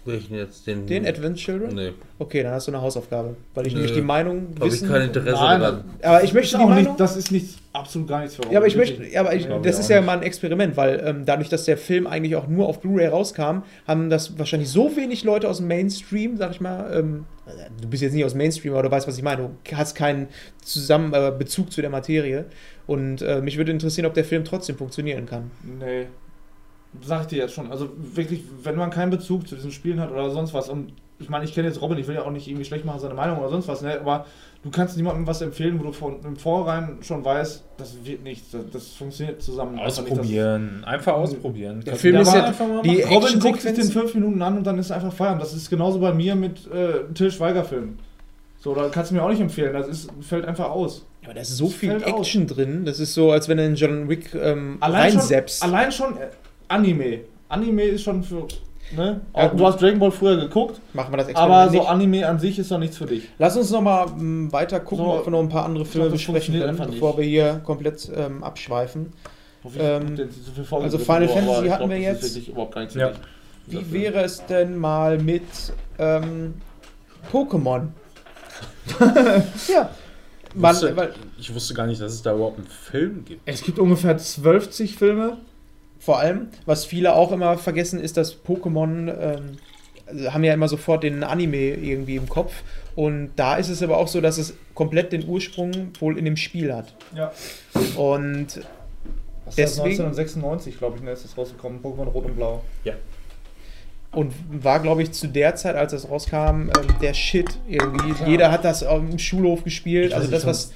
Welchen jetzt? Den, Den Advent Children? Nee. Okay, dann hast du eine Hausaufgabe. Weil ich Nö. nämlich die Meinung Habe ich wissen. kein Interesse Nein, dran. aber ich möchte die auch Meinung. nicht, das ist nicht, absolut gar nichts für Ja, aber ich möchte, ja, aber ich, Ja, das ist ja nicht. mal ein Experiment, weil ähm, dadurch, dass der Film eigentlich auch nur auf Blu-ray rauskam, haben das wahrscheinlich so wenig Leute aus dem Mainstream, sag ich mal, ähm, du bist jetzt nicht aus dem Mainstream, aber du weißt, was ich meine, du hast keinen Zusammen äh, Bezug zu der Materie und äh, mich würde interessieren, ob der Film trotzdem funktionieren kann. Nee. Sag ich dir jetzt schon. Also wirklich, wenn man keinen Bezug zu diesen Spielen hat oder sonst was, und ich meine, ich kenne jetzt Robin, ich will ja auch nicht irgendwie schlecht machen, seine Meinung oder sonst was, ne? aber du kannst niemandem was empfehlen, wo du von im Vorrein schon weißt, das wird nichts, das, das funktioniert zusammen. einfach nicht. Ausprobieren. Einfach ausprobieren. Der Film ist ja- einfach mal die- machen. Robin guckt sich den fünf Minuten an und dann ist einfach Feierabend. Das ist genauso bei mir mit äh, Till Schweiger-Film. So, da kannst du mir auch nicht empfehlen, das ist, fällt einfach aus. Ja, aber da ist so Das viel fällt aus. Action drin, das ist so, als wenn du in John Wick ähm, Allein schon, reinseppst. allein schon äh, Anime. Anime ist schon für. Ne? Ja, du hast Dragon Ball früher geguckt, Machen wir das aber so nicht. Anime an sich ist doch nichts für dich. Lass uns noch mal m, weiter gucken, So, ob wir noch ein paar andere Filme glaub, besprechen können, bevor wir hier komplett ähm, abschweifen. Ähm, also Final Fantasy hatten wir jetzt. Das ist wirklich überhaupt gar nichts Ja. Wie wäre es denn mal mit ähm, Pokémon? ja. Man, wusste, ich wusste gar nicht, dass es da überhaupt einen Film gibt. Es gibt ungefähr 12 Filme. Vor allem, was viele auch immer vergessen, ist, dass Pokémon ähm, also haben ja immer sofort den Anime irgendwie im Kopf. Und da ist es aber auch so, dass es komplett den Ursprung wohl in dem Spiel hat. Ja. Und Das ist Deswegen- 1996, glaube ich, ne, ist das rausgekommen. Pokémon Rot und Blau. Und war, glaube ich, zu der Zeit, als das rauskam, ähm, der Shit irgendwie. Ja. Jeder hat das auf dem Schulhof gespielt. Also das, was.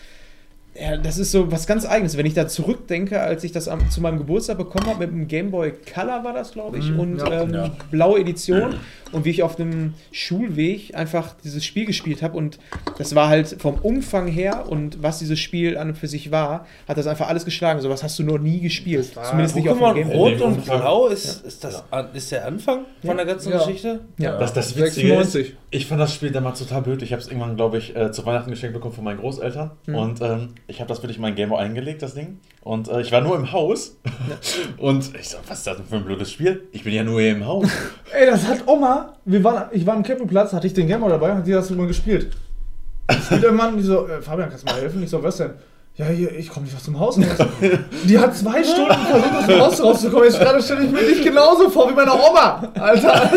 Ja, das ist so was ganz Eigenes. Wenn ich da zurückdenke, als ich das am, zu meinem Geburtstag bekommen habe, mit dem Game Boy Color war das, glaube ich, und ja. ähm, Ja. blaue Edition. Und wie ich auf dem Schulweg einfach dieses Spiel gespielt habe. Und das war halt vom Umfang her und was dieses Spiel an und für sich war, hat das einfach alles geschlagen. Sowas hast du noch nie gespielt. Zumindest nicht auf dem Game Boy. Rot und Blau ist, ist, das, ist der Anfang von der ganzen Ja. Geschichte? Ja. Das, das Witzige 96. ist, ich fand das Spiel damals total blöd. Ich habe es irgendwann, glaube ich, äh, zu Weihnachten geschenkt bekommen von meinen Großeltern. Und ähm, ich habe das wirklich in mein Gameboy eingelegt, das Ding. Und äh, ich war nur im Haus. Und ich so, was ist das denn für ein blödes Spiel? Ich bin ja nur hier im Haus. Ey, das hat Oma. Wir waren, ich war am Campingplatz, hatte ich den Gamer dabei, hat die das immer gespielt. Und der Mann, die so, äh, Fabian, kannst du mal helfen? Ich so, was denn? Ja, hier, ich komme nicht aus dem Haus raus. Die hat zwei Stunden versucht, aus dem Haus rauszukommen. Jetzt gerade stelle ich mir dich genauso vor wie meine Oma. Alter.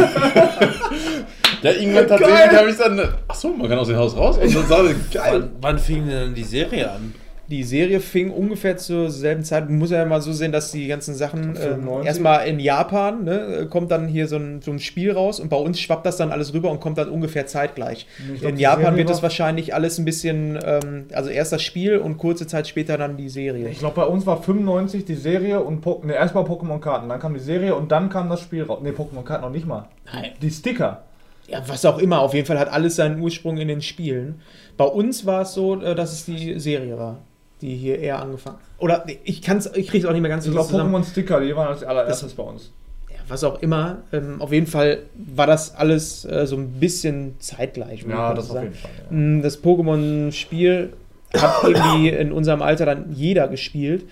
Ja, irgendwann tatsächlich habe ich dann. Achso, man kann aus dem Haus raus. Und dann sah ich, geil. Wann, wann fing denn die Serie an? Die Serie fing ungefähr zur selben Zeit. Man muss ja mal so sehen, dass die ganzen Sachen äh, 95. erstmal in Japan ne, kommt dann hier so ein, so ein Spiel raus und bei uns schwappt das dann alles rüber und kommt dann ungefähr zeitgleich. Ich glaub, in Japan wird es wahrscheinlich alles ein bisschen, ähm, also erst das Spiel und kurze Zeit später dann die Serie. Ich glaube, bei uns war 95 die Serie und po ne, erst mal Pokémon-Karten, dann kam die Serie und dann kam das Spiel raus. Ne, Pokémon-Karten noch nicht mal. Nein. Die Sticker. Ja, was auch immer, auf jeden Fall hat alles seinen Ursprung in den Spielen. Bei uns war es so, äh, dass es die Serie war, die hier eher angefangen. Oder ich kann's, ich kriege es auch nicht mehr ganz so zusammen. Pokémon-Sticker, die waren als allererstes bei uns. Ja, was auch immer. Ähm, auf jeden Fall war das alles äh, so ein bisschen zeitgleich. Ja, das auf sagen. jeden Fall. Ja. Mm, Das Pokémon-Spiel hat irgendwie in unserem Alter dann jeder gespielt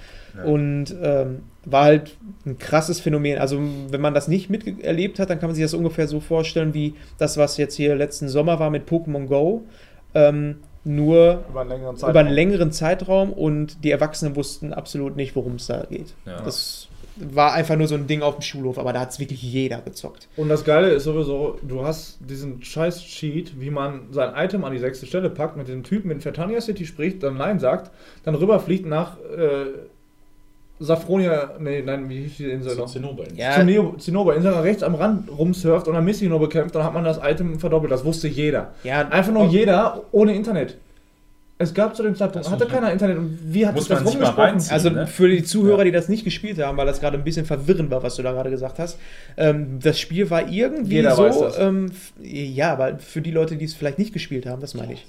und ähm, war halt ein krasses Phänomen. Also wenn man das nicht miterlebt hat, dann kann man sich das ungefähr so vorstellen wie das, was jetzt hier letzten Sommer war mit Pokémon Go. Ähm, nur Über einen längeren Zeitraum. über einen längeren Zeitraum und die Erwachsenen wussten absolut nicht, worum es da geht. Ja. Das war einfach nur so ein Ding auf dem Schulhof, aber da hat es wirklich jeder gezockt. Und das Geile ist sowieso, du hast diesen scheiß Cheat, wie man sein Item an die sechste Stelle packt, mit dem Typen in Fertania City spricht, dann Nein sagt, dann rüberfliegt nach äh, Safronia, nee, nein, wie hieß die Insel noch? Zinnober. Ja, Zinnober-Insel rechts am Rand rumsurft und dann Missino bekämpft, dann hat man das Item verdoppelt. Das wusste jeder. ja Einfach nur jeder ohne Internet. Es gab zu dem Zeitpunkt, hatte keiner Internet und wie hat Muss sich das man sich mal rumgesprochen? reinziehen. Also ne? für die Zuhörer, die das nicht gespielt haben, weil das gerade ein bisschen verwirrend war, was du da gerade gesagt hast. Ähm, das Spiel war irgendwie Jeder so. weiß das. Ähm, ja, aber für die Leute, die es vielleicht nicht gespielt haben, das meine ich.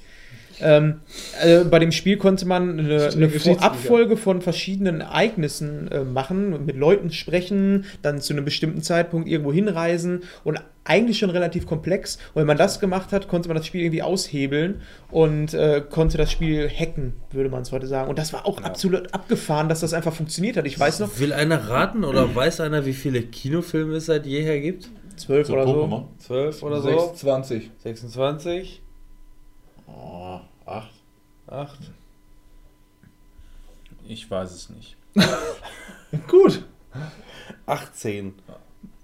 Ähm, äh, bei dem Spiel konnte man eine, eine. Abfolge von verschiedenen Ereignissen äh, machen, mit Leuten sprechen, dann zu einem bestimmten Zeitpunkt irgendwo hinreisen und eigentlich schon relativ komplex. Und wenn man das gemacht hat, konnte man das Spiel irgendwie aushebeln und äh, konnte das Spiel hacken, würde man es heute sagen. Und das war auch absolut abgefahren, dass das einfach funktioniert hat. Ich weiß noch, Will einer raten oder weiß einer, wie viele Kinofilme es seit jeher gibt? zwölf oder so. Zwölf oder so? 620. 26? Oh, acht. Acht? Ich weiß es nicht. Gut. 18.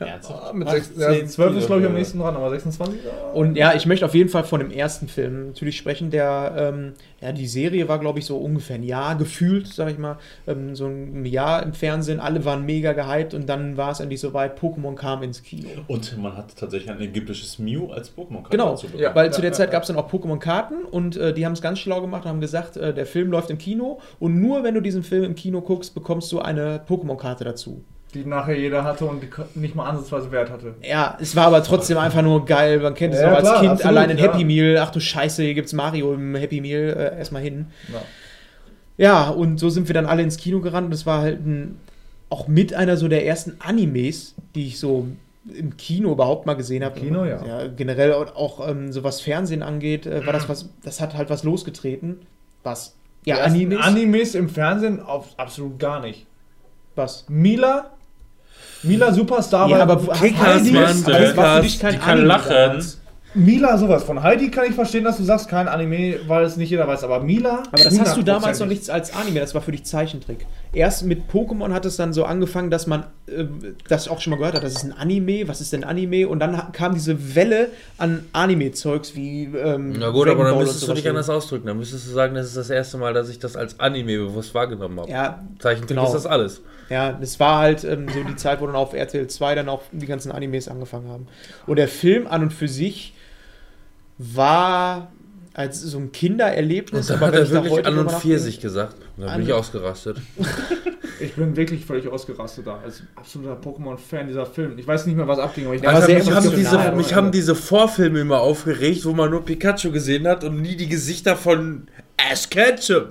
Ernsthaft? Ah, Mit 18 sechs, ja, 12 ist glaube ich am nächsten dran, aber 26? ah. Und ja, ich möchte auf jeden Fall von dem ersten Film natürlich sprechen. Der, ähm, ja, die Serie war, glaube ich, so ungefähr ein Jahr gefühlt, sag ich mal, ähm, so ein Jahr im Fernsehen. Alle waren mega gehypt und dann war es endlich soweit. Pokémon kam ins Kino. Und man hat tatsächlich ein ägyptisches Mew als Pokémon-Karte Genau. Ja. weil zu der Zeit gab es dann auch Pokémon-Karten und äh, die haben es ganz schlau gemacht und haben gesagt, äh, der Film läuft im Kino und nur wenn du diesen Film im Kino guckst, bekommst du eine Pokémon-Karte dazu. Die nachher jeder hatte und die nicht mal ansatzweise Wert hatte. Ja, es war aber trotzdem einfach nur geil. Man kennt es Ja, noch als klar, Kind, absolut, allein in ja. Happy Meal. Ach du Scheiße, hier gibt's Mario im Happy Meal. Äh, erstmal hin. Ja. Ja, und so sind wir dann alle ins Kino gerannt und es war halt ein, auch mit einer so der ersten Animes, die ich so im Kino überhaupt mal gesehen habe. Kino, ja. generell auch, ähm, so was Fernsehen angeht, äh, war das was, das hat halt was losgetreten. Was? Ja, Animes. Animes im Fernsehen auf, absolut gar nicht. was? Mila? Mila Superstar Ja, war- aber Kickers, Heidi, Mann, aber das war für dich kein die kann Anime lachen. damals. Mila sowas. Von Heidi kann ich verstehen, dass du sagst, kein Anime, weil es nicht jeder weiß. Aber Mila. Aber das hast du damals noch nichts als Anime, das war für dich Zeichentrick. Erst mit Pokémon hat es dann so angefangen, dass man äh, das auch schon mal gehört hat, das ist ein Anime, was ist denn Anime? Und dann kam diese Welle an Anime-Zeugs wie ähm, Na gut, Dragon aber dann Ball müsstest du dich anders ausdrücken. Dann müsstest du sagen, das ist das erste Mal, dass ich das als Anime bewusst wahrgenommen habe. Ja, Zeichentrick genau. ist das alles. Ja, das war halt ähm, so die Zeit, wo dann auf RTL 2 dann auch die ganzen Animes angefangen haben. Und der Film an und für sich war, als so ein Kindererlebnis. Und da aber hat er ich da wirklich an und nachdenke- Pfirsich gesagt. Dann bin ich ausgerastet. Ich bin wirklich völlig ausgerastet da. Als absoluter Pokémon-Fan dieser Film. Ich weiß nicht mehr, was abging, aber ich Ja, nicht, mich, haben für diese, mich haben diese Vorfilme immer aufgeregt, wo man nur Pikachu gesehen hat und nie die Gesichter von Ash Ketchum.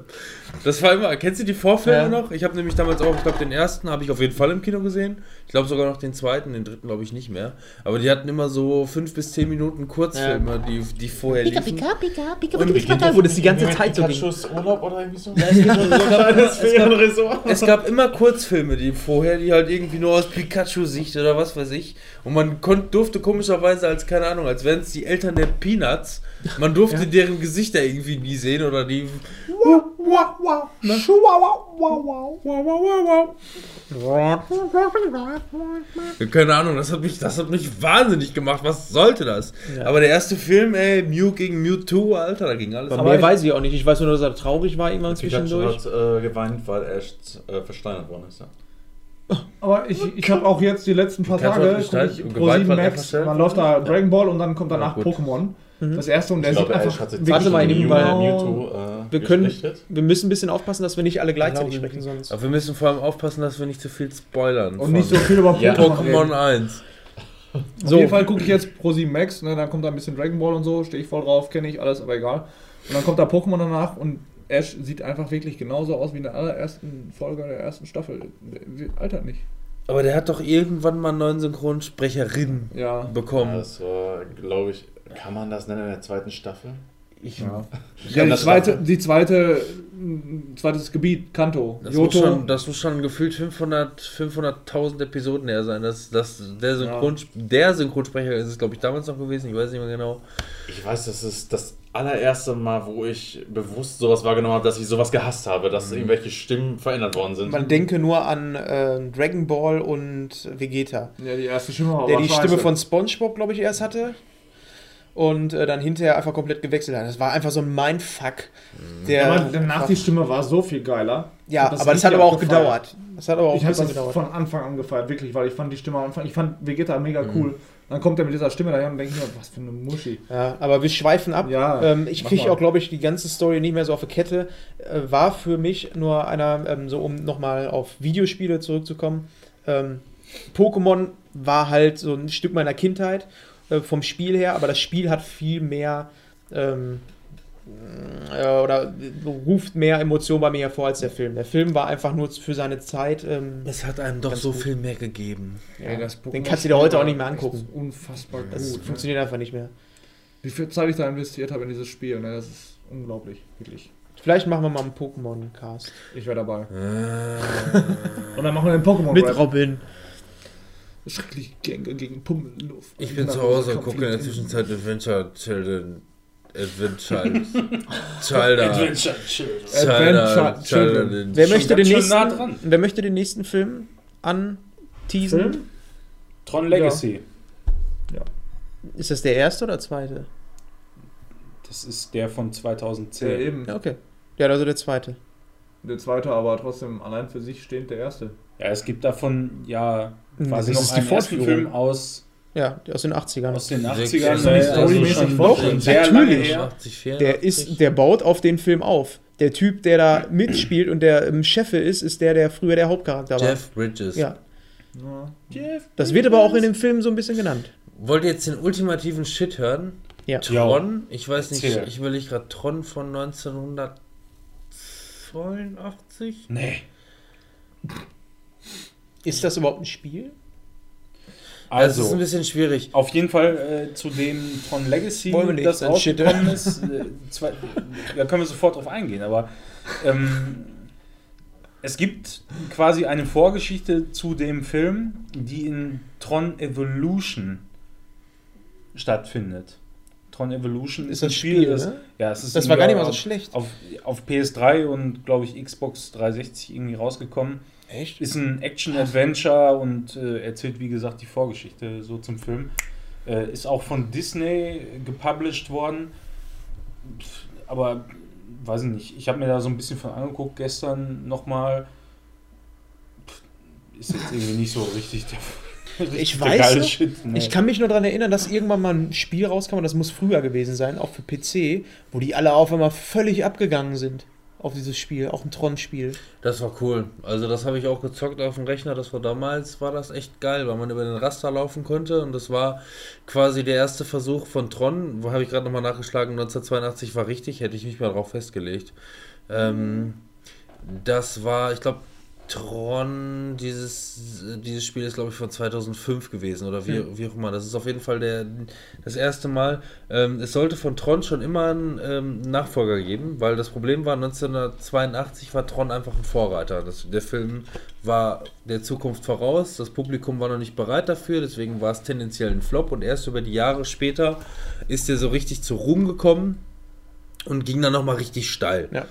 Das war immer, kennst du die Vorfilme Ja. noch? Ich habe nämlich damals auch, ich glaube, den ersten habe ich auf jeden Fall im Kino gesehen. Ich glaube sogar noch den zweiten, den dritten glaube ich nicht mehr. Aber die hatten immer so fünf bis zehn Minuten Kurzfilme, die, die vorher Pika, liefen. pika, pika, pika, Und pika, pika, wo das die ganze Zeit so ging. Pikachus Urlaub oder irgendwie so? Es gab immer Kurzfilme, die vorher, die halt irgendwie nur aus Pikachu-Sicht oder was weiß ich. Und man konnt, durfte komischerweise als, keine Ahnung, als wären es die Eltern der Peanuts, man durfte deren Gesichter irgendwie nie sehen oder die. Ja, Keine Ahnung, das hat mich, das hat mich wahnsinnig gemacht. Was sollte das? Ja. Aber der erste Film, ey, Mew gegen Mewtwo, Alter, da ging alles. Bei mir weiß ich auch nicht. Ich weiß nur, dass er traurig war irgendwann zwischendurch. hat äh, geweint, weil er echt äh, versteinert worden ist. Ja. Aber ich, ich habe auch jetzt die letzten paar Tage ich Pro Gewalt 7 war Max. Man läuft da Dragon Ball und dann kommt danach Ja. Pokémon. Mhm. Das erste und der Ich sieht glaube, einfach hat sich Warte mal, eben, weil- Mewtwo äh, Wir können-. Wir müssen ein bisschen aufpassen, dass wir nicht alle gleichzeitig Genau, sprechen, sonst. Aber wir müssen vor allem aufpassen, dass wir nicht zu viel spoilern. und nicht so viel über Ja. Pokémon. Pokémon reden. 1. Auf So. jeden Fall gucke ich jetzt Pro 7 Max, ne, dann kommt da ein bisschen Dragon Ball und so, stehe ich voll drauf, kenne ich alles, aber egal. Und dann kommt da Pokémon danach und Ash sieht einfach wirklich genauso aus wie in der allerersten Folge der ersten Staffel. Der altert nicht. Aber der hat doch irgendwann mal einen neuen Synchronsprecherin Ja. Ja, bekommen. das war, glaube ich, kann man das nennen in der zweiten Staffel? Ich, Ja. Ich Ja, die das zweite, Staffel- die zweite, m, zweites Gebiet, Kanto, das, muss Johto. schon, das muss schon gefühlt 500 500.000 Episoden her sein. Das, das, der, Synchrons der Synchronsprecher ist es, glaube ich, damals noch gewesen. Ich weiß nicht mehr genau. Ich weiß, das ist das allererste Mal, wo ich bewusst sowas wahrgenommen habe, dass ich sowas gehasst habe, dass irgendwelche Stimmen verändert worden sind. Man denke nur an äh, Dragon Ball und Vegeta. Ja, die erste Stimme war der die. Stimme von SpongeBob, glaube ich, erst hatte. Und äh, dann hinterher einfach komplett gewechselt hat. Das war einfach so ein Mindfuck. Der, Aber danach die Stimme war so viel geiler. ja, Das aber das hat aber auch abgefeiert. gedauert. Das hat aber auch Ich ein habe bisschen das gedauert. von Anfang an gefeiert, wirklich, weil ich fand die Stimme am Anfang, ich fand Vegeta mega cool. Dann kommt er mit dieser Stimme daher und denke ich mir, was für eine Muschi. Ja, aber wir schweifen ab. Ja, ähm, ich kriege auch, glaube ich, die ganze Story nicht mehr so auf die Kette. Äh, war für mich nur einer, ähm, so um nochmal auf Videospiele zurückzukommen. Ähm, Pokémon war halt so ein Stück meiner Kindheit äh, vom Spiel her, aber das Spiel hat viel mehr ähm, äh, oder ruft mehr Emotionen bei mir hervor als der Film. Der Film war einfach nur für seine Zeit. Ähm, Es hat einem doch so gut. viel mehr gegeben. Ey, das Den kannst du dir heute auch nicht mehr angucken. echt Unfassbar das gut. ne? funktioniert einfach nicht mehr. Wie viel Zeit ich da investiert habe in dieses Spiel, ne? das ist unglaublich, wirklich. Vielleicht machen wir mal einen Pokémon-Cast. Ich wäre dabei. Äh, Und dann machen wir den Pokémon Mit. Robin. Schreckliche Gänge gegen Pummelluft. ich bin zu Hause und gucke in der Zwischenzeit Adventure Children. Adventure. Childer. Adventure. Children. Wer möchte, den nah nächsten, dran. wer möchte den nächsten Film anteasen? Film? Tron Legacy. Ist das der erste oder zweite? Das ist der von 2010. Ja, eben. Ja, okay. Ja, also der zweite. Der zweite, aber trotzdem allein für sich stehend der erste. Ja, es gibt davon ja quasi Das noch ist die einen ersten Fortführung. Film aus, aus den 80ern. aus den Sechs- 80ern. Ist doch nicht äh, storymäßig schon, doch, schon sehr lange natürlich. her. 80, 84. Der, ist, der baut auf den Film auf. Der Typ, der da mitspielt und der im Chef ist, ist der, der früher der Hauptcharakter war. Jeff Bridges. Ja, Ja. das wird aber auch in dem Film so ein bisschen genannt. Wollt ihr jetzt den ultimativen Shit hören? Ja. Tron? Ich weiß nicht, ich überlege gerade Tron von 1982? Nee. Ist das überhaupt ein Spiel? Also, das ist ein Also, bisschen schwierig. auf jeden Fall äh, zu dem Tron Legacy, Wollen wir das rausgekommen ist. Äh, zwei, da können wir sofort drauf eingehen, aber ähm, es gibt quasi eine Vorgeschichte zu dem Film, die in Tron Evolution stattfindet. Tron Evolution Ist das Spiel, das, ne? ja, es ist Das war gar nicht mal so auf, schlecht. auf, auf PS3 und glaube ich Xbox 360 irgendwie rausgekommen. Echt? Ist ein Action-Adventure und äh, erzählt, wie gesagt, die Vorgeschichte so zum Film. Äh, ist auch von Disney gepublished worden. Pff, Aber weiß ich nicht. Ich habe mir da so ein bisschen von angeguckt gestern nochmal. Ist jetzt irgendwie nicht so richtig der Ich weiß, noch, Shit, ne? ich kann mich nur daran erinnern, dass irgendwann mal ein Spiel rauskam, und das muss früher gewesen sein, auch für PC, wo die alle auf einmal völlig abgegangen sind auf dieses Spiel, auch ein Tron-Spiel. Das war cool. Also das habe ich auch gezockt auf dem Rechner. Das war damals, war das echt geil, weil man über den Raster laufen konnte. Und das war quasi der erste Versuch von Tron. Wo habe ich gerade nochmal nachgeschlagen? 1982 war richtig, hätte ich mich mal drauf festgelegt. Ähm, das war, ich glaube, Tron, dieses, dieses Spiel ist, glaube ich, von 2005 gewesen oder wie, wie auch immer. Das ist auf jeden Fall der, das erste Mal. Ähm, es sollte von Tron schon immer einen ähm, Nachfolger geben, weil das Problem war, 1982 war Tron einfach ein Vorreiter. Das, der Film war der Zukunft voraus, das Publikum war noch nicht bereit dafür, deswegen war es tendenziell ein Flop und erst über die Jahre später ist er so richtig zu Ruhm gekommen und ging dann nochmal richtig steil. Ja.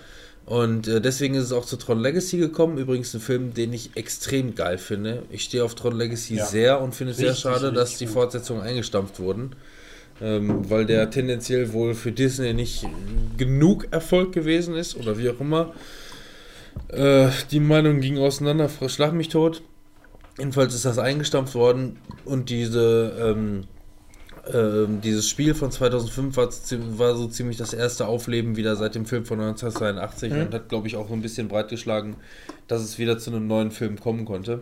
Und äh, deswegen ist es auch zu Tron Legacy gekommen. Übrigens ein Film, den ich extrem geil finde. Ich stehe auf Tron Legacy Ja. sehr und finde es sehr Richtig, schade, dass richtig die. Fortsetzungen eingestampft wurden. Ähm, weil der tendenziell wohl für Disney nicht genug Erfolg gewesen ist oder wie auch immer. Äh, die Meinung ging auseinander, schlag mich tot. Jedenfalls ist das eingestampft worden und diese, ähm, ähm, dieses Spiel von 2005 war, war so ziemlich das erste Aufleben wieder seit dem Film von 1982 Mhm. und hat, glaube ich, auch so ein bisschen breitgeschlagen, dass es wieder zu einem neuen Film kommen konnte.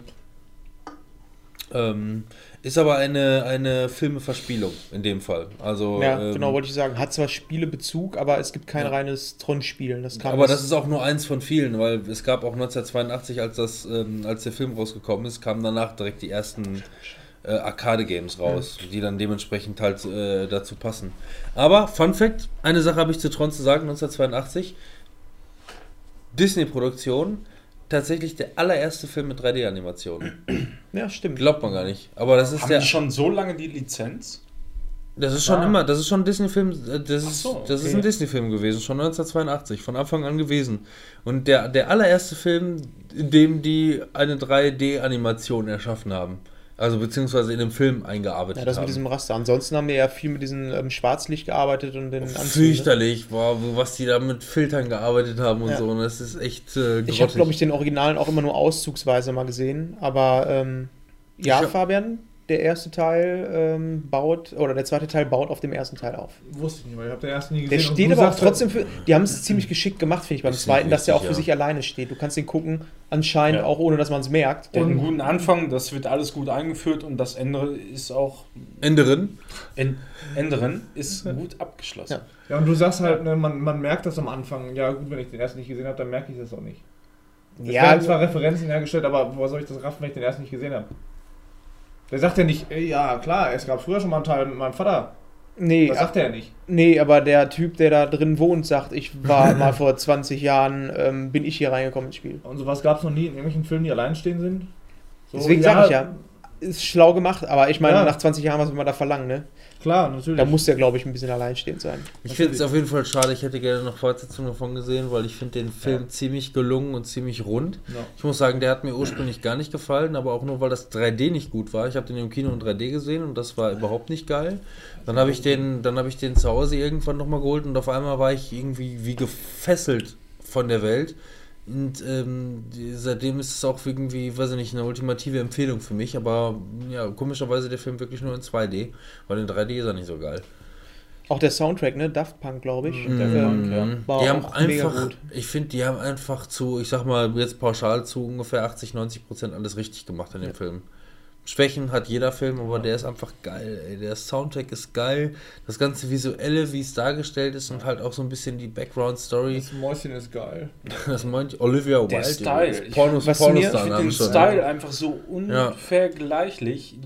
Ähm, ist aber eine, eine Filmeverspielung in dem Fall. Also, Ja, ähm, genau, wollte ich sagen. Hat zwar Spielebezug, aber es gibt kein Ja. reines Tron-Spiel. Aber das ist auch nur eins von vielen, weil es gab auch 1982, als, das, ähm, als der Film rausgekommen ist, kamen danach direkt die ersten äh, Arcade-Games raus, die dann dementsprechend halt äh, dazu passen. Aber, Fun Fact, eine Sache habe ich zu Tron zu sagen, 1982, Disney-Produktion, tatsächlich der allererste Film mit 3D-Animation. Ja, stimmt. Glaubt man gar nicht. Aber das ist Haben der... die schon so lange die Lizenz? Das ist schon Ah. immer, das ist schon ein Disney-Film, äh, das, ist, so, das ist okay. ein Disney-Film gewesen, schon 1982, von Anfang an gewesen. Und der, der allererste Film, in dem die eine 3D-Animation erschaffen haben. Also beziehungsweise in dem Film eingearbeitet Ja, das haben. mit diesem Raster. Ansonsten haben wir ja viel mit diesem ähm, Schwarzlicht gearbeitet und den Anzügen, ne? Fürchterlich, war, was die da mit Filtern gearbeitet haben und Ja. so. Und das ist echt äh, Ich habe, glaube ich, den Originalen auch immer nur auszugsweise mal gesehen. Aber ähm, ja, hab- Fabian, der erste Teil ähm, baut, oder der zweite Teil baut auf dem ersten Teil auf. Wusste ich nicht, weil ich habe den ersten nie Der gesehen. und steht aber auch halt- trotzdem für. Die haben es ziemlich geschickt gemacht, finde ich, beim zweiten, dass der auch für ja. sich alleine steht. Du kannst den gucken, anscheinend Ja. auch ohne, dass man es merkt. Der hat einen guten Anfang, das wird alles gut eingeführt und das Ende ist auch. Änderen. En- Ändern ist gut abgeschlossen. Ja. Ja, und du sagst halt, ne, man, man merkt das am Anfang. Ja, gut, wenn ich den ersten nicht gesehen habe, dann merke ich das auch nicht. Es Ja, werden zwar Referenzen hergestellt, aber woher soll ich das raffen, wenn ich den ersten nicht gesehen habe? Der sagt ja nicht, ey, ja klar, es gab früher schon mal einen Teil mit meinem Vater. nee, Das sagt er ja nicht. nee, aber der Typ, der da drin wohnt, sagt, ich war mal vor 20 Jahren, ähm, bin ich hier reingekommen ins Spiel. Und sowas gab es noch nie in irgendwelchen Filmen, die alleinstehend sind. So, Deswegen sage ich ja, ist schlau gemacht, aber ich meine, Ja. nach 20 Jahren, was will man da verlangen, ne? Klar, natürlich. Da muss der, glaube ich, ein bisschen alleinstehend sein. Ich finde es auf jeden Fall schade, ich hätte gerne noch Fortsetzungen davon gesehen, weil ich finde den Film ziemlich gelungen und ziemlich rund. Ja. Ich muss sagen, der hat mir ursprünglich gar nicht gefallen, aber auch nur, weil das 3D nicht gut war. Ich habe den im Kino in 3D gesehen und das war überhaupt nicht geil. Dann habe ich den, dann habe ich den zu Hause irgendwann nochmal geholt und auf einmal war ich irgendwie wie gefesselt von der Welt. Und ähm, seitdem ist es auch irgendwie, weiß ich nicht, eine ultimative Empfehlung für mich. Aber ja, komischerweise der Film wirklich nur in 2D, weil in 3D ist er nicht so geil. Auch der Soundtrack, ne? Daft Punk, glaube ich. Daft Punk, ja. War Die haben auch mega einfach, gut. ich finde, die haben einfach zu, ich sag mal, jetzt pauschal zu ungefähr 80, 90 Prozent alles richtig gemacht in dem Film. Schwächen hat jeder Film, aber der ist einfach geil. Ey. Der Soundtrack ist geil. Das ganze Visuelle, wie es dargestellt ist und halt auch so ein bisschen die Background-Story. Das Mäuschen ist geil. Das meint Olivia Wilde. Der Style. Pornos, Was Pornos mir- Ich finde den schon. Style einfach so unvergleichlich.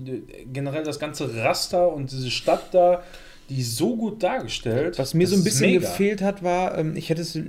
Generell das ganze Raster und diese Stadt da, die ist so gut dargestellt. Was mir so ein bisschen gefehlt hat, war, ähm, ich hätte es äh,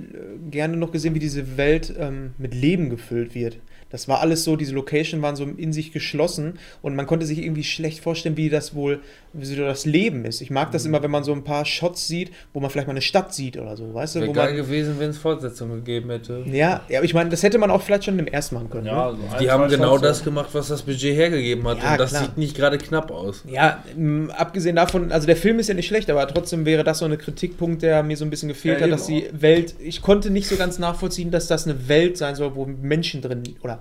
gerne noch gesehen, wie diese Welt ähm, mit Leben gefüllt wird. Das war alles so, diese Location waren so in sich geschlossen und man konnte sich irgendwie schlecht vorstellen, wie das wohl, wie so das Leben ist. Ich mag das Mhm. immer, wenn man so ein paar Shots sieht, wo man vielleicht mal eine Stadt sieht oder so, weißt du? Wäre Wo geil man, gewesen, wenn es Fortsetzungen gegeben hätte. ja, ja, aber ich meine, das hätte man auch vielleicht schon im ersten machen können. Ja, ne? so ein, Die haben genau Shots, das so. gemacht, was das Budget hergegeben hat. Ja, und das klar. sieht nicht gerade knapp aus. Ja, m, abgesehen davon, also der Film ist ja nicht schlecht, aber trotzdem wäre das so ein Kritikpunkt, der mir so ein bisschen gefehlt Ja, hat, dass die Welt, ich konnte nicht so ganz nachvollziehen, dass das eine Welt sein soll, wo Menschen drin oder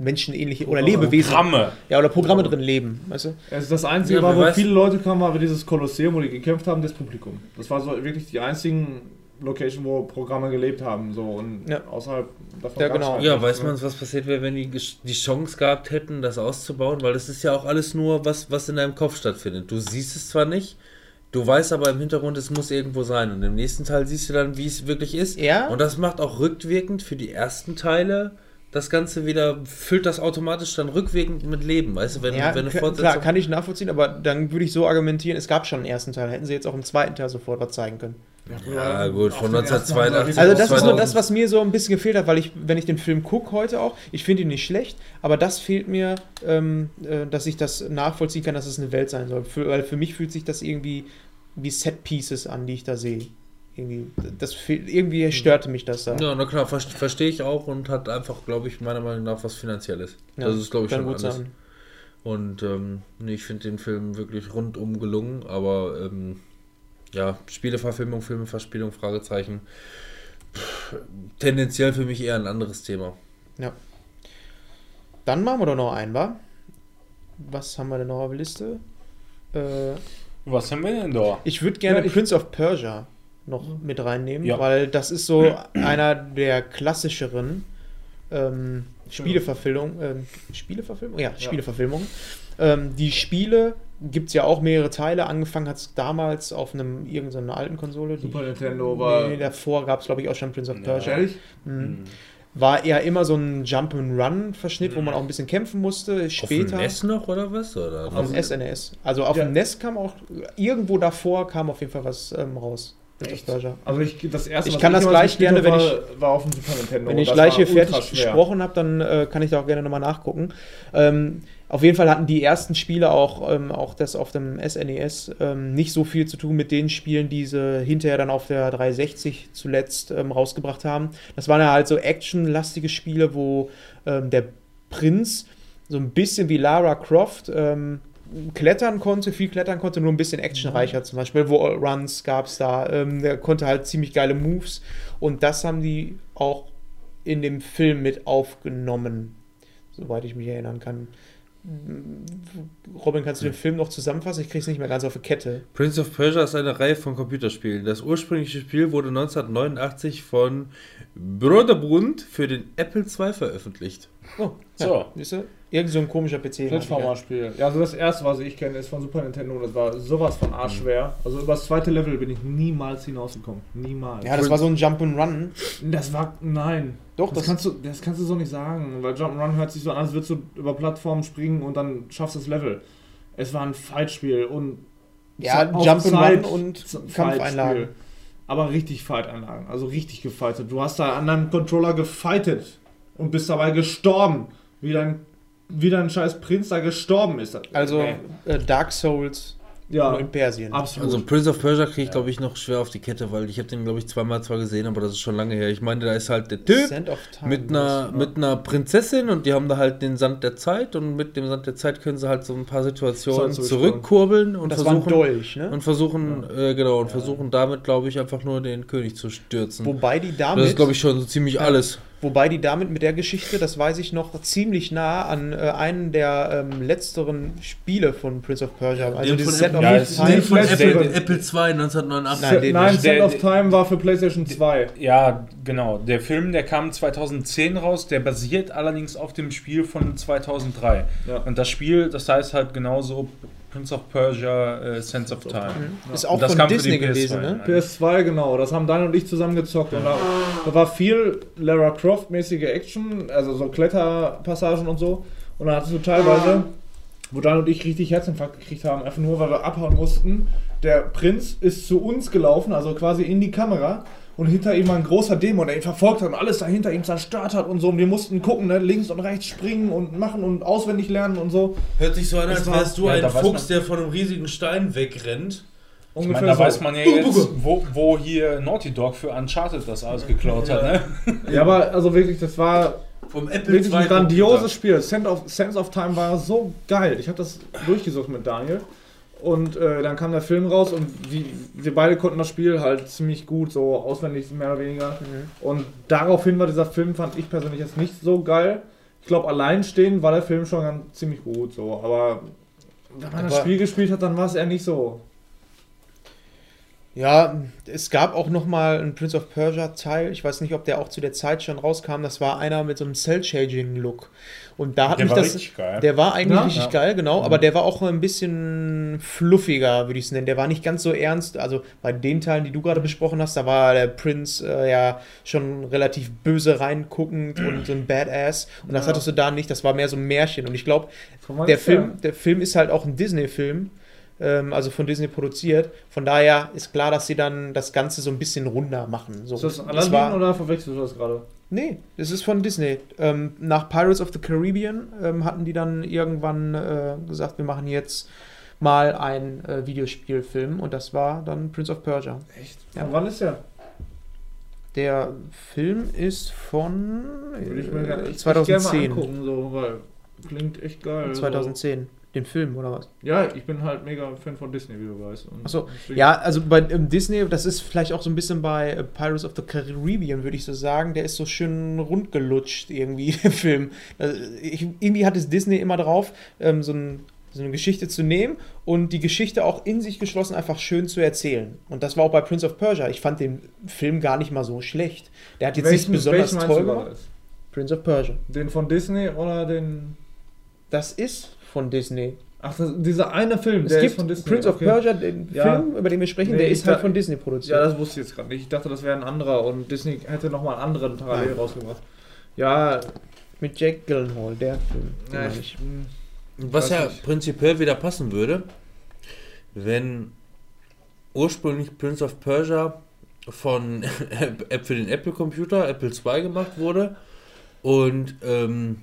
menschenähnliche oder Lebewesen. Programme. Ja, oder Programme drin leben. Weißt du? Also das Einzige Ja, war, wo weiß- viele Leute kamen, war dieses Kolosseum, wo die gekämpft haben, das Publikum. Das war so wirklich die einzigen Location, wo Programme gelebt haben. So und Ja. außerhalb davon Ja, genau. halt Ja, nichts, weiß ne? man, was passiert wäre, wenn die die Chance gehabt hätten, das auszubauen? Weil das ist ja auch alles nur, was, was in deinem Kopf stattfindet. Du siehst es zwar nicht, du weißt aber im Hintergrund, es muss irgendwo sein. Und im nächsten Teil siehst du dann, wie es wirklich ist. Ja. Und das macht auch rückwirkend für die ersten Teile das Ganze wieder, füllt das automatisch dann rückwirkend mit Leben. Weißt du, wenn, Ja, wenn eine Fortsetzung. klar, kann ich nachvollziehen, aber dann würde ich so argumentieren, es gab schon einen ersten Teil, hätten sie jetzt auch im zweiten Teil sofort was zeigen können. ja, gut, von Auf den ersten haben 1982. sie Also das ist nur 2000. das, was mir so ein bisschen gefehlt hat, weil ich, wenn ich den Film gucke heute auch, ich finde ihn nicht schlecht, aber das fehlt mir, ähm, äh, dass ich das nachvollziehen kann, dass es eine Welt sein soll. Für, weil für mich fühlt sich das irgendwie wie Set-Pieces an, die ich da sehe. Irgendwie, das fehl, irgendwie störte mich das da. Ja, na klar, ver verstehe ich auch und hat einfach, glaube ich, meiner Meinung nach was Finanzielles. Ja, das ist, glaube ich, kann schon gut alles. sein. Und ähm, nee, ich finde den Film wirklich rundum gelungen, aber ähm, ja, Spieleverfilmung, Filmeverspielung, Fragezeichen. Pff, tendenziell für mich eher ein anderes Thema. Dann machen wir doch noch einen, wa? Was haben wir denn noch auf der Liste? Äh, Was haben wir denn da? Ich würde gerne Ja, ich- Prince of Persia noch mit reinnehmen, Ja. weil das ist so einer der klassischeren ähm, Spieleverfilmungen. Ähm, Spieleverfilmung? Ja, Spieleverfilmungen. Ähm, die Spiele gibt es ja auch mehrere Teile. Angefangen hat es damals auf einem irgendeiner alten Konsole. Die, Super Nintendo war. nee, davor gab es, glaube ich, auch schon Prince of. Persia. Ehrlich? Mhm. War eher immer so ein Jump-and-Run-Verschnitt, wo man auch ein bisschen kämpfen musste. Später. Auf dem NES noch oder was? Oder? Auf dem SNES. Also auf Ja. dem NES kam auch, irgendwo davor kam auf jeden Fall was ähm, raus. Prince of Echt? Persia. Also ich, das erste, Ich was kann das jemals gleich gerne, wenn habe, war, war auf dem Super Nintendo. Wenn ich Das gleich hier fertig schwer. gesprochen habe, dann äh, kann ich da auch gerne nochmal nachgucken. Ähm, auf jeden Fall hatten die ersten Spiele auch, ähm, auch das auf dem SNES, ähm, nicht so viel zu tun mit den Spielen, die sie hinterher dann auf der 360 zuletzt ähm, rausgebracht haben. Das waren ja halt so actionlastige Spiele, wo ähm, der Prinz so ein bisschen wie Lara Croft ähm, klettern konnte, viel klettern konnte, nur ein bisschen actionreicher zum Beispiel. Wall Runs gab es da. Ähm, der konnte halt ziemlich geile Moves und das haben die auch in dem Film mit aufgenommen, soweit ich mich erinnern kann. Robin, kannst du den Film noch zusammenfassen? Ich krieg's nicht mehr ganz auf die Kette. Prince of Persia ist eine Reihe von Computerspielen. Das ursprüngliche Spiel wurde 1989 von Broderbund für den Apple II veröffentlicht. Oh, So. ja, siehst du? Irgend so ein komischer PC. Plattformer-Spiel. Ja, also das erste, was ich kenne, ist von Super Nintendo und das war sowas von arschschwer. Also über das zweite Level bin ich niemals hinausgekommen. Niemals. Ja, das war so ein Jump'n'Run. Das war. Nein. Doch, das, das- kannst du, das kannst du so nicht sagen, weil Jump'n'Run hört sich so an, als würdest du über Plattformen springen und dann schaffst du das Level. Es war ein Fightspiel und. Ja, Jump'n'Run und. Kampfeinlagen. Aber richtig Fight-Einlagen. Also richtig gefightet. Du hast da an deinem Controller gefightet und bist dabei gestorben. Wie dein, wie dein scheiß Prinz da gestorben ist. Also äh, Dark Souls ja, nur in Persien. absolut. Also Prince of Persia kriege ich, glaube ich, noch schwer auf die Kette, weil ich habe den, glaube ich, zweimal zwar gesehen, aber das ist schon lange her. Ich meine, da ist halt der Typ Sand of Time. mit einer, mit einer Prinzessin und die haben da halt den Sand der Zeit und mit dem Sand der Zeit können sie halt so ein paar Situationen zurückkurbeln und das war ein versuchen Dolch, ne? und versuchen äh, genau und versuchen damit, glaube ich, einfach nur den König zu stürzen. Wobei die das damit, ist, glaube ich, schon so ziemlich alles. Wobei die damit mit der Geschichte, das weiß ich noch, ziemlich nah an äh, einen der ähm, letzteren Spiele von Prince of Persia. Also Den dieses von Set of ja, Time. den von Apple, der- Apple II 1989. Nein, den Nein, Der- of Time war für PlayStation 2. Ja, genau. Der Film, der kam 2010 raus, der basiert allerdings auf dem Spiel von 2003. Ja. Und das Spiel, das heißt halt genauso Prince of Persia, äh, Sense of Time. Ist auch von Disney gewesen, PS2, ne? PS2, genau. Das haben Dan und ich zusammen gezockt. Und da, da war viel Lara Croft-mäßige Action, also so Kletterpassagen und so. Und dann hattest du teilweise, wo Dan und ich richtig Herzinfarkt gekriegt haben, einfach nur, weil wir abhauen mussten. Der Prinz ist zu uns gelaufen, also quasi in die Kamera. Und hinter ihm war ein großer Dämon, der ihn verfolgt hat und alles dahinter ihm zerstört hat und so. Und wir mussten gucken, ne? links und rechts springen und machen und auswendig lernen und so. Hört sich so an, als wärst du ja, ein Fuchs, der von einem riesigen Stein wegrennt. Ich meine, da so. weiß man ja jetzt, wo, wo hier Naughty Dog für Uncharted das alles geklaut hat. Ne? Ja, aber also wirklich, das war Vom Apple wirklich ein grandioses Spiel. Sense of, Sense of Time war so geil. Ich habe das durchgesucht mit Daniel. Und äh, dann kam der Film raus und die, wir beide konnten das Spiel halt ziemlich gut, so auswendig mehr oder weniger. Und daraufhin war dieser Film, fand ich persönlich jetzt nicht so geil. Ich glaube, alleinstehend war der Film schon ganz ziemlich gut so, aber wenn man das Aber- Spiel gespielt hat, dann war es eher nicht so. Ja, es gab auch noch mal einen Prince of Persia Teil. Ich weiß nicht, ob der auch zu der Zeit schon rauskam. Das war einer mit so einem Cell-Shading-Look. Und da hat Der mich war das. richtig geil. Der war eigentlich Ja? richtig Ja. geil, genau. Aber der war auch ein bisschen fluffiger, würde ich es nennen. Der war nicht ganz so ernst. Also bei den Teilen, die du gerade besprochen hast, da war der Prinz äh, ja schon relativ böse reinguckend und so ein Badass. Und das Ja. hattest du da nicht. Das war mehr so ein Märchen. Und ich glaube, der Film, der Film ist halt auch ein Disney-Film, ähm, also von Disney produziert. Von daher ist klar, dass sie dann das Ganze so ein bisschen runder machen. So, Ist das Aladdin war, oder verwechselst du das gerade? Nee, das ist von Disney. Ähm, nach Pirates of the Caribbean ähm, hatten die dann irgendwann äh, gesagt, wir machen jetzt mal einen äh, Videospielfilm und das war dann Prince of Persia. Echt? Ja. Von wann ist der? Der Film ist von Würde ich mir gar äh, nicht gerne mal 2010. angucken, so, weil klingt echt geil. 2010. Den Film oder was? Ja, ich bin halt mega Fan von Disney, wie du weißt. Und Ach so, deswegen- Ja, also bei Disney, das ist vielleicht auch so ein bisschen bei äh, Pirates of the Caribbean, würde ich so sagen. Der ist so schön rundgelutscht irgendwie, der Film. Ich, irgendwie hat es Disney immer drauf, ähm, so, ein, so eine Geschichte zu nehmen und die Geschichte auch in sich geschlossen einfach schön zu erzählen. Und das war auch bei Prince of Persia. Ich fand den Film gar nicht mal so schlecht. Der hat jetzt Welchen- nicht besonders toll gemacht. Prince of Persia. Den von Disney oder den. Das ist von Disney. Ach, das, dieser eine Film, Es der gibt ist von Disney. Prince of okay. Persia, den Ja. Film, über den wir sprechen, Nee, der ist halt da- von Disney produziert. Ja, das wusste ich jetzt gerade nicht. Ich dachte, das wäre ein anderer und Disney hätte nochmal einen anderen parallel Nein. rausgebracht. Ja, Mit Jack Gyllenhaal, der Film. ja ich, ich. Was ja nicht. prinzipiell wieder passen würde, wenn ursprünglich Prince of Persia von App für den Apple Computer, Apple II gemacht wurde und ähm,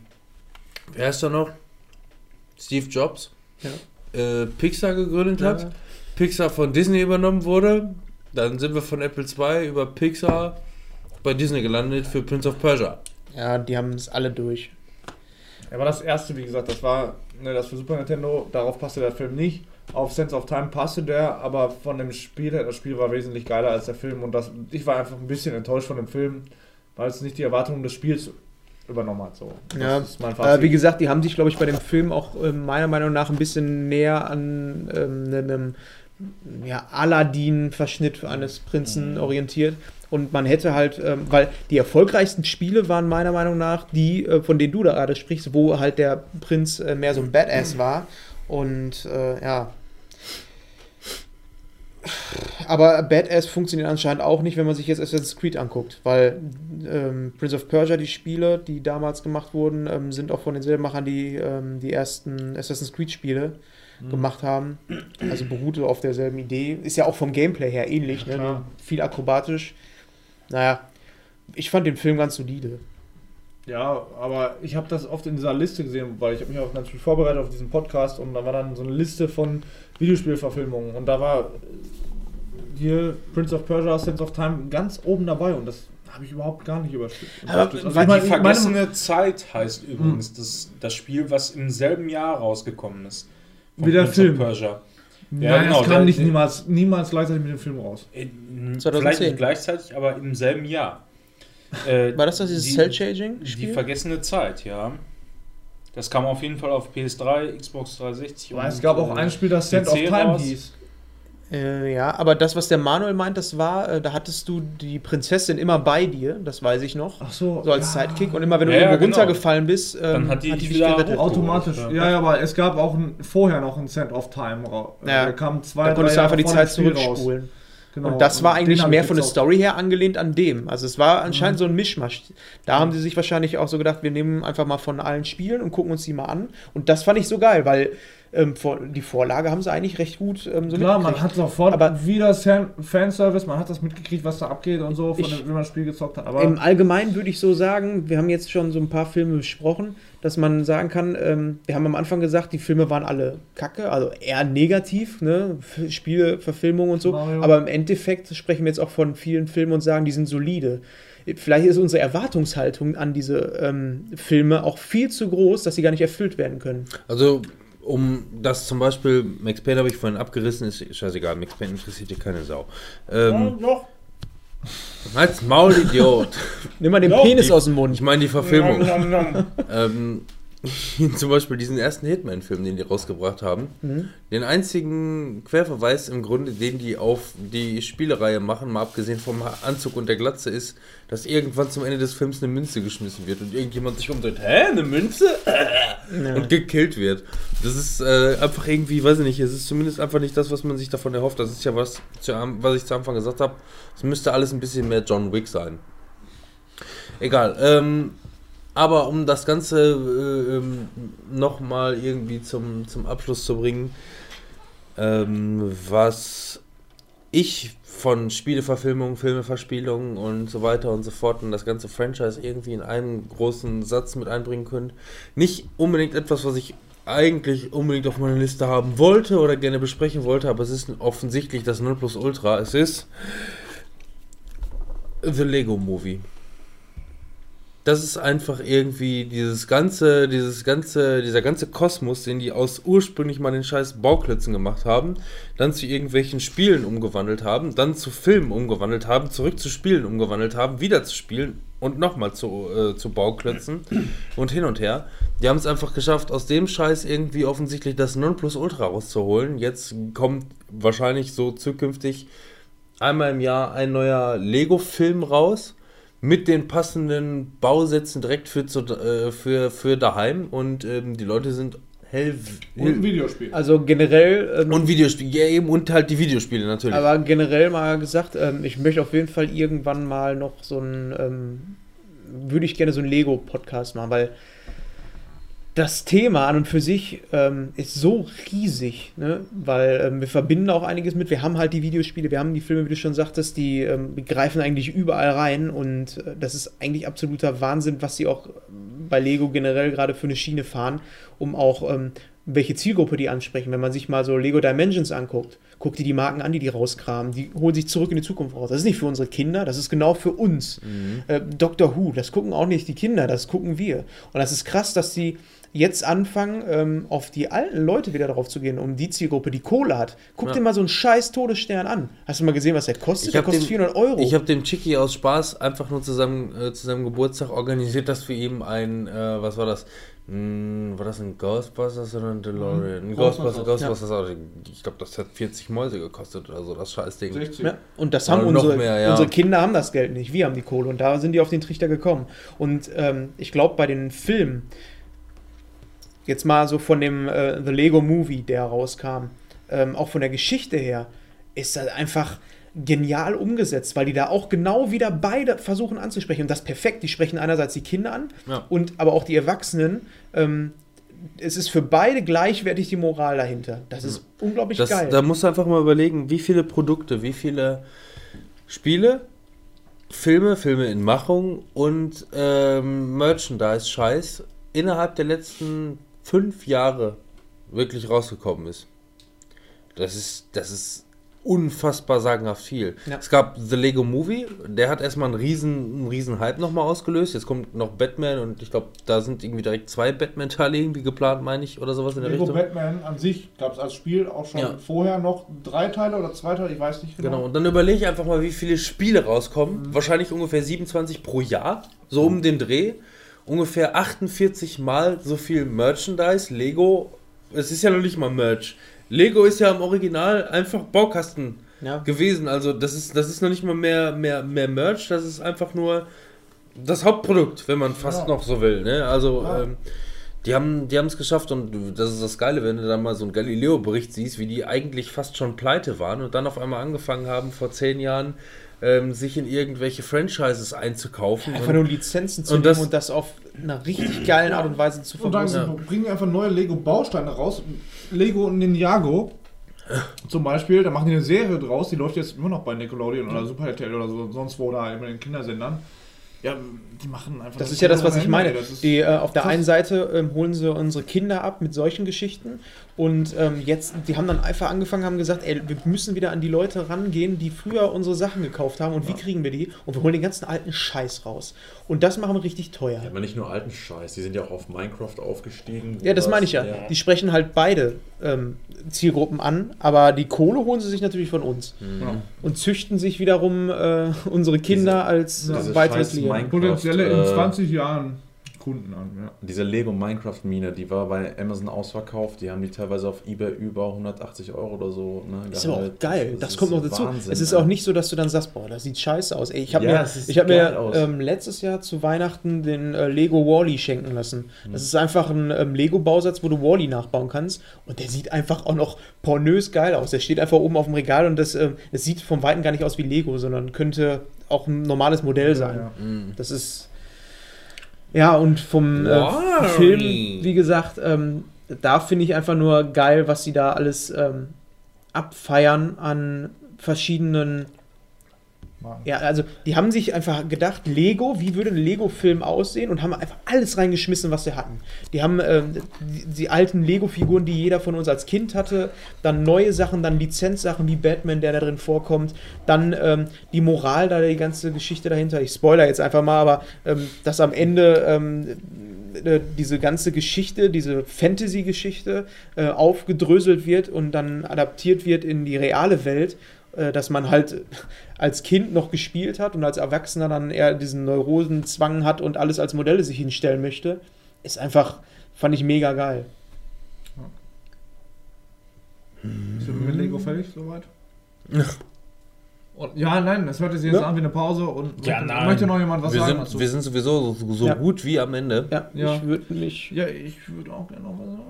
wer ist da noch? Steve Jobs Ja. äh, Pixar gegründet Ja. hat, Pixar von Disney übernommen wurde, dann sind wir von Apple II über Pixar bei Disney gelandet für Prince of Persia. Ja, die haben es alle durch. Aber das erste, wie gesagt, das war ne, das für Super Nintendo, darauf passte der Film nicht. Auf Sense of Time passte der, aber von dem Spiel her, das Spiel war wesentlich geiler als der Film und das, ich war einfach ein bisschen enttäuscht von dem Film, weil es nicht die Erwartungen des Spiels übernommen hat. So. Das Ja, ist mein Äh, wie gesagt, die haben sich, glaube ich, bei dem Film auch äh, meiner Meinung nach ein bisschen näher an ähm, einem ja, Aladdin-Verschnitt eines Prinzen orientiert. Und man hätte halt, ähm, weil die erfolgreichsten Spiele waren meiner Meinung nach die, äh, von denen du da gerade sprichst, wo halt der Prinz äh, mehr so ein Badass war. Und äh, ja. Aber Badass funktioniert anscheinend auch nicht, wenn man sich jetzt Assassin's Creed anguckt, weil ähm, Prince of Persia, die Spiele, die damals gemacht wurden, ähm, sind auch von denselben Machern, die ähm, die ersten Assassin's Creed Spiele gemacht haben. Also beruht so auf derselben Idee. Ist ja auch vom Gameplay her ähnlich, ne? Klar. Nur viel akrobatisch. Naja, ich fand den Film ganz solide. Ja, aber ich habe das oft in dieser Liste gesehen, weil ich habe mich auch ganz viel vorbereitet auf diesen Podcast und da war dann so eine Liste von Videospielverfilmungen und da war hier Prince of Persia, Sense of Time ganz oben dabei und das habe ich überhaupt gar nicht überstürzt. Also ich die meine- ich meine- vergessene Zeit heißt übrigens das, das Spiel, was im selben Jahr rausgekommen ist. Von Wie der Prince of Film. Persia. Nein, Ja, genau, das kam der- nicht niemals, niemals gleichzeitig mit dem Film raus. Äh, 2010. Vielleicht nicht gleichzeitig, aber im selben Jahr. Äh, War das das, dieses die- Cell-Shading-Spiel? Die vergessene Zeit, ja. Das kam auf jeden Fall auf PS3, Xbox 360 Aber es gab auch ein Spiel, das Sense of Time raus. hieß. Äh, ja, aber das, was der Manuel meint, das war, äh, da hattest du die Prinzessin immer bei dir, das weiß ich noch. Ach so. So als ja. Sidekick. Und immer wenn du Ja, irgendwo genau. runtergefallen bist, ähm, Dann hat die dich dich wieder gerettet. Automatisch. Ja. Ja, ja, aber es gab auch ein, vorher noch ein Cent of Time raus. Ja. Da kam zwei, Da konntest du einfach die Zeit zurückspulen. Genau. Und das war den eigentlich mehr von der. Story her angelehnt an dem. Also es war anscheinend Mhm. so ein Mischmasch. Da haben sie sich wahrscheinlich auch so gedacht, wir nehmen einfach mal von allen Spielen und gucken uns die mal an. Und das fand ich so geil, weil ähm, vor, die Vorlage haben sie eigentlich recht gut ähm, so Klar, man hat sofort Aber- wieder Fan Fanservice, man hat das mitgekriegt, was da abgeht und so, von Ich- dem, wie man das Spiel gezockt hat. Aber Im Allgemeinen würde ich so sagen, wir haben jetzt schon so ein paar Filme besprochen, dass man sagen kann, ähm, wir haben am Anfang gesagt, die Filme waren alle kacke, also eher negativ, ne? Spiele, Verfilmungen und so. Mario. Aber im Endeffekt sprechen wir jetzt auch von vielen Filmen und sagen, die sind solide. Vielleicht ist unsere Erwartungshaltung an diese ähm, Filme auch viel zu groß, dass sie gar nicht erfüllt werden können. Also, um das zum Beispiel, Max Payne habe ich vorhin abgerissen, ist scheißegal, Max Payne interessiert dir keine Sau. Ähm, doch. Als Maul, Idiot. Nimm mal den Penis aus dem Mund. Ich meine die Verfilmung. Ähm, zum Beispiel diesen ersten Hitman-Film, den die rausgebracht haben. Den einzigen Querverweis im Grunde, den die auf die Spielereihe machen, mal abgesehen vom Anzug und der Glatze, ist, dass irgendwann zum Ende des Films eine Münze geschmissen wird und irgendjemand sich umdreht, hä, eine Münze? Und gekillt wird. Das ist äh, einfach irgendwie, weiß ich nicht, es ist zumindest einfach nicht das, was man sich davon erhofft. Das ist ja was, was ich zu Anfang gesagt habe. Es müsste alles ein bisschen mehr John Wick sein. Egal. Ähm, aber um das Ganze äh, ähm, nochmal irgendwie zum, zum Abschluss zu bringen, ähm, was ich von Spieleverfilmungen, Filmeverspielungen und so weiter und so fort und das ganze Franchise irgendwie in einen großen Satz mit einbringen könnte. Nicht unbedingt etwas, was ich eigentlich unbedingt auf meiner Liste haben wollte oder gerne besprechen wollte, aber es ist offensichtlich das Nonplusultra. Es ist The Lego Movie das ist einfach irgendwie dieses ganze, dieses ganze, dieser ganze Kosmos, den die aus ursprünglich mal den scheiß Bauklötzen gemacht haben, dann zu irgendwelchen Spielen umgewandelt haben, dann zu Filmen umgewandelt haben, zurück zu Spielen umgewandelt haben, wieder zu Spielen und nochmal zu, äh, zu Bauklötzen und hin und her. Die haben es einfach geschafft, aus dem Scheiß irgendwie offensichtlich das Nonplusultra rauszuholen. Jetzt kommt wahrscheinlich so zukünftig einmal im Jahr ein neuer Lego-Film raus mit den passenden Bausätzen direkt für, zu, äh, für, für daheim und ähm, die Leute sind hell Und ein Videospiel. Also generell. Ähm, und Videospiele, ja eben und halt die Videospiele natürlich. Aber generell mal gesagt, ähm, ich möchte auf jeden Fall irgendwann mal noch so ein, ähm, würde ich gerne so einen Lego-Podcast machen, weil das Thema an und für sich ähm, ist so riesig, ne? weil ähm, wir verbinden auch einiges mit. Wir haben halt die Videospiele, wir haben die Filme, wie du schon sagtest, die ähm, greifen eigentlich überall rein und äh, das ist eigentlich absoluter Wahnsinn, was sie auch bei Lego generell gerade für eine Schiene fahren, um auch ähm, welche Zielgruppe die ansprechen. Wenn man sich mal so Lego Dimensions anguckt, guck dir die Marken an, die die rauskramen. Die holen sich zurück in die Zukunft raus. Das ist nicht für unsere Kinder, das ist genau für uns. Äh, Doctor Who, das gucken auch nicht die Kinder, das gucken wir. Und das ist krass, dass die jetzt anfangen, ähm, auf die alten Leute wieder drauf zu gehen, um die Zielgruppe, die Kohle hat. Guck Ja. dir mal so einen scheiß Todesstern an. Hast du mal gesehen, was der kostet? Der kostet den- 400 Euro. Ich habe dem Chicky aus Spaß einfach nur zusammen äh, zu seinem Geburtstag organisiert, dass wir ihm ein, äh, was war das? Hm, war das ein Ghostbusters oder ein DeLorean? Ein Ghostbusters, Ghostbusters, Ghostbusters, aber ich glaube, das hat 40 Mäuse gekostet oder so, das Scheißding. 60. Ja, und das haben unsere, mehr, ja. unsere Kinder haben das Geld nicht, wir haben die Kohle und da sind die auf den Trichter gekommen. Und ähm, ich glaube, bei den Filmen, jetzt mal so von dem äh, The Lego Movie, der rauskam, ähm, auch von der Geschichte her, ist das einfach genial umgesetzt, weil die da auch genau wieder beide versuchen anzusprechen. Und das perfekt. Die sprechen einerseits die Kinder an Ja. und aber auch die Erwachsenen. Ähm, es ist für beide gleichwertig die Moral dahinter. Das ist unglaublich Das, geil. da musst du einfach mal überlegen, wie viele Produkte, wie viele Spiele, Filme, Filme in Machung und ähm, Merchandise-Scheiß innerhalb der letzten fünf Jahre wirklich rausgekommen ist. Das ist, das ist unfassbar sagenhaft viel. Ja. Es gab The Lego Movie, der hat erstmal einen riesen, einen riesen Hype nochmal ausgelöst. Jetzt kommt noch Batman und ich glaube, da sind irgendwie direkt zwei Batman-Teile irgendwie geplant, meine ich, oder sowas in der Lego Richtung. Batman an sich gab es als Spiel auch schon Ja. vorher noch drei Teile oder zwei Teile, ich weiß nicht genau. Genau, und dann überlege ich einfach mal, wie viele Spiele rauskommen. Wahrscheinlich ungefähr 27 pro Jahr, so um den Dreh. Ungefähr 48 Mal so viel Merchandise, Lego. Es ist ja noch nicht mal Merch. Lego ist ja im Original einfach Baukasten ja. gewesen. Also das ist, das ist noch nicht mal mehr, mehr, mehr Merch, das ist einfach nur das Hauptprodukt, wenn man fast Ja. noch so will. Ne? Also Ja. ähm, die haben die es geschafft und das ist das Geile, wenn du dann mal so einen Galileo-Bericht siehst, wie die eigentlich fast schon pleite waren und dann auf einmal angefangen haben, vor zehn Jahren ähm, sich in irgendwelche Franchises einzukaufen. Einfach und, nur Lizenzen zu und nehmen das- und das auf einer richtig geilen Art und Weise zu Und dann verwursten. bringen die einfach neue Lego-Bausteine raus. Lego Ninjago zum Beispiel, da machen die eine Serie draus, die läuft jetzt immer noch bei Nickelodeon oder Super RTL oder so, sonst wo da immer in den Kindersendern. Ja, die machen einfach. Das ist ja das, was ich meine. Das Die, äh, auf der krass. einen Seite ähm, holen sie unsere Kinder ab mit solchen Geschichten und ähm, jetzt, die haben dann einfach angefangen, haben gesagt, ey, wir müssen wieder an die Leute rangehen, die früher unsere Sachen gekauft haben und wie kriegen wir die? Und wir holen den ganzen alten Scheiß raus. Und das machen wir richtig teuer. Ja, aber nicht nur alten Scheiß, die sind ja auch auf Minecraft aufgestiegen. Ja, das Was- meine ich ja. Die sprechen halt beide ähm, Zielgruppen an, aber die Kohle holen sie sich natürlich von uns Ja. und züchten sich wiederum äh, unsere Kinder als diese weiteres scheiß Klientel. Minecraft, Potenzielle in äh, 20 Jahren Kunden an. Ja. Diese Lego Minecraft Mine, die war bei Amazon ausverkauft. Die haben die teilweise auf eBay über 180 Euro oder so. Ne, Das ist aber auch geil. Das, ist kommt noch dazu. Wahnsinn, es ist auch nicht so, dass du dann sagst, boah, das sieht scheiße aus. Ey, ich habe Ja, mir, ich hab mir ähm, letztes Jahr zu Weihnachten den äh, Lego Wally schenken lassen. Hm. Das ist einfach ein ähm, Lego-Bausatz, wo du Wally nachbauen kannst. Und der sieht einfach auch noch pornös geil aus. Der steht einfach oben auf dem Regal und das, ähm, das sieht vom Weiten gar nicht aus wie Lego, sondern könnte auch ein normales Modell sein. ja. Das ist. Ja, und vom äh. Film, wie gesagt, ähm, da finde ich einfach nur geil, was sie da alles ähm, abfeiern an verschiedenen. Ja, also die haben sich einfach gedacht, Lego, wie würde ein Lego-Film aussehen und haben einfach alles reingeschmissen, was sie hatten. Die haben ähm, die, die alten Lego-Figuren, die jeder von uns als Kind hatte, dann neue Sachen, dann Lizenzsachen wie Batman, der da drin vorkommt, dann ähm, die Moral, da die ganze Geschichte dahinter. Ich spoiler jetzt einfach mal, aber ähm, dass am Ende ähm, äh, diese ganze Geschichte, diese Fantasy-Geschichte äh, aufgedröselt wird und dann adaptiert wird in die reale Welt, äh, dass man halt als Kind noch gespielt hat und als Erwachsener dann eher diesen Neurosenzwang hat und alles als Modelle sich hinstellen möchte, ist einfach, fand ich mega geil. Sind wir mit Lego fertig soweit? Und, ja, nein, das hört sich jetzt Ja. an wie eine Pause und Ja, möchte, möchte noch jemand was Wir sagen sind, dazu? wir sind sowieso so, so Ja. gut wie am Ende. Ja, Ja. ich würde mich. ja, ich würde auch gerne noch was sagen.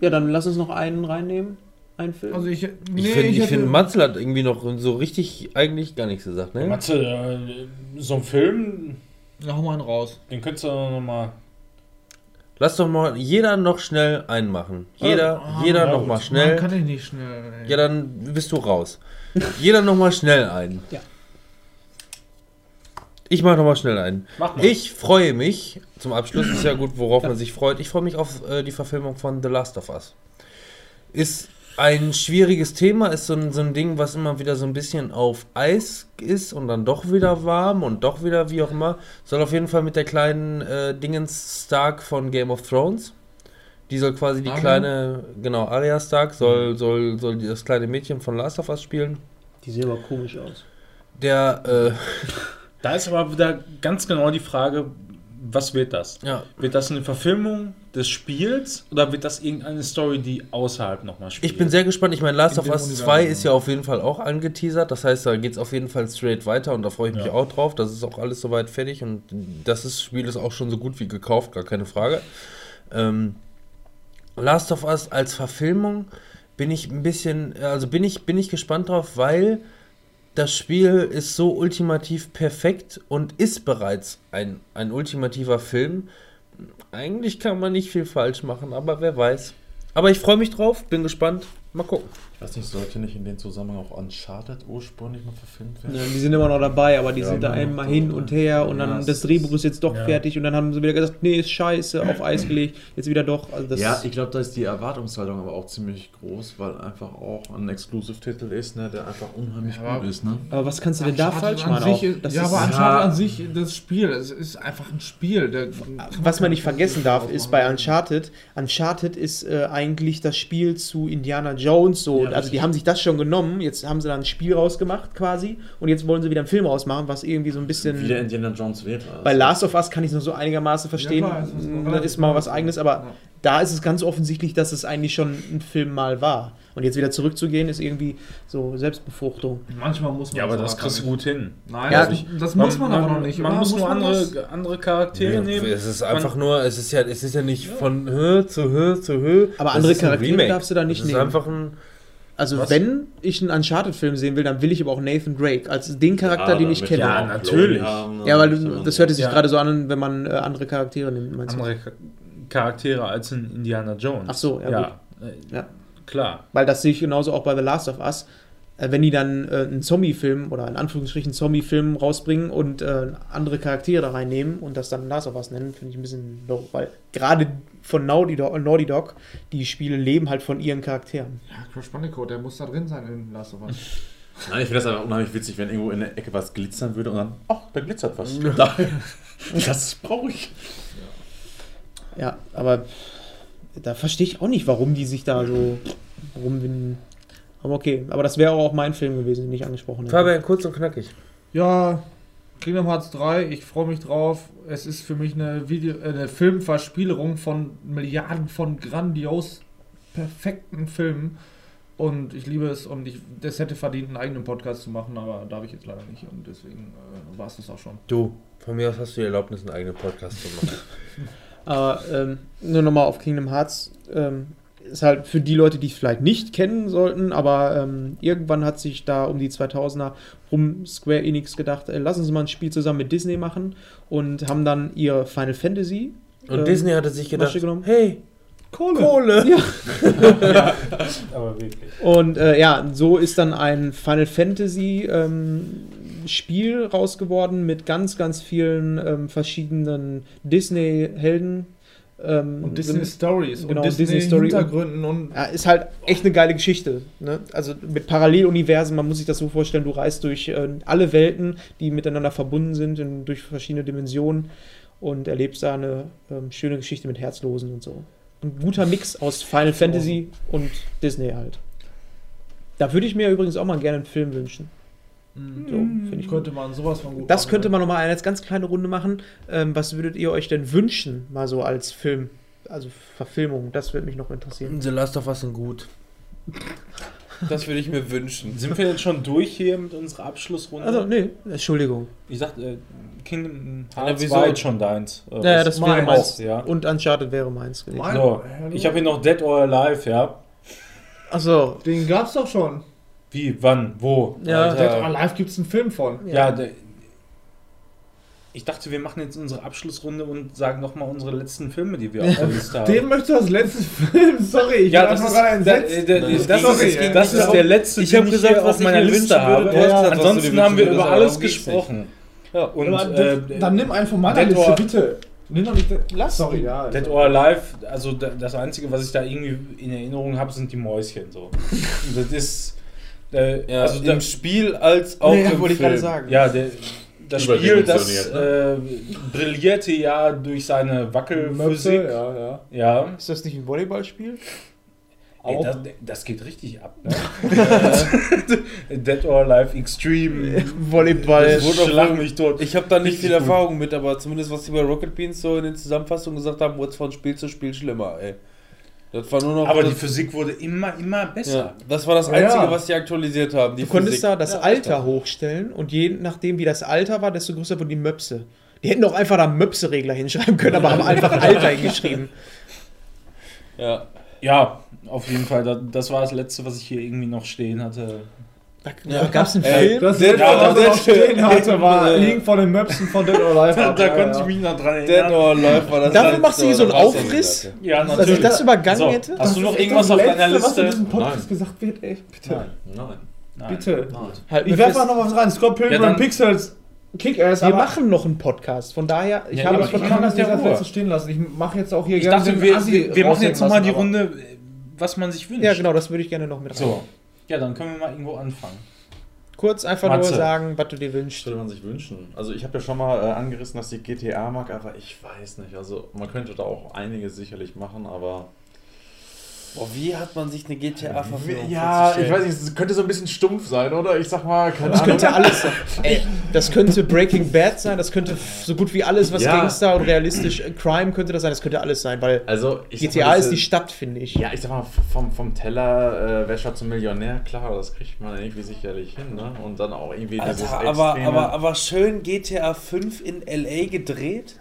Ja, dann lass uns noch einen reinnehmen. Einen Film. Also ich, nee, Ich finde, ich hätte- find, Matzel hat irgendwie noch so richtig eigentlich gar nichts gesagt, ne? Matze, äh, so ein Film, Ja, hau mal einen raus. den könntest du noch mal. Lass doch mal jeder noch schnell einen machen. Jeder, Ah, jeder ja, noch gut. mal Mann, schnell. kann ich nicht schnell. ey. Ja, dann bist du raus. Jeder noch mal schnell einen. Ja. Ich mache noch mal schnell einen. Mach mal. Ich freue mich, zum Abschluss ist ja gut, worauf man sich freut. Ich freue mich auf äh, die Verfilmung von The Last of Us. Ist ein schwieriges Thema, ist so ein, so ein Ding, was immer wieder so ein bisschen auf Eis ist und dann doch wieder warm und doch wieder wie auch immer. Soll auf jeden Fall mit der kleinen äh, Dingens Stark von Game of Thrones. Die soll quasi die Arya? kleine, genau, Arya Stark soll, soll, soll das kleine Mädchen von Last of Us spielen. die sehen aber komisch aus. Der, äh, Da ist aber wieder ganz genau die Frage, was wird das? ja, Wird das eine Verfilmung des Spiels oder wird das irgendeine Story, die außerhalb nochmal spielt? Ich bin sehr gespannt. Ich meine, Last In of Us Universum. 2 ist ja auf jeden Fall auch angeteasert. Das heißt, da geht es auf jeden Fall straight weiter und da freue ich mich Ja. auch drauf. Das ist auch alles soweit fertig und das ist, Spiel ist auch schon so gut wie gekauft, gar keine Frage. Ähm, Last of Us als Verfilmung bin ich ein bisschen, also bin ich, bin ich gespannt drauf, weil das Spiel ist so ultimativ perfekt und ist bereits ein, ein ultimativer Film. Eigentlich kann man nicht viel falsch machen, aber wer weiß. Aber ich freue mich drauf, bin gespannt. Mal gucken. Ich weiß nicht, sollte nicht in dem Zusammenhang auch Uncharted ursprünglich mal verfilmt werden? Ja, die sind immer noch dabei, aber die Ja, sind da einmal hin und her und Ja, dann das Drehbuch ist jetzt doch ja. fertig und dann haben sie wieder gesagt, nee, ist scheiße, auf Eis gelegt, jetzt wieder doch. Also das ja, ich glaube, da ist die Erwartungshaltung aber auch ziemlich groß, weil einfach auch ein Exclusive-Titel ist, ne, der einfach unheimlich Ja, gut ist. Ne? aber was kannst du denn da Uncharted falsch an machen? sich auch? ist- Das ja, ist- aber Uncharted Ja. an sich, das Spiel, es ist einfach ein Spiel. Da Was man nicht vergessen darf, ist bei Uncharted, Uncharted ist äh, eigentlich das Spiel zu Indiana Jones so. Ja, also die haben sich das schon genommen, jetzt haben sie dann ein Spiel rausgemacht quasi und jetzt wollen sie wieder einen Film rausmachen, was irgendwie so ein bisschen... Wie der Indiana Jones wäre. bei Last of Us kann ich es nur so einigermaßen verstehen. Ja, klar, es ist Mm, ist mal was eigenes, aber Ja. da ist es ganz offensichtlich, dass es eigentlich schon ein Film mal war. Und jetzt wieder zurückzugehen, ist irgendwie so Selbstbefruchtung. Manchmal muss man ja, aber das kriegst du gut hin. Nein, Ja, das, das muss man, aber noch nicht. Man oder? muss nur man das? andere, andere Charaktere nehmen. Es ist einfach nur, es ist ja, es ist ja nicht von Höhe zu Höhe zu Höhe. Aber Das andere ist Charaktere darfst du da nicht das ist nehmen. einfach ein. Also Was? wenn ich einen Uncharted-Film sehen will, dann will ich aber auch Nathan Drake als den Charakter, den ich kenne. Ja, Ja, natürlich. weil du, das hörte sich Ja. gerade so an, wenn man äh, andere Charaktere nimmt, meinst andere Cha- Charaktere als in Indiana Jones. Ach so, ja, ja. äh, Ja. Klar. Weil das sehe ich genauso auch bei The Last of Us. äh, wenn die dann äh, einen Zombie-Film oder in Anführungsstrichen Zombie-Film rausbringen und äh, andere Charaktere da reinnehmen und das dann Last of Us nennen, finde ich ein bisschen low, weil gerade von Naughty Dog, Naughty Dog, die Spiele leben halt von ihren Charakteren. Ja, Crash Bandicoot, der muss da drin sein in Last of Us. Nein, ich finde das einfach unheimlich witzig, wenn irgendwo in der Ecke was glitzern würde und dann, ach, da glitzert was. Da- das brauche ich. Ja, aber da verstehe ich auch nicht, warum die sich da so rumwinden. Aber okay, aber das wäre auch mein Film gewesen, den ich angesprochen hätte. Fabian, kurz und knackig. Ja, Kingdom Hearts 3, ich freue mich drauf. Es ist für mich eine, Video, äh, eine Filmverspielerung von Milliarden von grandios perfekten Filmen. Und ich liebe es und ich, das hätte verdient, einen eigenen Podcast zu machen, aber darf ich jetzt leider nicht. Und deswegen äh, war es das auch schon. Du, von mir aus hast du die Erlaubnis, einen eigenen Podcast zu machen. Aber ähm, nur nochmal auf Kingdom Hearts. Ähm, ist halt für die Leute, die es vielleicht nicht kennen sollten, aber ähm, irgendwann hat sich da um die 2000er rum Square Enix gedacht, äh, lassen Sie mal ein Spiel zusammen mit Disney machen und haben dann ihr Final Fantasy. Und ähm, Disney hatte sich gedacht, hey, Kohle! Kohle! Ja. Aber wirklich. Und äh, ja, so ist dann ein Final Fantasy ähm, Spiel raus geworden mit ganz, ganz vielen ähm, verschiedenen Disney-Helden. Ähm, Und Disney Stories Genau, und Disney, Disney Story Hintergründen und Ja, ist halt echt eine geile Geschichte. Ne? Also mit Paralleluniversen, man muss sich das so vorstellen, du reist durch äh, alle Welten, die miteinander verbunden sind, in, durch verschiedene Dimensionen und erlebst da eine ähm, schöne Geschichte mit Herzlosen und so. Ein guter Mix aus Final Fantasy und Disney halt. Da würde ich mir übrigens auch mal gerne einen Film wünschen. So, finde ich könnte man sowas von gut Das machen, könnte ne? man nochmal eine ganz kleine Runde machen. Ähm, was würdet ihr euch denn wünschen, mal so als Film? Also Verfilmung, das würde mich noch interessieren. The Last of Us sind gut. Das würde ich mir wünschen. Sind wir jetzt schon durch hier mit unserer Abschlussrunde? Also, nee, Entschuldigung. Ich dachte, äh, Kingdom Ja, Hearts wieso? war jetzt schon deins. Äh, Ja, ja, das wäre meins. Ja. Und Uncharted wäre meins gewesen. Mein- So, ich habe hier noch Dead or Alive, ja. Achso. Den gab's doch schon. Wie, wann, wo? Ja, Dead or Alive gibt's einen Film von. Ja, de, ich dachte, wir machen jetzt unsere Abschlussrunde und sagen nochmal unsere letzten Filme, die wir auf der Liste haben. Den möchte als letzten Film. Sorry, ich ja, bin das einfach ist, gerade da, entsetzt. äh, da, Nein, das, das ist, das ist der letzte, Ich hab den gesagt, hier was auf meiner Liste habe. du dir Ansonsten haben wir über alles gesprochen. Ja. Und Aber äh, dann nimm einen von meiner Dead Liste, bitte. Nimm doch nicht. Lass. Sorry, ja. Dead or Alive, also da- das Einzige, was ich da irgendwie in Erinnerung habe, sind die Mäuschen. So. Und das ist. Äh, Ja, also im Spiel als auch Nee, im wollte ich gerade Film. sagen. ja, der, das Spiel, das äh, brillierte ja durch seine Wackelphysik. Ja, ja. Ja. Ist das nicht ein Volleyballspiel? Ey, das, das geht richtig ab, ne? Äh, Dead or Alive Extreme. Volleyball. Das wurde Schlag mich tot. Ich habe da nicht Richtig viel gut. Erfahrung mit, aber zumindest was die bei Rocket Beans so in den Zusammenfassungen gesagt haben, wurde es von Spiel zu Spiel schlimmer, ey. Das war nur noch. Aber das, die Physik wurde immer, immer besser. ja, das war das Einzige, ja. was die aktualisiert haben. Die Du konntest Physik. da das Ja, Alter hochstellen und je nachdem, wie das Alter war, desto größer wurden die Möpse. Die hätten doch einfach da Möpse-Regler hinschreiben können, aber haben einfach Alter hingeschrieben. Ja. Ja, auf jeden Fall. da- Das war das Letzte, was ich hier irgendwie noch stehen hatte. Da, da gab es einen Ey, Film. Das Dead ich noch Alive. stehen hatte, war Ja. Liegen von den Möpsen von Dead or Alive. Da, da Ja, konnte ja. ich mich noch dran Dead erinnern. or Alive war das Dafür machst du hier so einen oder Aufriss? Ja, Dass ich das übergangen So, hätte? Hast du noch irgendwas auf deiner Letzte, Was in Liste? diesem Podcast Nein. gesagt wird, ey. Bitte. Nein. Nein. Nein. Bitte. Nein. Halt Ich werfe mal noch was rein. Scott Pilgrim Ja, Pixels Kick-Ass. wir machen noch einen Podcast, von daher, ich Ja, habe ich kann das nicht als letztes stehen lassen. Ich mache jetzt auch hier Ich gerne dachte, den wir, wir, machen jetzt nochmal die Runde, was man sich wünscht. Ja, genau, das würde ich gerne noch mit rein. So. Ja, dann können wir mal irgendwo anfangen. Kurz einfach Matze. nur sagen, was du dir Was wünschst. würde man sich wünschen? Also ich habe ja schon mal äh, angerissen, dass ich GTA mag, aber ich weiß nicht. Also man könnte da auch einiges sicherlich machen, aber... Boah, wie hat man sich eine GTA-Verfilmung Ja, ich weiß nicht, es könnte so ein bisschen stumpf sein, oder? Ich sag mal, keine Das Ahnung. könnte alles sein. Ey, das könnte Breaking Bad sein, das könnte so gut wie alles, was Ja. Gangster und realistisch äh, Crime könnte das sein, das könnte alles sein, weil Also GTA mal, ist die Stadt, finde ich. Ja, ich sag mal, vom, vom Tellerwäscher zum Millionär, klar, das kriegt man irgendwie sicherlich hin, ne? Und dann auch irgendwie dieses Alter, aber, extreme- aber, aber schön GTA 5 in LA gedreht.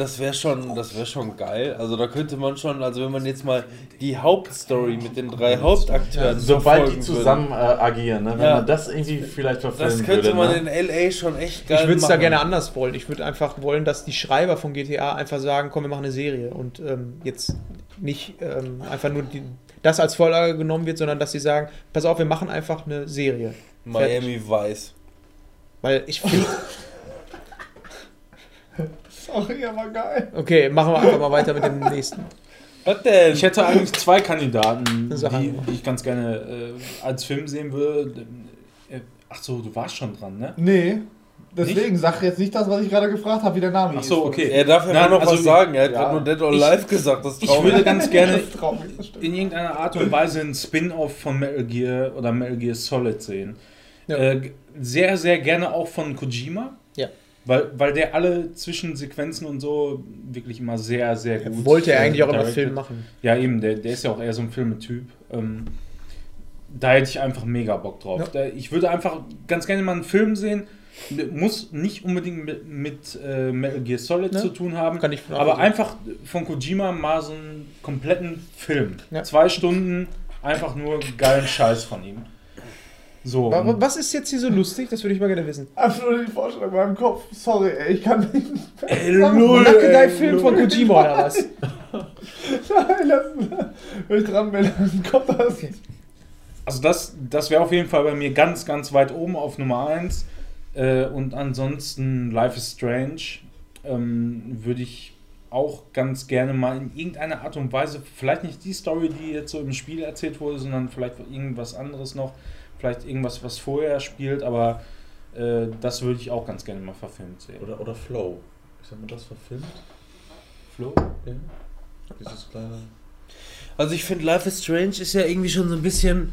Das wäre schon, das wäre schon geil. Also da könnte man schon, also wenn man jetzt mal die Hauptstory mit den drei Hauptakteuren Sobald die verfolgen zusammen äh, agieren, ne? wenn Ja. man das irgendwie vielleicht würde, verfilmen das könnte würde, man ne? in LA schon echt geil Ich würde es da gerne anders wollen. Ich würde einfach wollen, dass die Schreiber von GTA einfach sagen, komm, wir machen eine Serie und ähm, jetzt nicht ähm, einfach nur die, das als Vorlage genommen wird, sondern dass sie sagen, pass auf, wir machen einfach eine Serie. Miami Vice. Weil ich finde, Sorry, aber geil. okay, machen wir einfach mal weiter mit dem nächsten. Was denn? Ich hätte eigentlich zwei Kandidaten, die, die ich ganz gerne äh, als Film sehen würde. Äh, Ach so, du warst schon dran, ne? Nee. Deswegen sag jetzt nicht das, was ich gerade gefragt habe, wie der Name Ach so, okay. Er darf ja Nein, noch also was sagen. Er hat ja. gerade nur Dead or Ich- Alive gesagt. Das ist Ich würde ganz gerne traurig, in irgendeiner Art und Weise ein Spin-off von Metal Gear oder Metal Gear Solid sehen. Ja. Äh, sehr, sehr gerne auch von Kojima. Weil, weil der alle Zwischensequenzen und so wirklich immer sehr, sehr gut. Wollte er äh, eigentlich auch immer. Film machen. Ja, eben, der, der ist ja auch eher so ein Filmetyp. Ähm, da hätte ich einfach mega Bock drauf. Ja. Ich würde einfach ganz gerne mal einen Film sehen. Muss nicht unbedingt mit, mit äh, Metal Gear Solid Ja. zu tun haben, Kann ich aber einfach von Kojima mal so einen kompletten Film. Ja. Zwei Stunden, einfach nur geilen Scheiß von ihm. So. Wa- Was ist jetzt hier so lustig? Das würde ich mal gerne wissen. Einfach nur die Vorstellung in meinem Kopf. Sorry, ey, ich kann nicht. Ey, Null, Nackedei-Film von Kojima oder was? Nein, lass, wenn ich dran bin, dann kommt das. Also das, das wäre auf jeden Fall bei mir ganz, ganz weit oben auf Nummer 1. Äh, und ansonsten Life is Strange ähm, würde ich auch ganz gerne mal in irgendeiner Art und Weise, vielleicht nicht die Story, die jetzt so im Spiel erzählt wurde, sondern vielleicht irgendwas anderes noch, vielleicht irgendwas, was vorher spielt, aber äh, das würde ich auch ganz gerne mal verfilmt sehen. Oder, oder Flow. Ist man das verfilmt? Flo? Ja. Dieses kleine. Also ich finde Life is Strange ist ja irgendwie schon so ein bisschen.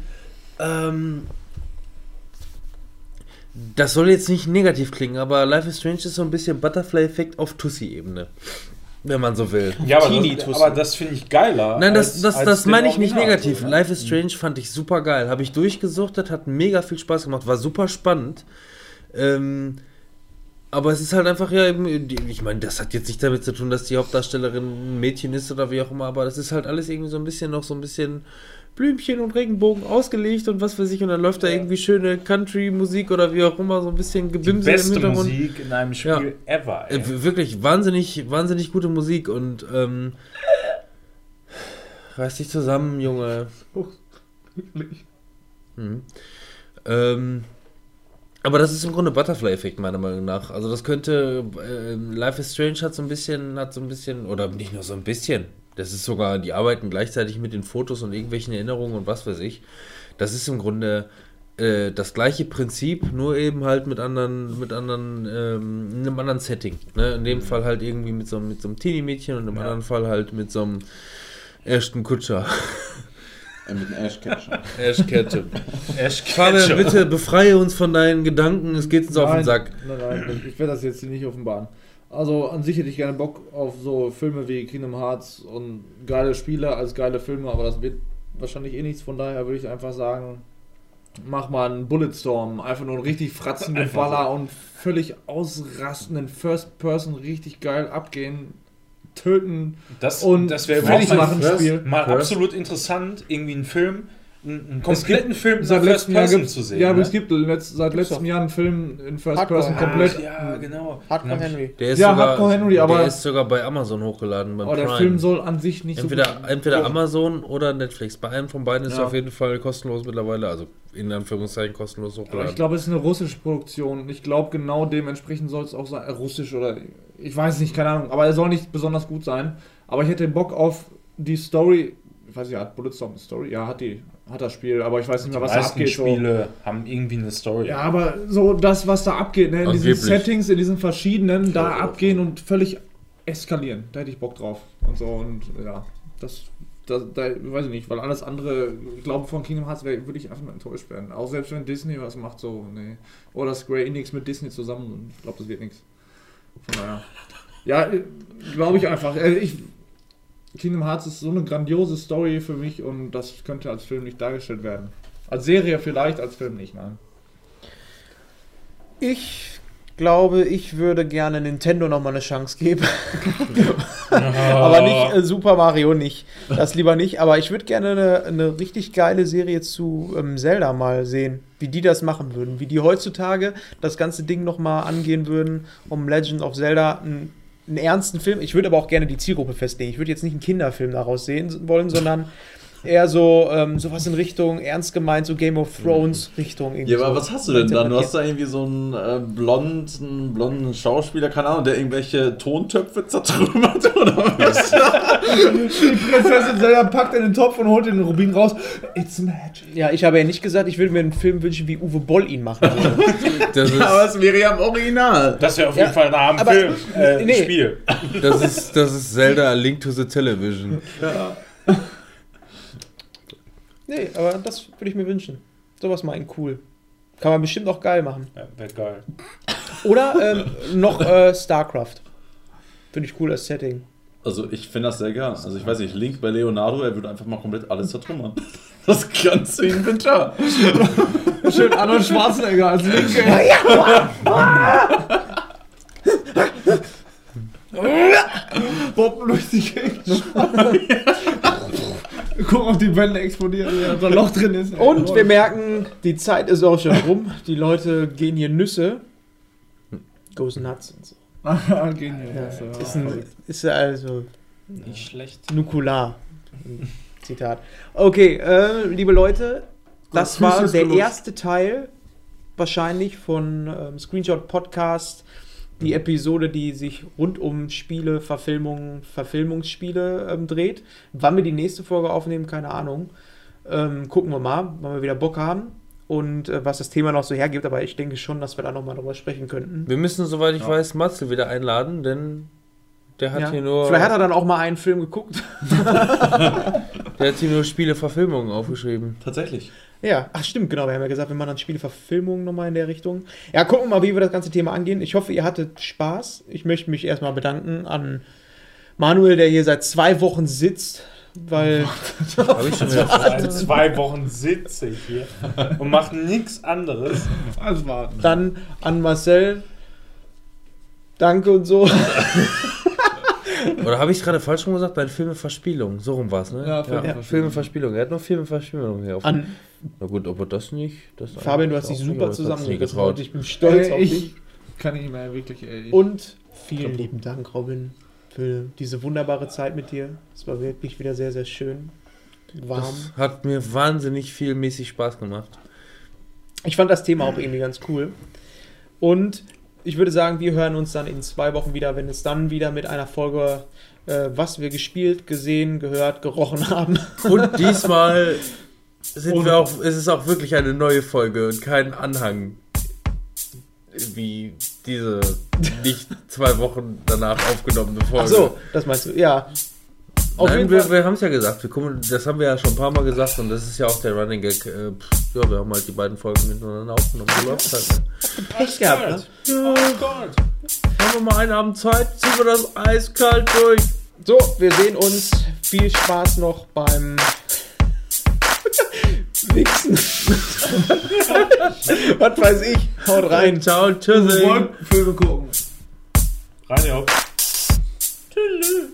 Ähm, das soll jetzt nicht negativ klingen, aber Life is Strange ist so ein bisschen Butterfly-Effekt auf Tussi-Ebene. Wenn man so will. Ja, aber Teenie das, aber das finde ich geiler. Nein, das, als- das, das den meine ich nicht negativ. so, ne? Life is Strange fand ich super geil. Habe ich durchgesuchtet, hat mega viel Spaß gemacht, war super spannend. Ähm, aber es ist halt einfach, ja, ich meine, das hat jetzt nicht damit zu tun, dass die Hauptdarstellerin ein Mädchen ist oder wie auch immer, aber das ist halt alles irgendwie so ein bisschen noch so ein bisschen Blümchen und Regenbogen ausgelegt und was weiß ich, und dann läuft da irgendwie schöne Country-Musik oder wie auch immer, so ein bisschen Die Gebimsel im Hintergrund. Musik in einem Spiel Ja. ever. Ey. Äh, wirklich wahnsinnig, wahnsinnig gute Musik und ähm, reiß dich zusammen, Junge. Hm. Ähm, aber das ist im Grunde Butterfly-Effekt meiner Meinung nach. Also das könnte ähm, Life is Strange hat so ein bisschen, hat so ein bisschen oder nicht nur so ein bisschen. Das ist sogar, die arbeiten gleichzeitig mit den Fotos und irgendwelchen Erinnerungen und was weiß ich. Das ist im Grunde äh, das gleiche Prinzip, nur eben halt mit anderen, mit anderen, ähm, in einem anderen Setting. Ne? In dem Fall halt irgendwie mit so, mit so einem Teenie-Mädchen und im Ja. anderen Fall halt mit so einem Ashton Kutscher. Äh, mit Ash Ketchum. Ash Ketchum. Ash Ketchum. bitte befreie uns von deinen Gedanken, es geht uns auf den Sack. Nein, nein, ich werde das jetzt hier nicht offenbaren. Also an sich hätte ich gerne Bock auf so Filme wie Kingdom Hearts und geile Spiele als geile Filme, aber das wird wahrscheinlich eh nichts. Von daher würde ich einfach sagen, mach mal einen Bulletstorm, einfach nur ein richtig fratzende Einfach Baller und völlig ausrastenden First Person richtig geil abgehen, töten Das, und das wäre fertig machen mal, Spiel. mal First- absolut interessant, irgendwie einen Film, einen, kompletten Film Seit Jahr Person zu sehen. ja, aber ne? es gibt letzt, seit Gibt's letztem. Jahr einen Film in First Hardcore. Person Ach, komplett. ja, genau. Hardcore Henry. Der ist Ja, sogar, Hardcore Henry, aber- der ist sogar bei Amazon hochgeladen. Beim Aber der Prime. Film soll an sich nicht entweder, so entweder Oh. Amazon oder Netflix. Bei einem von beiden ist Ja. er auf jeden Fall kostenlos mittlerweile, also in Anführungszeichen kostenlos Aber hochgeladen. ich glaube, es ist eine russische Produktion. Ich glaube, genau dementsprechend soll es auch sein. Äh, russisch oder. Ich weiß nicht, keine Ahnung. Aber er soll nicht besonders gut sein. Aber ich hätte Bock auf die Story. Ich weiß nicht, hat Bulletstorm eine Story? Ja, hat die. Hat das Spiel. Aber ich weiß nicht Die mehr, was da abgeht. So. Spiele haben irgendwie eine Story. Ja, aber so das, was da abgeht, ne, in diesen. Settings, in diesen verschiedenen, da Ja, abgehen und völlig eskalieren. Da hätte ich Bock drauf. Und so. Und ja, das. Da, da weiß ich nicht, weil alles andere, ich glaube, von Kingdom Hearts wär- würde ich einfach mal enttäuscht werden. Auch selbst wenn Disney was macht, so, nee. Oder Square Enix mit Disney zusammen, ich glaube, das wird nichts. Von daher. Ja, glaube ich einfach. Äh, Ich, Kingdom Hearts ist so eine grandiose Story für mich und das könnte als Film nicht dargestellt werden. Als Serie vielleicht, als Film nicht, nein. Ich glaube, ich würde gerne Nintendo nochmal eine Chance geben. aber nicht äh, Super Mario nicht. Das lieber nicht. Aber ich würde gerne eine, eine richtig geile Serie zu ähm, Zelda mal sehen, wie die das machen würden. Wie die heutzutage das ganze Ding nochmal angehen würden, um Legend of Zelda einen, einen ernsten Film. Ich würde aber auch gerne die Zielgruppe festlegen. Ich würde jetzt nicht einen Kinderfilm daraus sehen wollen, sondern eher so ähm, sowas in Richtung ernst gemeint, so Game of Thrones Richtung. irgendwie Ja, aber so was hast du denn da? Du hast da irgendwie so einen äh, blonden, blonden Schauspieler, keine Ahnung, der irgendwelche Tontöpfe zertrümmert oder was? Die Prinzessin selber packt in den Topf und holt den Rubin raus. It's magic. Ja, ich habe ja nicht gesagt, ich würde mir einen Film wünschen, wie Uwe Boll ihn machen würde. Das ist, aber es wäre ja im Original. Das wäre auf Ja, jeden Fall nah am aber- Film. Äh, nee. Spiel. das, ist, das ist Zelda A Link to the Television. Nee, aber das würde ich mir wünschen. Sowas mal in cool. Kann man bestimmt auch geil machen. Ja, wäre geil. Oder ähm, noch äh, StarCraft. Finde ich cool als Setting. Also ich finde das sehr gern. Also ich weiß nicht, Link bei Leonardo, er würde einfach mal komplett alles zertrümmern. Das ganze Inventar. Schön Arnold Schwarzenegger als Linke. Bob durch die Gegend. Guck, ob die Wände explodieren, ja, da ein Loch drin ist. Und wir merken, die Zeit ist auch schon rum. Die Leute gehen hier Nüsse. Goes nuts und so. Ah, Genial. Ja, Ja, ist, ein, ist also Nicht schlecht. nukular. Zitat. Okay, äh, liebe Leute, das Gut, war der erste Teil wahrscheinlich von ähm, Screenshot Podcast. Die Episode, die sich rund um Spiele, Verfilmungen, Verfilmungsspiele ähm, dreht. Wann wir die nächste Folge aufnehmen, keine Ahnung. Ähm, gucken wir mal, wann wir wieder Bock haben und äh, was das Thema noch so hergibt. Aber ich denke schon, dass wir da nochmal drüber sprechen könnten. Wir müssen, soweit ich weiß, Matze wieder einladen, denn der hat Ja. hier nur. Vielleicht hat er dann auch mal einen Film geguckt. der hat hier nur Spiele-Verfilmungen aufgeschrieben. Tatsächlich. Ja, ach stimmt, genau. Wir haben ja gesagt, wir machen dann Spieleverfilmungen nochmal in der Richtung. Ja, gucken wir mal, wie wir das ganze Thema angehen. Ich hoffe, ihr hattet Spaß. Ich möchte mich erstmal bedanken an Manuel, der hier seit zwei Wochen sitzt, weil Habe ich schon. Seit zwei Wochen sitze ich hier und mache nichts anderes. Alles warten. dann an Marcel. Danke und so. Oder habe ich es gerade falsch rum gesagt? Bei Filmeverspielung. So rum war es, ne? Ja, Filmeverspielung. Filmeverspielung. Er hat nur Filmeverspielung hier auf. An Na gut, aber das nicht. Das Fabian, du hast dich super zusammengetraut. getraut. Ich bin stolz auf Ey, dich. ich kann nicht mehr wirklich, ey. Ich- Und vielen lieben Dank, Robin, für diese wunderbare Zeit mit dir. Es war wirklich wieder sehr, sehr schön. Warm. Das hat mir wahnsinnig viel mäßig Spaß gemacht. Ich fand das Thema auch irgendwie ganz cool. Und ich würde sagen, wir hören uns dann in zwei Wochen wieder, wenn es dann wieder mit einer Folge, äh, was wir gespielt, gesehen, gehört, gerochen haben. Und diesmal sind wir auch, ist es auch wirklich eine neue Folge und kein Anhang. Wie diese nicht zwei Wochen danach aufgenommene Folge. Ach so, das meinst du, ja. Auf Nein, wir, wir haben es ja gesagt. Wir gucken, das haben wir ja schon ein paar Mal gesagt und das ist ja auch der Running Gag. Äh, pff, ja, wir haben halt die beiden Folgen miteinander aufgenommen. So läuft's halt. Ne? Pech gehabt, ne? Ja, haben wir mal einen Abend Zeit, ziehen wir das eiskalt durch. So, wir sehen uns. Viel Spaß noch beim Wichsen. Was weiß ich. Haut rein. Ciao. Tschüss. Filme gucken. Rein, ja. Tschüss.